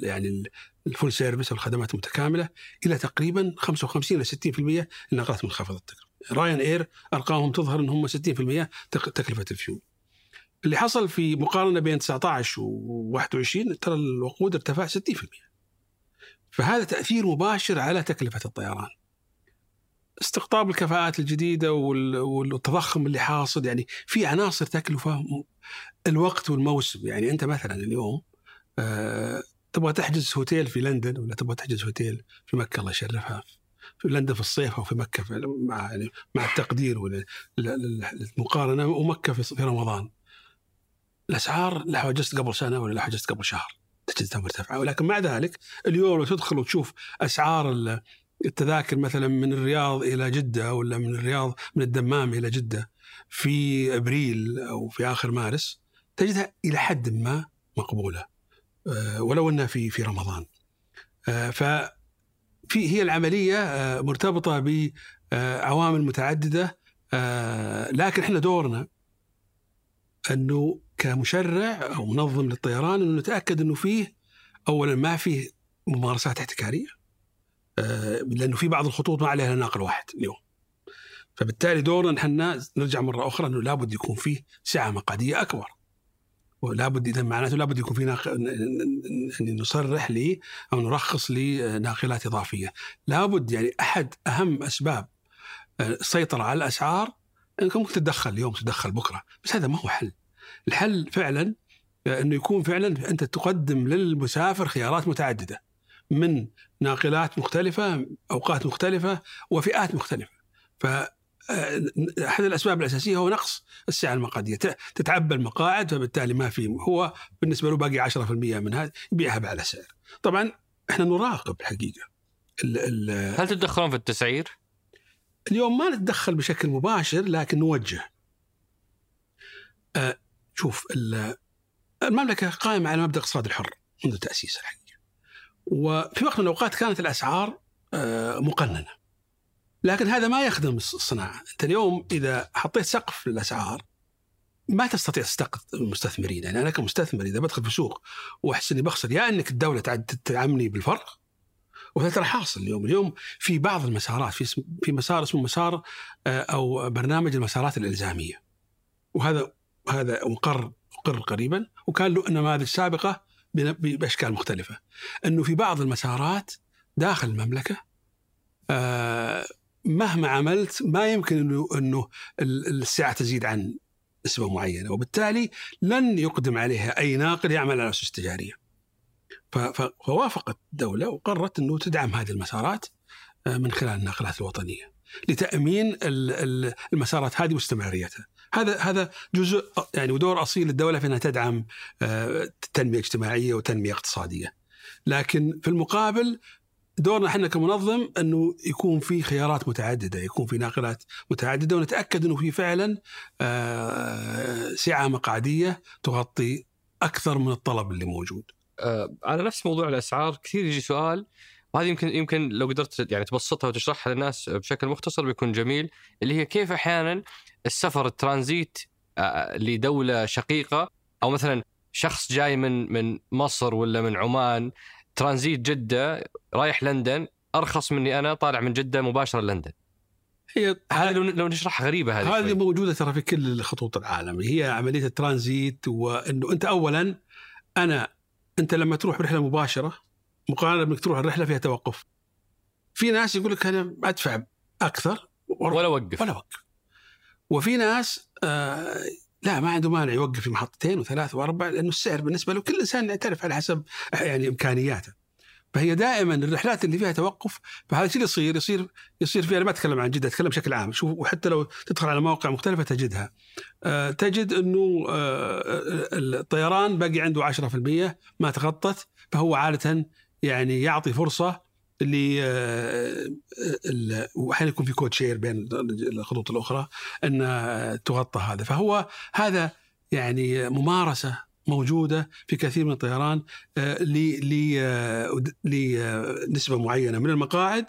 يعني ال full service أو الخدمات المتكاملة إلى تقريبا 55 إلى 60% للناقلات منخفضة التكلفة. Ryanair أرقامهم تظهر إن هم 60% تكلفة الفيول. اللي حصل في مقارنة بين 19 و 21 ترى الوقود ارتفع 60%. فهذا تأثير مباشر على تكلفة الطيران. استقطاب الكفاءات الجديدة والتضخم اللي حاصل يعني في عناصر تكلفة الوقت والموسم يعني أنت مثلا اليوم أه تبغى تحجز هوتيل في لندن ولا تبغى تحجز هوتيل في مكة الله يشرفها في لندن في الصيف أو في مكة في مع يعني مع التقدير والمقارنه ومكة في رمضان الأسعار لا حجزت قبل سنة ولا لا حجزت قبل شهر تجدها مرتفعه ولكن مع ذلك اليوم لو تدخل وتشوف أسعار التذاكر مثلا من الرياض إلى جدة ولا من الرياض من الدمام إلى جدة في أبريل أو في آخر مارس تجدها إلى حد ما مقبولة. آه، ولو أنها في في رمضان. آه، ف في هي العملية آه، مرتبطة بعوامل متعددة. لكن إحنا دورنا أنه كمشرع أو منظم للطيران إنه نتأكد إنه فيه اولا ما فيه ممارسات احتكارية آه، لأنه في بعض الخطوط ما عليها ناقل واحد اليوم. فبالتالي دورنا نحن نرجع مرة أخرى إنه لابد يكون فيه سعة مقعديه أكبر. ولابد إذا معناته لابد يكون في ناق... نصرح لي أو نرخص لناقلات إضافية. لابد يعني أحد أهم أسباب السيطرة على الأسعار إنك ممكن تتدخل اليوم تتدخل بكرة بس هذا ما هو حل. الحل فعلا إنه يكون فعلا أنت تقدم للمسافر خيارات متعددة من ناقلات مختلفة أوقات مختلفة وفئات مختلفة. ف أحد الأسباب الأساسية هو نقص السعة المقعديه تتعبى المقاعد فبالتالي ما في هو بالنسبة له باقي 10% من هذا يبيعها بأعلى سعر. طبعا إحنا نراقب الحقيقة. ال ال هل تتدخلون في التسعير؟ اليوم ما نتدخل بشكل مباشر لكن نوجه. أه شوف المملكة قائمة على مبدأ الاقتصاد الحر منذ تاسيسها الحقيقة وفي وقت من الأوقات كانت الأسعار أه مقننة. لكن هذا ما يخدم الصناعة، أنت اليوم إذا حطيت سقف للأسعار ما تستطيع تستقطب المستثمرين، يعني أنا كمستثمر إذا بدخل في سوق وأحس إني بخسر يا إنك الدولة تدعمني بالفرق وهذا ترى حاصل اليوم، اليوم في بعض المسارات في في مسار اسمه مسار آه، أو برنامج المسارات الإلزامية. وهذا هذا مقر اقر قريبا وكان له نماذج سابقه بأشكال مختلفة. أنه في بعض المسارات داخل المملكة آه مهما عملت ما يمكن أنه انه السعة تزيد عن نسبة معينة وبالتالي لن يقدم عليها أي ناقل يعمل على أسس تجارية. فوافقت الدولة وقررت أنه تدعم هذه المسارات آه، من خلال الناقلات الوطنية لتأمين المسارات هذه واستمراريتها. هذا هذا جزء يعني ودور أصيل للدوله في إنها تدعم آه، تنمية اجتماعية وتنمية اقتصادية. لكن في المقابل دورنا إحنا كمنظم أنه يكون في خيارات متعددة، يكون في ناقلات متعددة ونتأكد أنه في فعلا آه، سعة مقعدية تغطي أكثر من الطلب اللي موجود. آه، على نفس موضوع الأسعار كثير يجي سؤال وهذه يمكن يمكن لو قدرت يعني تبسطها وتشرحها للناس بشكل مختصر بيكون جميل اللي هي كيف أحيانا السفر الترانزيت آه، لدولة شقيقة أو مثلا شخص جاي من من مصر ولا من عمان ترانزيت جدة رايح لندن أرخص مني أنا طالع من جدة مباشرة لندن. هي هذه لو لو نشرحها غريبة هذه هذه موجودة ترى في كل خطوط العالم هي عملية الترانزيت وإنه أنت اولا أنا أنت لما تروح برحله مباشرة مقارنة بإنك تروح الرحلة فيها توقف. في ناس يقول لك أنا أدفع أكثر ولا أوقف. ولا أوقف. وفي ناس آه لا ما عنده مانع يوقف في محطتين وثلاث وأربع لأنه السعر بالنسبة له كل إنسان يعترف على حسب يعني إمكانياته. فهي دائما الرحلات اللي فيها توقف فهذا الشيء يصير؟ يصير يصير فيها أنا ما أتكلم عن جدة أتكلم بشكل عام. شوف وحتى لو تدخل على مواقع مختلفة تجدها. أه تجد إنه أه الطيران باقي عنده 10% ما تغطت فهو عادة يعني يعطي فرصة اللي آه، وأحيانا يكون في code share بين الخطوط الأخرى أن تغطى هذا فهو هذا يعني ممارسة موجودة في كثير من الطيران آه، لنسبه معينة من المقاعد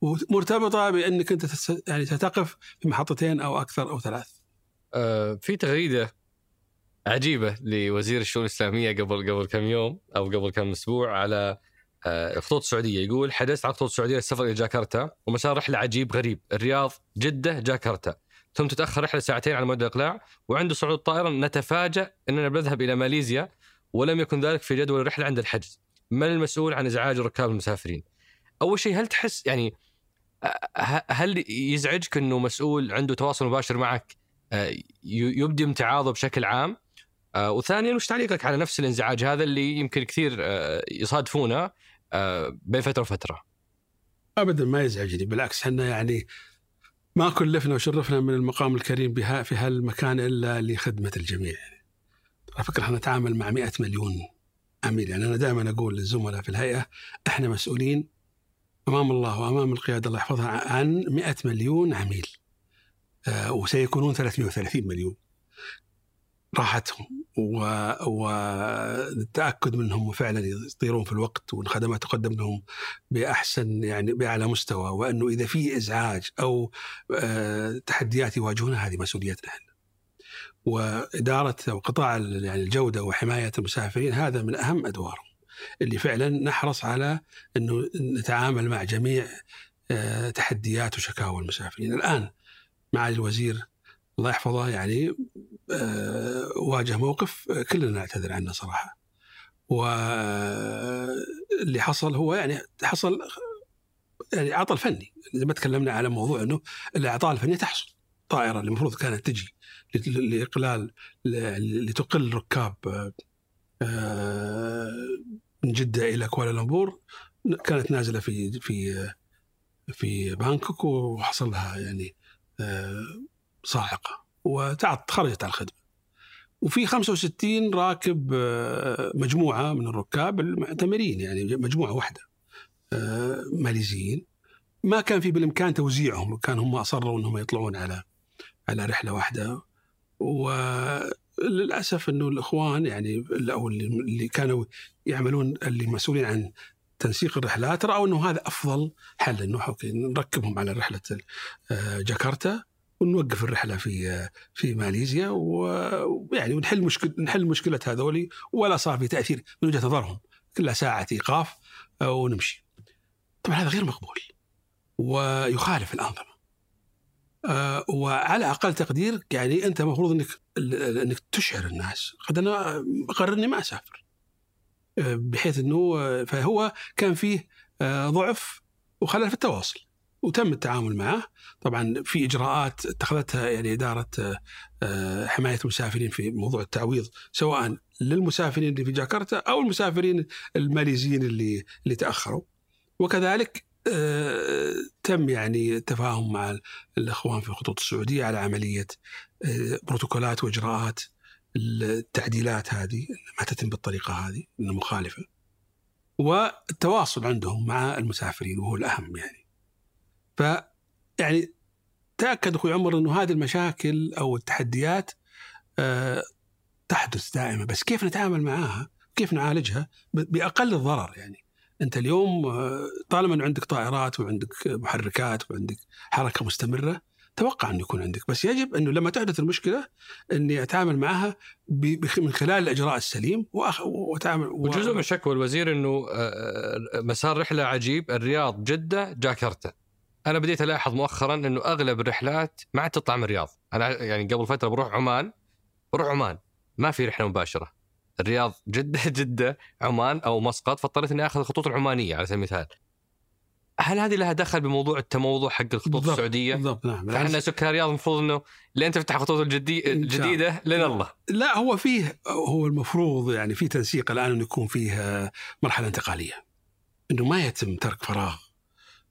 ومرتبطة بأنك أنت يعني ستقف في محطتين أو أكثر أو ثلاث. آه، في تغريدة عجيبة لوزير الشؤون الإسلامية قبل قبل كم يوم أو قبل كم أسبوع على الخطوط السعوديه يقول حدثت على الخطوط السعوديه السفر إلى جاكرتا ومسار رحلة عجيب غريب. الرياض جدة جاكرتا. ثم تتأخر رحلة ساعتين على موعد الإقلاع وعند صعود الطائره نتفاجأ أننا بنذهب إلى ماليزيا ولم يكن ذلك في جدول الرحلة عند الحجز. من المسؤول عن إزعاج الركاب المسافرين؟ أول شيء هل تحس يعني هل يزعجك إنه مسؤول عنده تواصل مباشر معك يبدي امتعاضه بشكل عام؟ وثانيا وش تعليقك على نفس الإنزعاج هذا اللي يمكن كثير يصادفونه؟ آه، بين فترة وفترة. ابدا ما يزعجني بالعكس إحنا يعني ما كلفنا وشرفنا من المقام الكريم بها في هالمكان إلا لخدمة الجميع. على فكرة إحنا نتعامل مع 100 مليون عميل يعني أنا دائما أقول للزملاء في الهيئة إحنا مسؤولين أمام الله وأمام القيادة الله يحفظها عن 100 مليون عميل. آه وسيكونون 330 مليون. راحتهم. والتاكد منهم فعلا يطيرون في الوقت والخدمات تقدم لهم بأحسن يعني بأعلى مستوى. وأنه إذا في إزعاج أو آه، تحديات يواجهونها هذه مسؤوليتنا إحنا. وإدارة وقطاع يعني الجودة وحماية المسافرين هذا من أهم أدوارهم. اللي فعلا نحرص على إنه نتعامل مع جميع آه، تحديات وشكاوى المسافرين. الآن معالي الوزير الله يحفظه يعني واجه موقف كلنا نعتذر عنه صراحة. واللي حصل هو يعني حصل يعني عطل فني. زي ما تكلمنا على موضوع إنه الإعطال الفنيه تحصل. طائرة اللي المفروض كانت تجي لإقلال لتقل ركاب آه، من جدة إلى كوالالمبور كانت نازلة في في في بانكوك وحصل لها يعني آه، صاعقة. وتعط خرجت عن الخدمة. وفي 65 راكب آه، مجموعة من الركاب المعتمرين يعني مجموعة واحدة ماليزيين. ما كان في بالإمكان توزيعهم كان هم أصروا إنهم يطلعون على على رحلة واحدة. وللأسف إنه الإخوان يعني أو اللي كانوا يعملون اللي مسؤولين عن تنسيق الرحلات رأوا إنه هذا أفضل حل إنه نركبهم على رحلة آه، جاكرتا. ونوقف الرحلة في في ماليزيا ويعني ونحل مشكله نحل مشكلة هذولي ولا صار في تأثير من وجهة نظرهم كلها ساعة إيقاف آه، ونمشي. طبعا هذا غير مقبول ويخالف الأنظمة. آه، وعلى أقل تقدير يعني أنت المفروض إنك إنك تشعر الناس قد أنا أقرر إني ما أسافر آه، بحيث إنه فهو كان فيه ضعف وخلل في التواصل وتم التعامل معه. طبعا في إجراءات اتخذتها يعني إدارة حماية المسافرين في موضوع التعويض سواء للمسافرين اللي في جاكرتا أو المسافرين الماليزيين اللي اللي تأخروا. وكذلك آه، تم يعني التفاهم مع الإخوان في الخطوط السعودية على عملية آه، بروتوكولات وإجراءات التعديلات هذه ما تتم بالطريقة هذه انها مخالفة. والتواصل عندهم مع المسافرين وهو الأهم يعني. ف يعني تأكد أخوي عمر إنه هذه المشاكل أو التحديات آه، تحدث دائما. بس كيف نتعامل معها كيف نعالجها؟ بأقل الضرر يعني. أنت اليوم آه، طالما إنه عندك طائرات وعندك محركات وعندك حركة مستمرة توقع إنه يكون عندك. بس يجب إنه لما تحدث المشكلة إني أتعامل معها من خلال الإجراء السليم وأتعامل وجزء من شكوى الوزير إنه آه، مسار رحلة عجيب. الرياض جدة جاكرتا. أنا بديت ألاحظ مؤخرا إنه أغلب الرحلات ما عاد تطلع من الرياض. أنا يعني قبل فترة بروح عمان بروح عمان. ما في رحلة مباشرة. الرياض جدة [laughs] جدة عمان أو مسقط فاضطريت إني آخذ الخطوط العمانية على سبيل المثال. هل هذه لها دخل بموضوع التموضع حق الخطوط بالضبط السعودية؟ بالضبط نعم. فإحنا سكان الرياض المفروض إنه لين تفتح الخطوط الجدي... الجديده لين الله. لا هو فيه هو المفروض يعني في تنسيق الآن انه يكون فيه مرحلة انتقالية. إنه ما يتم ترك فراغ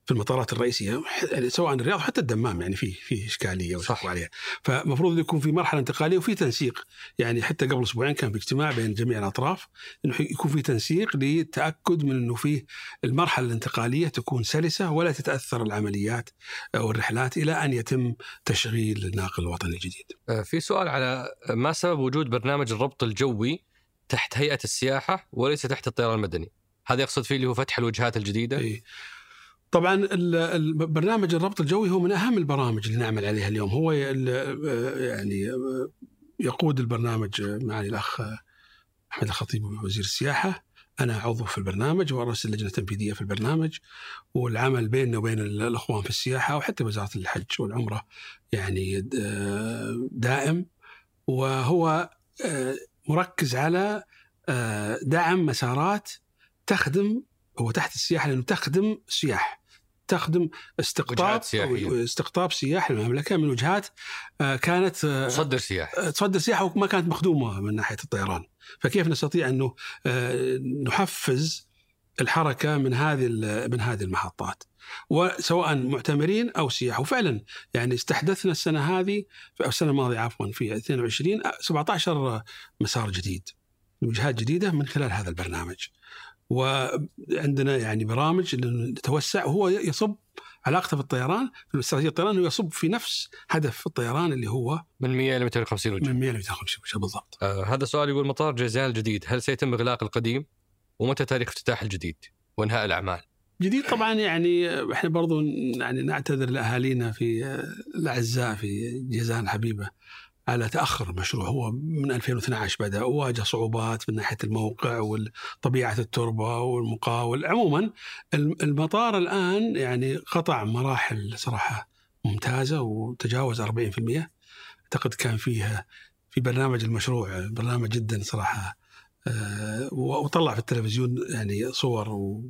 في المطارات الرئيسية يعني سواء الرياض حتى الدمام يعني فيه فيه إشكالية صح عليها فمفروض يكون في مرحلة انتقالية وفي تنسيق يعني حتى قبل أسبوعين كان في اجتماع بين جميع الأطراف إنه يكون في تنسيق للتاكد من إنه فيه المرحلة الانتقالية تكون سلسة ولا تتأثر العمليات أو الرحلات إلى أن يتم تشغيل الناقل الوطني الجديد. آه، في سؤال على ما سبب وجود برنامج الربط الجوي تحت هيئة السياحة وليس تحت الطيران المدني؟ هذا يقصد فيه اللي هو فتح الوجهات الجديدة؟ إيه. طبعا البرنامج الربط الجوي هو من أهم البرامج اللي نعمل عليها اليوم. هو يعني يقود البرنامج معالي الأخ أحمد الخطيب وزير السياحة. أنا عضو في البرنامج ورئيس اللجنه التنفيذيه في البرنامج. والعمل بيننا وبين الأخوان في السياحة وحتى وزارة الحج والعمرة يعني دائم. وهو مركز على دعم مسارات تخدم هو تحت السياحه لأنه تخدم السياح تخدم استقطاب استقطاب سياح المملكة من وجهات آه، كانت آه، تصدر سياح. آه، تصدر سياح وما كانت مخدومة من ناحية الطيران. فكيف نستطيع انه نحفز الحركة من هذه من هذه المحطات؟ وسواء معتمرين أو سياح. وفعلا يعني استحدثنا السنة هذه أو السنة الماضية عفوا في 22 17 مسار جديد. وجهات جديدة من خلال هذا البرنامج. وعندنا يعني برامج نتوسع وهو يصب علاقته بالطيران في استراتيجية الطيران هو يصب في نفس هدف الطيران اللي هو من 100 ل 250 وجه من 100 ل 250 وجه بالضبط آه هذا سؤال يقول مطار جيزان الجديد هل سيتم إغلاق القديم؟ ومتى تاريخ افتتاح الجديد؟ وإنهاء الأعمال؟ جديد طبعا يعني إحنا برضو يعني نعتذر لأهالينا في الأعزاء في جيزان الحبيبة على تأخر المشروع؟ هو من 2012 بدا وواجه صعوبات من ناحية الموقع وطبيعه التربة والمقاول عموما المطار الآن يعني قطع مراحل صراحة ممتازة وتجاوز 40% أعتقد كان فيها في برنامج المشروع برنامج جدا صراحة آه، وطلع في التلفزيون يعني صور و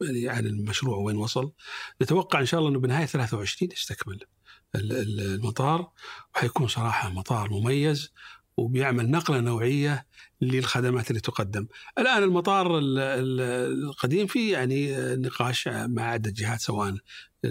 يعني عن المشروع وين وصل. نتوقع إن شاء الله إنه بنهاية 23 يستكمل. المطار وحيكون صراحة مطار مميز وبيعمل نقلة نوعية للخدمات اللي تقدم. الآن المطار القديم فيه يعني نقاش مع عدة جهات سواء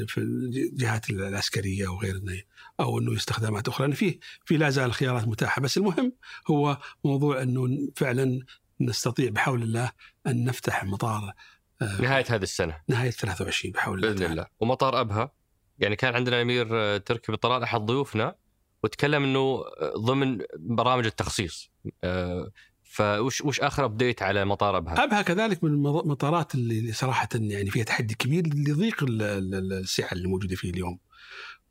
في الجهات العسكرية وغير أو إنه استخدامات أخرى. يعني فيه في لا زال خيارات متاحة. بس المهم هو موضوع إنه فعلا نستطيع بحول الله أن نفتح مطار آه، نهاية هذه السنة. نهاية 23 بحول الله بإذن الله. ومطار أبها؟ يعني كان عندنا الامير آه، تركي بن طلال أحد ضيوفنا وتكلم إنه آه، ضمن برامج التخصيص فوش وش آخر update على مطار أبها؟ أبها كذلك من المطارات اللي صراحة يعني فيها تحدي كبير لضيق السعة اللي موجودة فيه اليوم.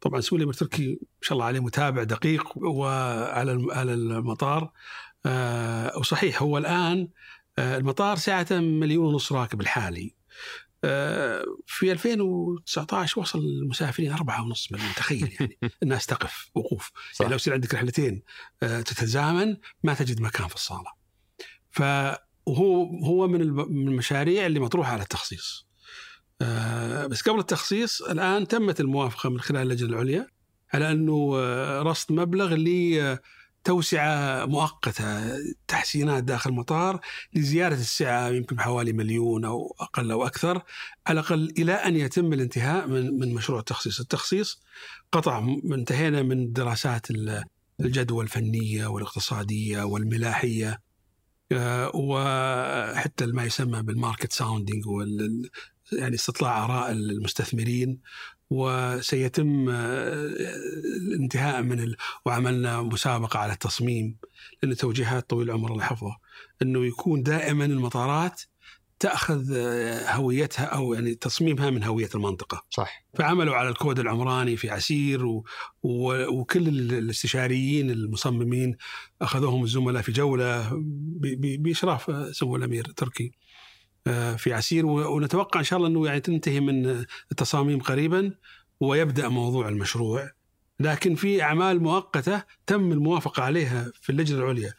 طبعا سمو الامير تركي ما شاء الله عليه متابع دقيق وعلى على المطار آه وصحيح هو الآن آه المطار سعه مليون ونص راكب الحالي آه في 2019 وصل المسافرين أربعة ونص مليون تخيل يعني. [laughs] الناس تقف وقوف. صح. يعني لو يصير عندك رحلتين آه تتزامن ما تجد مكان في الصالة. فهو هو من المشاريع اللي مطروحة على التخصيص. آه، بس قبل التخصيص الآن تمت الموافقة من خلال اللجنة العليا على آه، رصد مبلغ لتوسعه مؤقتة تحسينات داخل المطار لزياده السعة يمكن بحوالي مليون أو أقل أو أكثر على الأقل إلى أن يتم الانتهاء من من مشروع التخصيص، التخصيص قطع انتهينا من دراسات الجدوى الفنية والاقتصادية والملاحية آه، وحتى ما يسمى بال market sounding يعني استطلاع آراء المستثمرين. وسيتم الانتهاء من ال... وعملنا مسابقة على التصميم لأن توجيهات طويل العمر الله يحفظه إنه يكون دائما المطارات تأخذ هويتها أو يعني تصميمها من هوية المنطقة. صح. فعملوا على الكود العمراني في عسير و... و... وكل الاستشاريين المصممين أخذوهم الزملاء في جولة ب... بإشراف سمو الأمير تركي. آه، في عسير ونتوقع إن شاء الله إنه يعني تنتهي من التصاميم قريبا ويبدأ موضوع المشروع لكن في أعمال مؤقتة تم الموافقة عليها في اللجنة العليا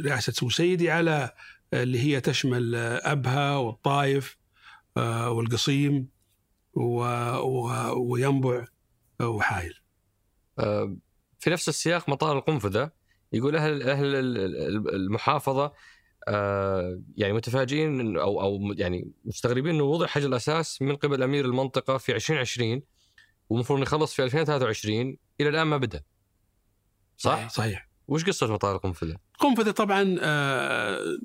برئاسه سمو سيدي على اللي هي تشمل أبها والطايف آه، والقصيم وينبع وحايل. آه، في نفس السياق مطار القنفذة يقول أهل أهل المحافظة آه، يعني متفاجئين أو أو يعني مستغربين إنه وضع حجر الأساس من قبل أمير المنطقة في 2020 والمفروض يخلص في 2023 إلى الآن ما بدأ. صح؟ صحيح. وش قصة مطار القنفذه؟ القنفذه طبعا آه،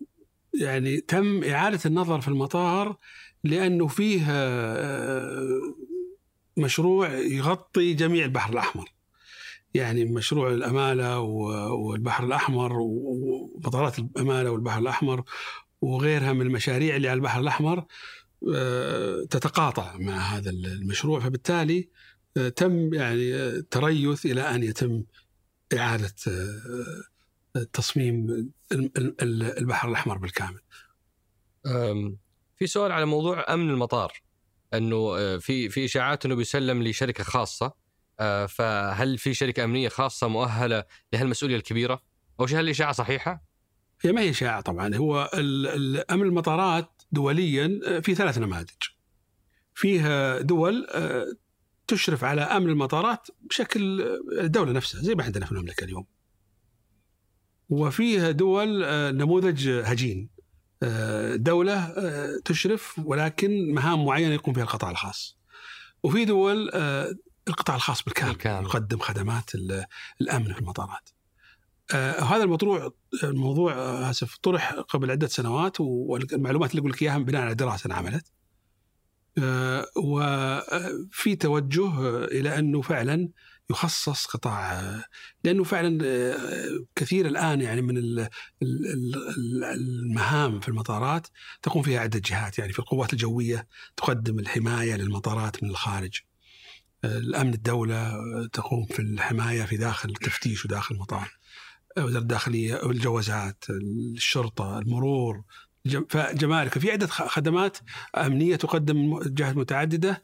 يعني تم إعادة النظر في المطار لأنه فيه آه، مشروع يغطي جميع البحر الأحمر. يعني مشروع الأمالة والبحر الأحمر ومطارات الأمالة والبحر الأحمر وغيرها من المشاريع اللي على البحر الأحمر آه، تتقاطع مع هذا المشروع. فبالتالي آه، تم يعني آه، تريث إلى أن يتم إعادة تصميم البحر الأحمر بالكامل. في سؤال على موضوع أمن المطار. أنه في في إشاعات أنه بيسلم لشركة خاصة. فهل في شركة أمنية خاصة مؤهلة لهالمسؤولية الكبيرة؟ أو هل الاشاعه صحيحة؟ هي ما هي إشاعة طبعا هو أمن المطارات دوليا آه، في ثلاث نماذج. فيها دول آه، تشرف على أمن المطارات بشكل الدولة نفسها زي ما عندنا في المملكة اليوم. وفيها دول نموذج هجين دولة تشرف ولكن مهام معينة يقوم فيها القطاع الخاص وفي دول القطاع الخاص بالكامل بالكامل. يقدم خدمات الأمن في المطارات. آه هذا الموضوع الموضوع آه اسف طرح قبل عدة سنوات والمعلومات اللي أقول لك اياها بناء على دراسة انعملت. آه وفي توجه إلى أنه فعلا يخصص قطاع لأنه فعلا آه، كثير الآن يعني من المهام في المطارات تقوم فيها عدة جهات يعني في القوات الجوية تقدم الحماية للمطارات من الخارج. الأمن الدولة تقوم في الحماية في داخل التفتيش وداخل المطار وزارة الداخلية الجوازات الشرطة المرور فجمارك في عدة خدمات أمنية تقدم جهات متعددة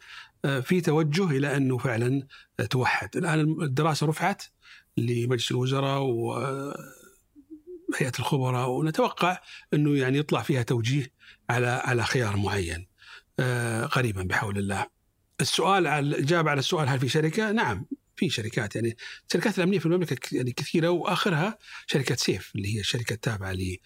في توجه إلى أنه فعلا توحد. الآن الدراسة رفعت لمجلس الوزراء وهيئه الخبراء ونتوقع أنه يعني يطلع فيها توجيه على على خيار معين قريبا بحول الله. السؤال على الاجابه على السؤال هل في شركة؟ نعم في شركات. يعني الشركات الأمنية في المملكة يعني كثيرة وآخرها شركة سيف اللي هي الشركة التابعة ل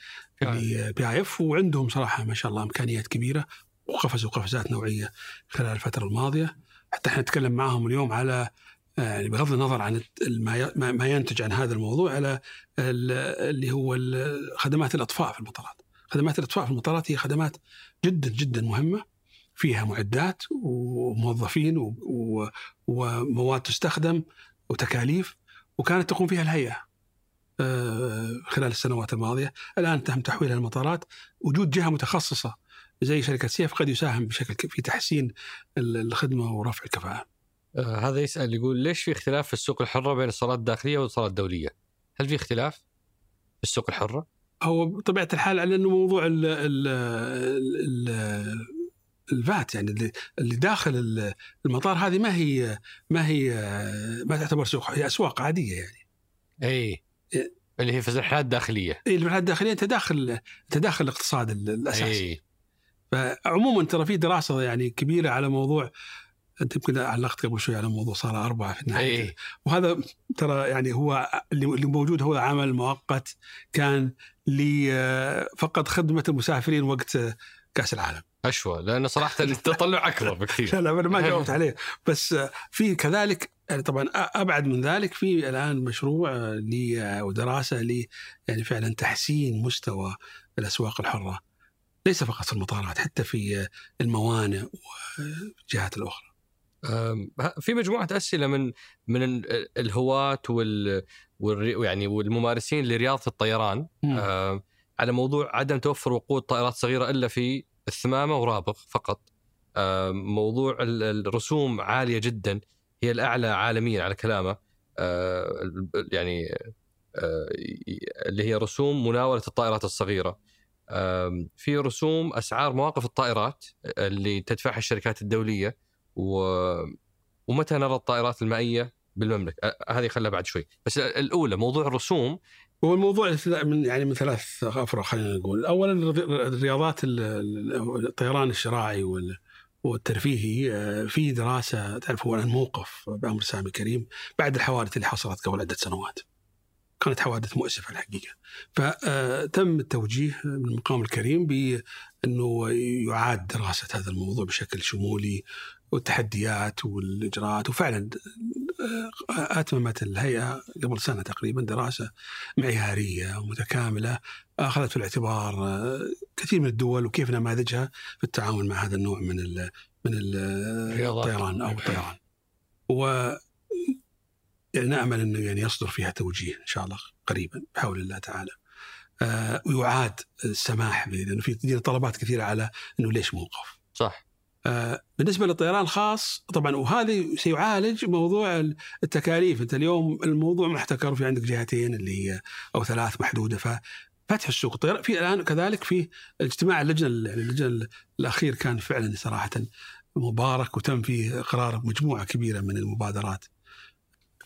بي آي إف. وعندهم صراحة ما شاء الله إمكانيات كبيرة وقفزوا قفزات نوعية خلال الفترة الماضية. حتى إحنا نتكلم معهم اليوم على يعني بغض النظر عن ما ينتج عن هذا الموضوع على اللي هو خدمات الأطفاء في المطارات. خدمات الأطفاء في المطارات هي خدمات جدا جدا مهمة. فيها معدات وموظفين ومواد تستخدم وتكاليف وكانت تقوم فيها الهيئة خلال السنوات الماضية، الآن تم تحويلها المطارات، وجود جهة متخصصة زي شركة سيف قد يساهم بشكل في تحسين الخدمة ورفع الكفاءة. آه هذا يسأل يقول ليش في اختلاف في السوق الحرة بين الصالات الداخلية والصالات الدولية؟ هل في اختلاف في السوق الحرة؟ هو بطبيعة الحال على انه موضوع ال ال ال الفات يعني اللي, اللي داخل المطار هذه ما هي ما هي ما تعتبر سوق هي أسواق عادية يعني. اي اللي هي في الرحلات الداخلية. اي الرحلات الداخلية أنت داخل أنت داخل الاقتصاد الأساسي. أي. فعموما ترى في دراسة يعني كبيرة على موضوع أنت يمكن علقت قبل شوي على موضوع صاله أربعة في النهاية أي. وهذا ترى يعني هو اللي موجود هو عمل مؤقت كان فقط خدمة المسافرين وقت كأس العالم. أشوى لأنه صراحة التطلع أكبر بكثير. [laughs] لا لا أنا ما [laughs] جاوبت عليه. بس في كذلك يعني طبعا أبعد من ذلك في الآن مشروع ودراسة ل يعني فعلا تحسين مستوى الأسواق الحرة. ليس فقط في المطارات حتى في الموانئ والجهات الأخرى. في مجموعة أسئلة من من الهواة وال, وال يعني والممارسين لرياضة الطيران. على موضوع عدم توفر وقود طائرات صغيرة إلا في الثمامة ورابغ فقط. موضوع الرسوم عالية جدا هي الأعلى عالميا على كلامه يعني اللي هي رسوم مناولة الطائرات الصغيرة. في رسوم أسعار مواقف الطائرات اللي تدفعها الشركات الدولية و... ومتى نرى الطائرات المائية بالمملكة هذه خلها بعد شوي بس الأولى موضوع الرسوم هو الموضوع من يعني من ثلاث أفرع خلينا نقول. اولا الرياضات الطيران الشراعي والترفيهي في دراسة تعرف هو موقف بأمر سامي كريم بعد الحوادث اللي حصلت قبل عدة سنوات. كانت حوادث مؤسفة الحقيقة. فتم التوجيه من المقام الكريم بأنه يعاد دراسة هذا الموضوع بشكل شمولي والتحديات والإجراءات وفعلا أتممت الهيئة قبل سنة تقريبا دراسة معيارية ومتكاملة أخذت في الاعتبار كثير من الدول وكيف نماذجها في التعامل مع هذا النوع من ال من الطيران أو الطيران. و يعني نأمل إنه يعني يصدر فيها توجيه إن شاء الله قريبا بحول الله تعالى. آه ويعاد السماح لأنه في طلبات كثيرة على إنه ليش موقف. صح. آه بالنسبة للطيران الخاص طبعا وهذا سيعالج موضوع التكاليف. أنت اليوم الموضوع محتكر في عندك جهتين اللي هي أو ثلاث محدودة ف فتح السوق. الطيران في الآن كذلك في اجتماع اللجنة اللجنة الأخير كان فعلا صراحة مبارك وتم فيه قرار مجموعه كبيرة من المبادرات.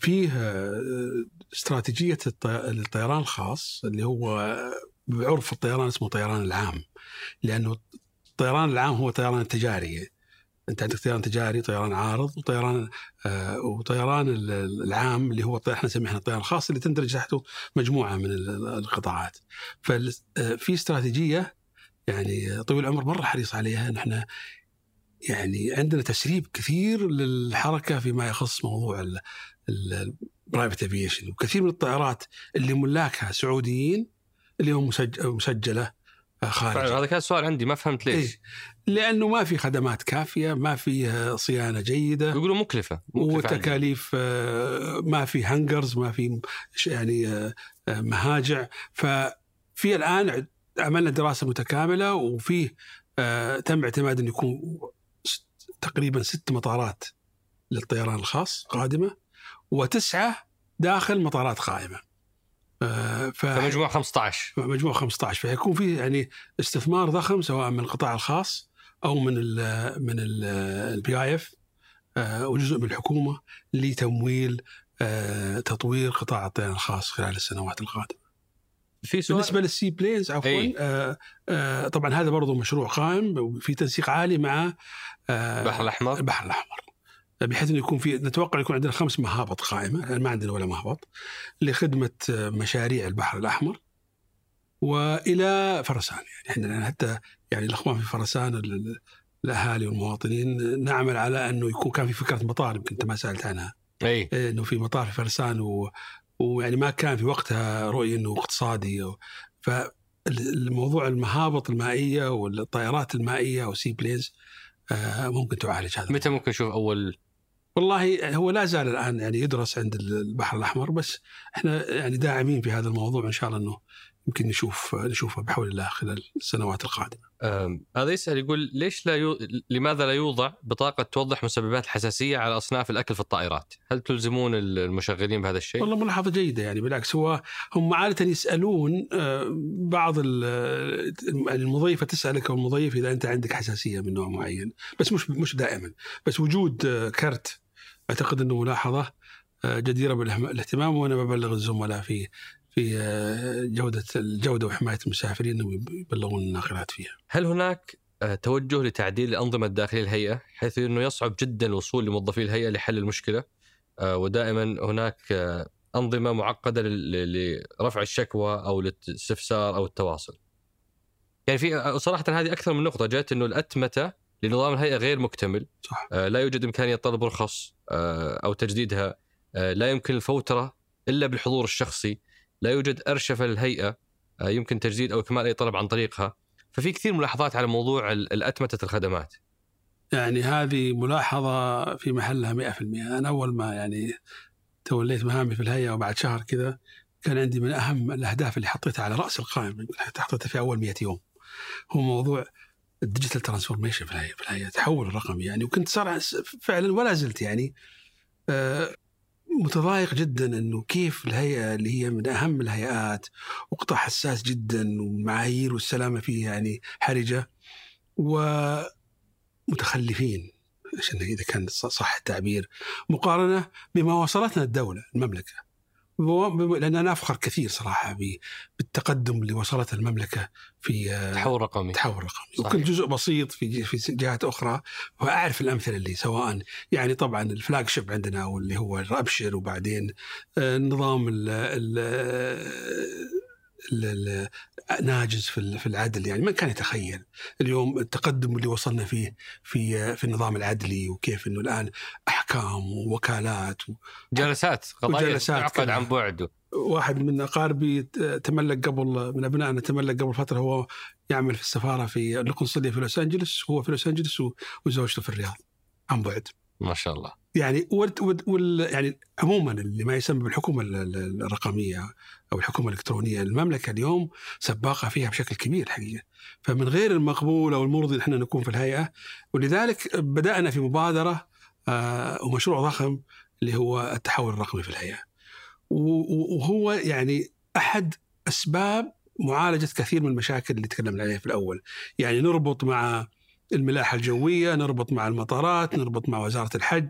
فيه استراتيجية الطيران الخاص اللي هو بعرف الطيران اسمه طيران العام لأنه الطيران العام هو طيران التجاري انت عندك طيران تجاري طيران عارض وطيران آه وطيران العام اللي هو إحنا نسميه إحنا الطيران الخاص اللي تندرج تحته مجموعة من القطاعات. ففي استراتيجية يعني طويل العمر مرة حريص عليها. نحن يعني عندنا تسريب كثير للحركة فيما يخص موضوع ال private aviation وكثير من الطائرات اللي ملاكها سعوديين اللي هم مسجلة خارج هذا كان سؤال عندي ما فهمت ليش إيه؟ لأنه ما في خدمات كافية ما في صيانة جيدة يقولوا مكلفة, مكلفة وتكاليف عندي. ما في hangars ما في يعني مهاجع ففي الآن عملنا دراسة متكاملة وفيه تم اعتماد انه يكون تقريبا ست مطارات للطيران الخاص قادمة وتسعة داخل مطارات قائمة. آه، ف- فمجموع 15 مجموع 15 فيكون في يعني استثمار ضخم سواء من القطاع الخاص أو من ال من ال PIF وجزء من الحكومة لتمويل آه، تطوير قطاع الطيران الخاص خلال السنوات القادمة. في سؤال بالنسبة للسي بلينز عفوا. آه آه طبعا هذا برضو مشروع قائم في تنسيق عالي مع آه البحر الأحمر البحر الأحمر بحيث إنه يكون في نتوقع يكون عندنا خمس مهابط قائمة. الآن ما عندنا ولا مهبط لخدمة مشاريع البحر الأحمر وإلى فرسان. يعني إحنا حتى يعني الأخوان في فرسان ال- ال- الأهالي والمواطنين نعمل على إنه يكون كان في فكرة مطار يمكن انت ما سألت عنها. أي. إنه في مطار في فرسان و... ويعني ما كان في وقتها رؤية إنه اقتصادي. و... فالموضوع المهابط المائية والطائرات المائية أو seaplanes آه، ممكن تعالج هذا. متى ممكن نشوف أول والله هو لا زال الآن يعني يدرس عند البحر الأحمر بس إحنا يعني داعمين في هذا الموضوع إن شاء الله إنه يمكن نشوف نشوفه بحول الله خلال السنوات القادمة. هذا يسأل يقول ليش لا يو... لماذا لا يوضع بطاقة توضح مسببات الحساسية على أصناف الأكل في الطائرات؟ هل تلزمون المشغلين بهذا الشيء؟ والله ملاحظة جيدة يعني بالعكس هو هم عادة يسألون آه، بعض يعني المضيفة تسألك أو المضيف إذا أنت عندك حساسية من نوع معين بس مش مش دائما بس وجود آه، كرت أعتقد إنه ملاحظة آه، جديرة بالاهتمام وأنا ببلغ الزملاء في في آه، جودة الجودة وحماية المسافرين انهم يبلغون الناقلات فيها. هل هناك آه، توجه لتعديل الأنظمة الداخلية للهيئة حيث أنه يصعب جدا الوصول لموظفي الهيئة لحل المشكلة آه، ودائما هناك أنظمة معقدة لل- لرفع الشكوى أو للاستفسار أو التواصل يعني في صراحة هذه أكثر من نقطة جاءت أنه الأتمتة لنظام الهيئة غير مكتمل. صح. آه، لا يوجد إمكانية طلب رخص آه، أو تجديدها. آه، لا يمكن الفوترة إلا بالحضور الشخصي. لا يوجد أرشفة للهيئة. آه، يمكن تجديد أو إكمال أي طلب عن طريقها. ففي كثير ملاحظات على موضوع ال- الأتمتة الخدمات. يعني هذه ملاحظة في محلها 100% أنا أول ما يعني توليت مهامي في الهيئة وبعد شهر كذا كان عندي من أهم الأهداف اللي حطيتها على رأس القائمة حطيتها في أول 100 يوم. هو موضوع ال digital transformation في الهيئة في الهيئة التحول الرقمي يعني. وكنت صار فعلا ولا زلت يعني آه، متضايق جدا إنه كيف الهيئة اللي هي من أهم الهيئات وقطاع حساس جدا ومعايير والسلامة فيه يعني حرجة ومتخلفين. عشان إذا كان صح التعبير. مقارنة بما وصلتنا الدولة المملكة. لأن أنا أفخر كثير صراحة بالتقدم اللي وصلت المملكة في آه، تحول رقمي. التحول الرقمي صحيح. وكنت جزء بسيط في في جهات أخرى. وأعرف الأمثلة اللي سواء يعني طبعا الفلاج شيب عندنا واللي هو الابشر وبعدين آه، ال ال- ال- ناجز في ال- في العدل يعني من كان يتخيل. اليوم التقدم اللي وصلنا فيه في في النظام العدلي وكيف إنه الآن أحكام ووكالات جلسات قضايا وجلسات تعقد. عن بعد. واحد من اقاربي تملك قبل من أبنائنا تملك قبل فترة هو يعمل في السفارة في القنصليه في لوس انجلوس هو في لوس انجلوس و- وزوجته في الرياض عن بعد. ما شاء الله. يعني وال يعني عموما اللي ما يسمى بالحكومة ال- ال- الرقمية أو الحكومة الإلكترونية. المملكة اليوم سباقة فيها بشكل كبير حقيقة. فمن غير المقبول أو المرضي إن إحنا نكون في الهيئة ولذلك بدأنا في مبادرة آه، ومشروع ضخم اللي هو التحول الرقمي في الهيئة. وهو يعني أحد أسباب معالجة كثير من المشاكل اللي تكلمنا عليها في الأول. يعني نربط مع الملاحة الجوية نربط مع المطارات نربط مع وزارة الحج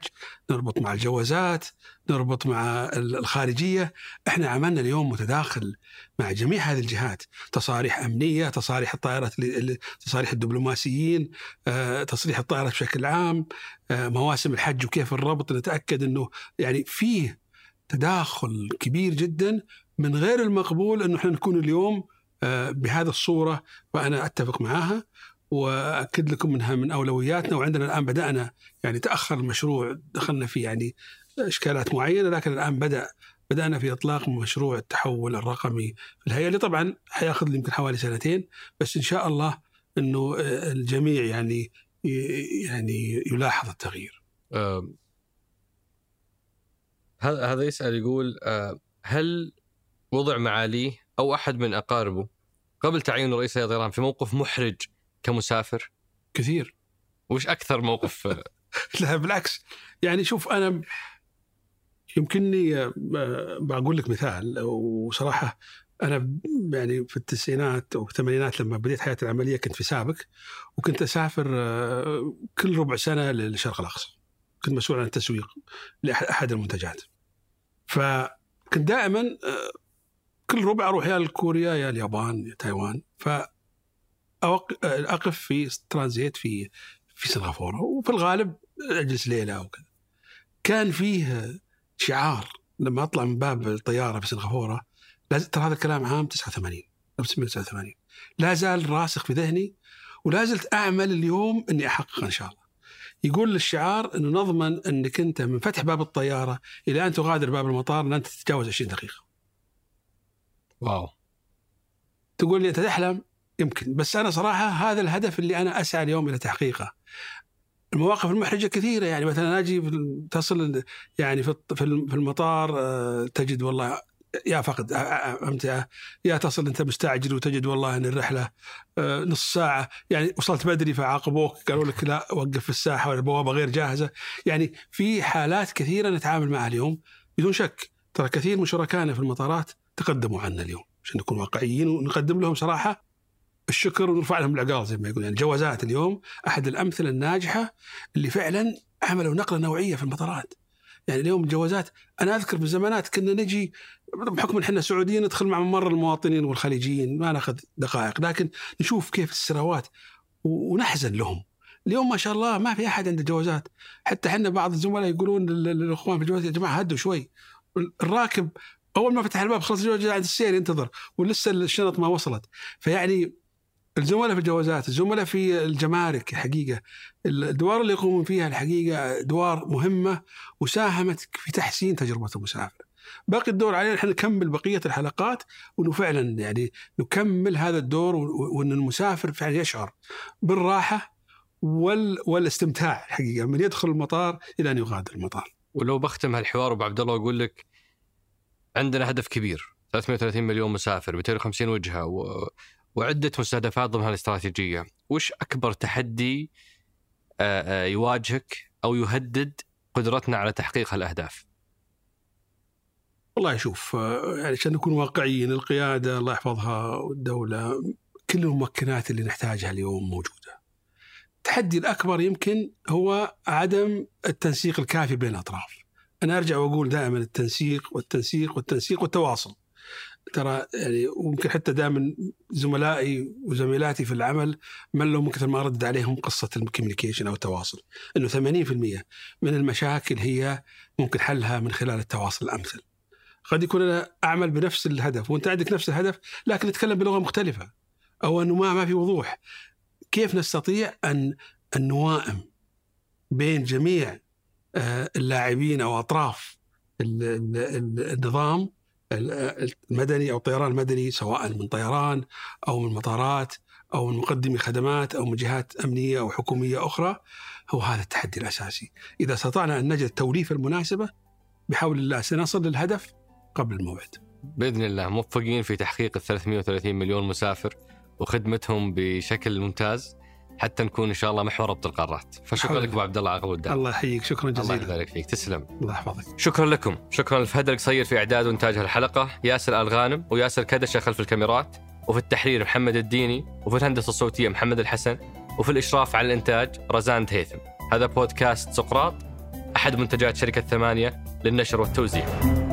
نربط مع الجوازات نربط مع ال- الخارجية. إحنا عملنا اليوم متداخل مع جميع هذه الجهات. تصاريح أمنية تصاريح الطائرات ال- ال- تصاريح الدبلوماسيين آه، تصريح الطائرات بشكل عام آه، مواسم الحج وكيف الربط. نتأكد إنه يعني فيه تداخل كبير جدا من غير المقبول إنه إحنا نكون اليوم آه، بهذه الصورة وأنا أتفق معاها. وأكد لكم إنها من أولوياتنا وعندنا الآن بدأنا يعني تأخر المشروع دخلنا في يعني إشكالات معينة لكن الآن بدأ بدأنا في إطلاق مشروع التحول الرقمي في الهيئة اللي طبعا حيأخذ يمكن حوالي سنتين بس إن شاء الله إنه الجميع يعني يعني يلاحظ التغيير. هذا هذا يسأل يقول هل وضع معاليه أو أحد من أقاربه قبل تعيين رئيس هيئة الطيران في موقف محرج كمسافر؟ كثير. وش أكثر موقف؟ [laughs] لا بالعكس. يعني شوف أنا يمكنني آه، بقول لك مثال وصراحة أنا يعني في التسعينات أو الثمانينات لما بديت حياتي العملية كنت في سابك وكنت أسافر آه، كل ربع سنة للشرق الأقصى. كنت مسؤول عن التسويق لأحد المنتجات. فكنت دائما آه، كل ربع أروح يا لكوريا يا اليابان يا تايوان. ف أقف في ترانزيت في في سنغافورة وفي الغالب أجلس ليلة وكذا كان فيه شعار لما أطلع من باب الطيارة في سنغافورة ترى هذا الكلام عام 89 1989 لا زال راسخ في ذهني ولا زلت أعمل اليوم إني احققه إن شاء الله. يقول الشعار إنه نضمن إنك أنت من فتح باب الطيارة إلى أن تغادر باب المطار لن تتجاوز 20 دقيقة. واو. تقول لي أنت تحلم يمكن. بس أنا صراحة هذا الهدف اللي أنا أسعى اليوم إلى تحقيقه. المواقف المحرجة كثيرة يعني مثلا أجي تصل يعني في المطار آه، تجد والله يا فقد امتعه يا تصل أنت مستعجل وتجد والله إن الرحلة آه، نص ساعة. يعني وصلت بدري فعاقبوك قالوا لك لا وقف في الساحة والبوابه غير جاهزة. يعني في حالات كثيرة نتعامل معها اليوم بدون شك. ترى كثير من شركائنا في المطارات تقدموا عنا اليوم عشان نكون واقعيين ونقدم لهم صراحة الشكر ونرفع لهم العقال زي ما يقول يعني الجوازات اليوم أحد الأمثلة الناجحة اللي فعلا عملوا نقلة نوعية في المطارات يعني اليوم الجوازات أنا أذكر في الزمانات كنا نجي بحكم إحنا سعوديين ندخل مع ممر المواطنين والخليجيين ما ناخذ دقائق لكن نشوف كيف السراوات ونحزن لهم. اليوم ما شاء الله ما في أحد عنده جوازات. حتى إحنا بعض الزملاء يقولون للإخوان في الجوازات يا جماعة هدوا شوي. الراكب أول ما فتح الباب خلص الجواز عند السير ينتظر ولسه الشنط ما وصلت. فيعني الزملاء في الجوازات الزملاء في الجمارك الحقيقة الادوار اللي يقومون فيها الحقيقة أدوار مهمة وساهمت في تحسين تجربة المسافر. باقي الدور علينا إحنا نكمل بقية الحلقات وانه فعلا يعني نكمل هذا الدور وإن المسافر فعلا يشعر بالراحة وال والاستمتاع الحقيقة من يدخل المطار إلى أن يغادر المطار. ولو بختم هالحوار أبو عبد الله واقول لك عندنا هدف كبير. 330 مليون مسافر 250 وجهة و... وعدة مستهدفات ضمن الاستراتيجية، وش أكبر تحدي يواجهك أو يهدد قدرتنا على تحقيق هالأهداف؟ والله شوف يعني عشان نكون واقعيين القيادة الله يحفظها والدولة كل الممكنات اللي نحتاجها اليوم موجودة. التحدي الأكبر يمكن هو عدم التنسيق الكافي بين الأطراف. أنا أرجع وأقول دائما التنسيق والتنسيق والتنسيق والتواصل. ترى يعني ويمكن حتى دائما زملائي وزميلاتي في العمل ملوا من كثر ما ردد عليهم قصة الكوميونيكيشن أو التواصل إنه 80% من المشاكل هي ممكن حلها من خلال التواصل الأمثل. قد يكون أنا أعمل بنفس الهدف وأنت عندك نفس الهدف لكن نتكلم بلغة مختلفة أو أنه ما ما في وضوح. كيف نستطيع ان أن نوائم بين جميع آه، اللاعبين أو أطراف النظام المدني أو الطيران المدني سواء من طيران أو من مطارات أو من مقدمي خدمات أو من جهات أمنية أو حكومية أخرى هو هذا التحدي الأساسي. إذا استطعنا أن نجد التوليفه المناسبة بحول الله سنصل للهدف قبل الموعد. بإذن الله موفقين في تحقيق ال 330 مليون مسافر وخدمتهم بشكل ممتاز حتى نكون إن شاء الله محور ربط القارات فشكرا لك أبو عبد الله الدار الله يحييك. شكرا جزيلا. الله يبارك فيك. تسلم. الله يحفظك. شكرا لكم. شكرا لفهد القصير في إعداد وإنتاج الحلقة ياسر الغانم وياسر كدشة خلف الكاميرات وفي التحرير محمد الديني وفي الهندسة الصوتية محمد الحسن وفي الإشراف على الإنتاج رزان هيثم هذا بودكاست سقراط أحد منتجات شركة ثمانية للنشر والتوزيع.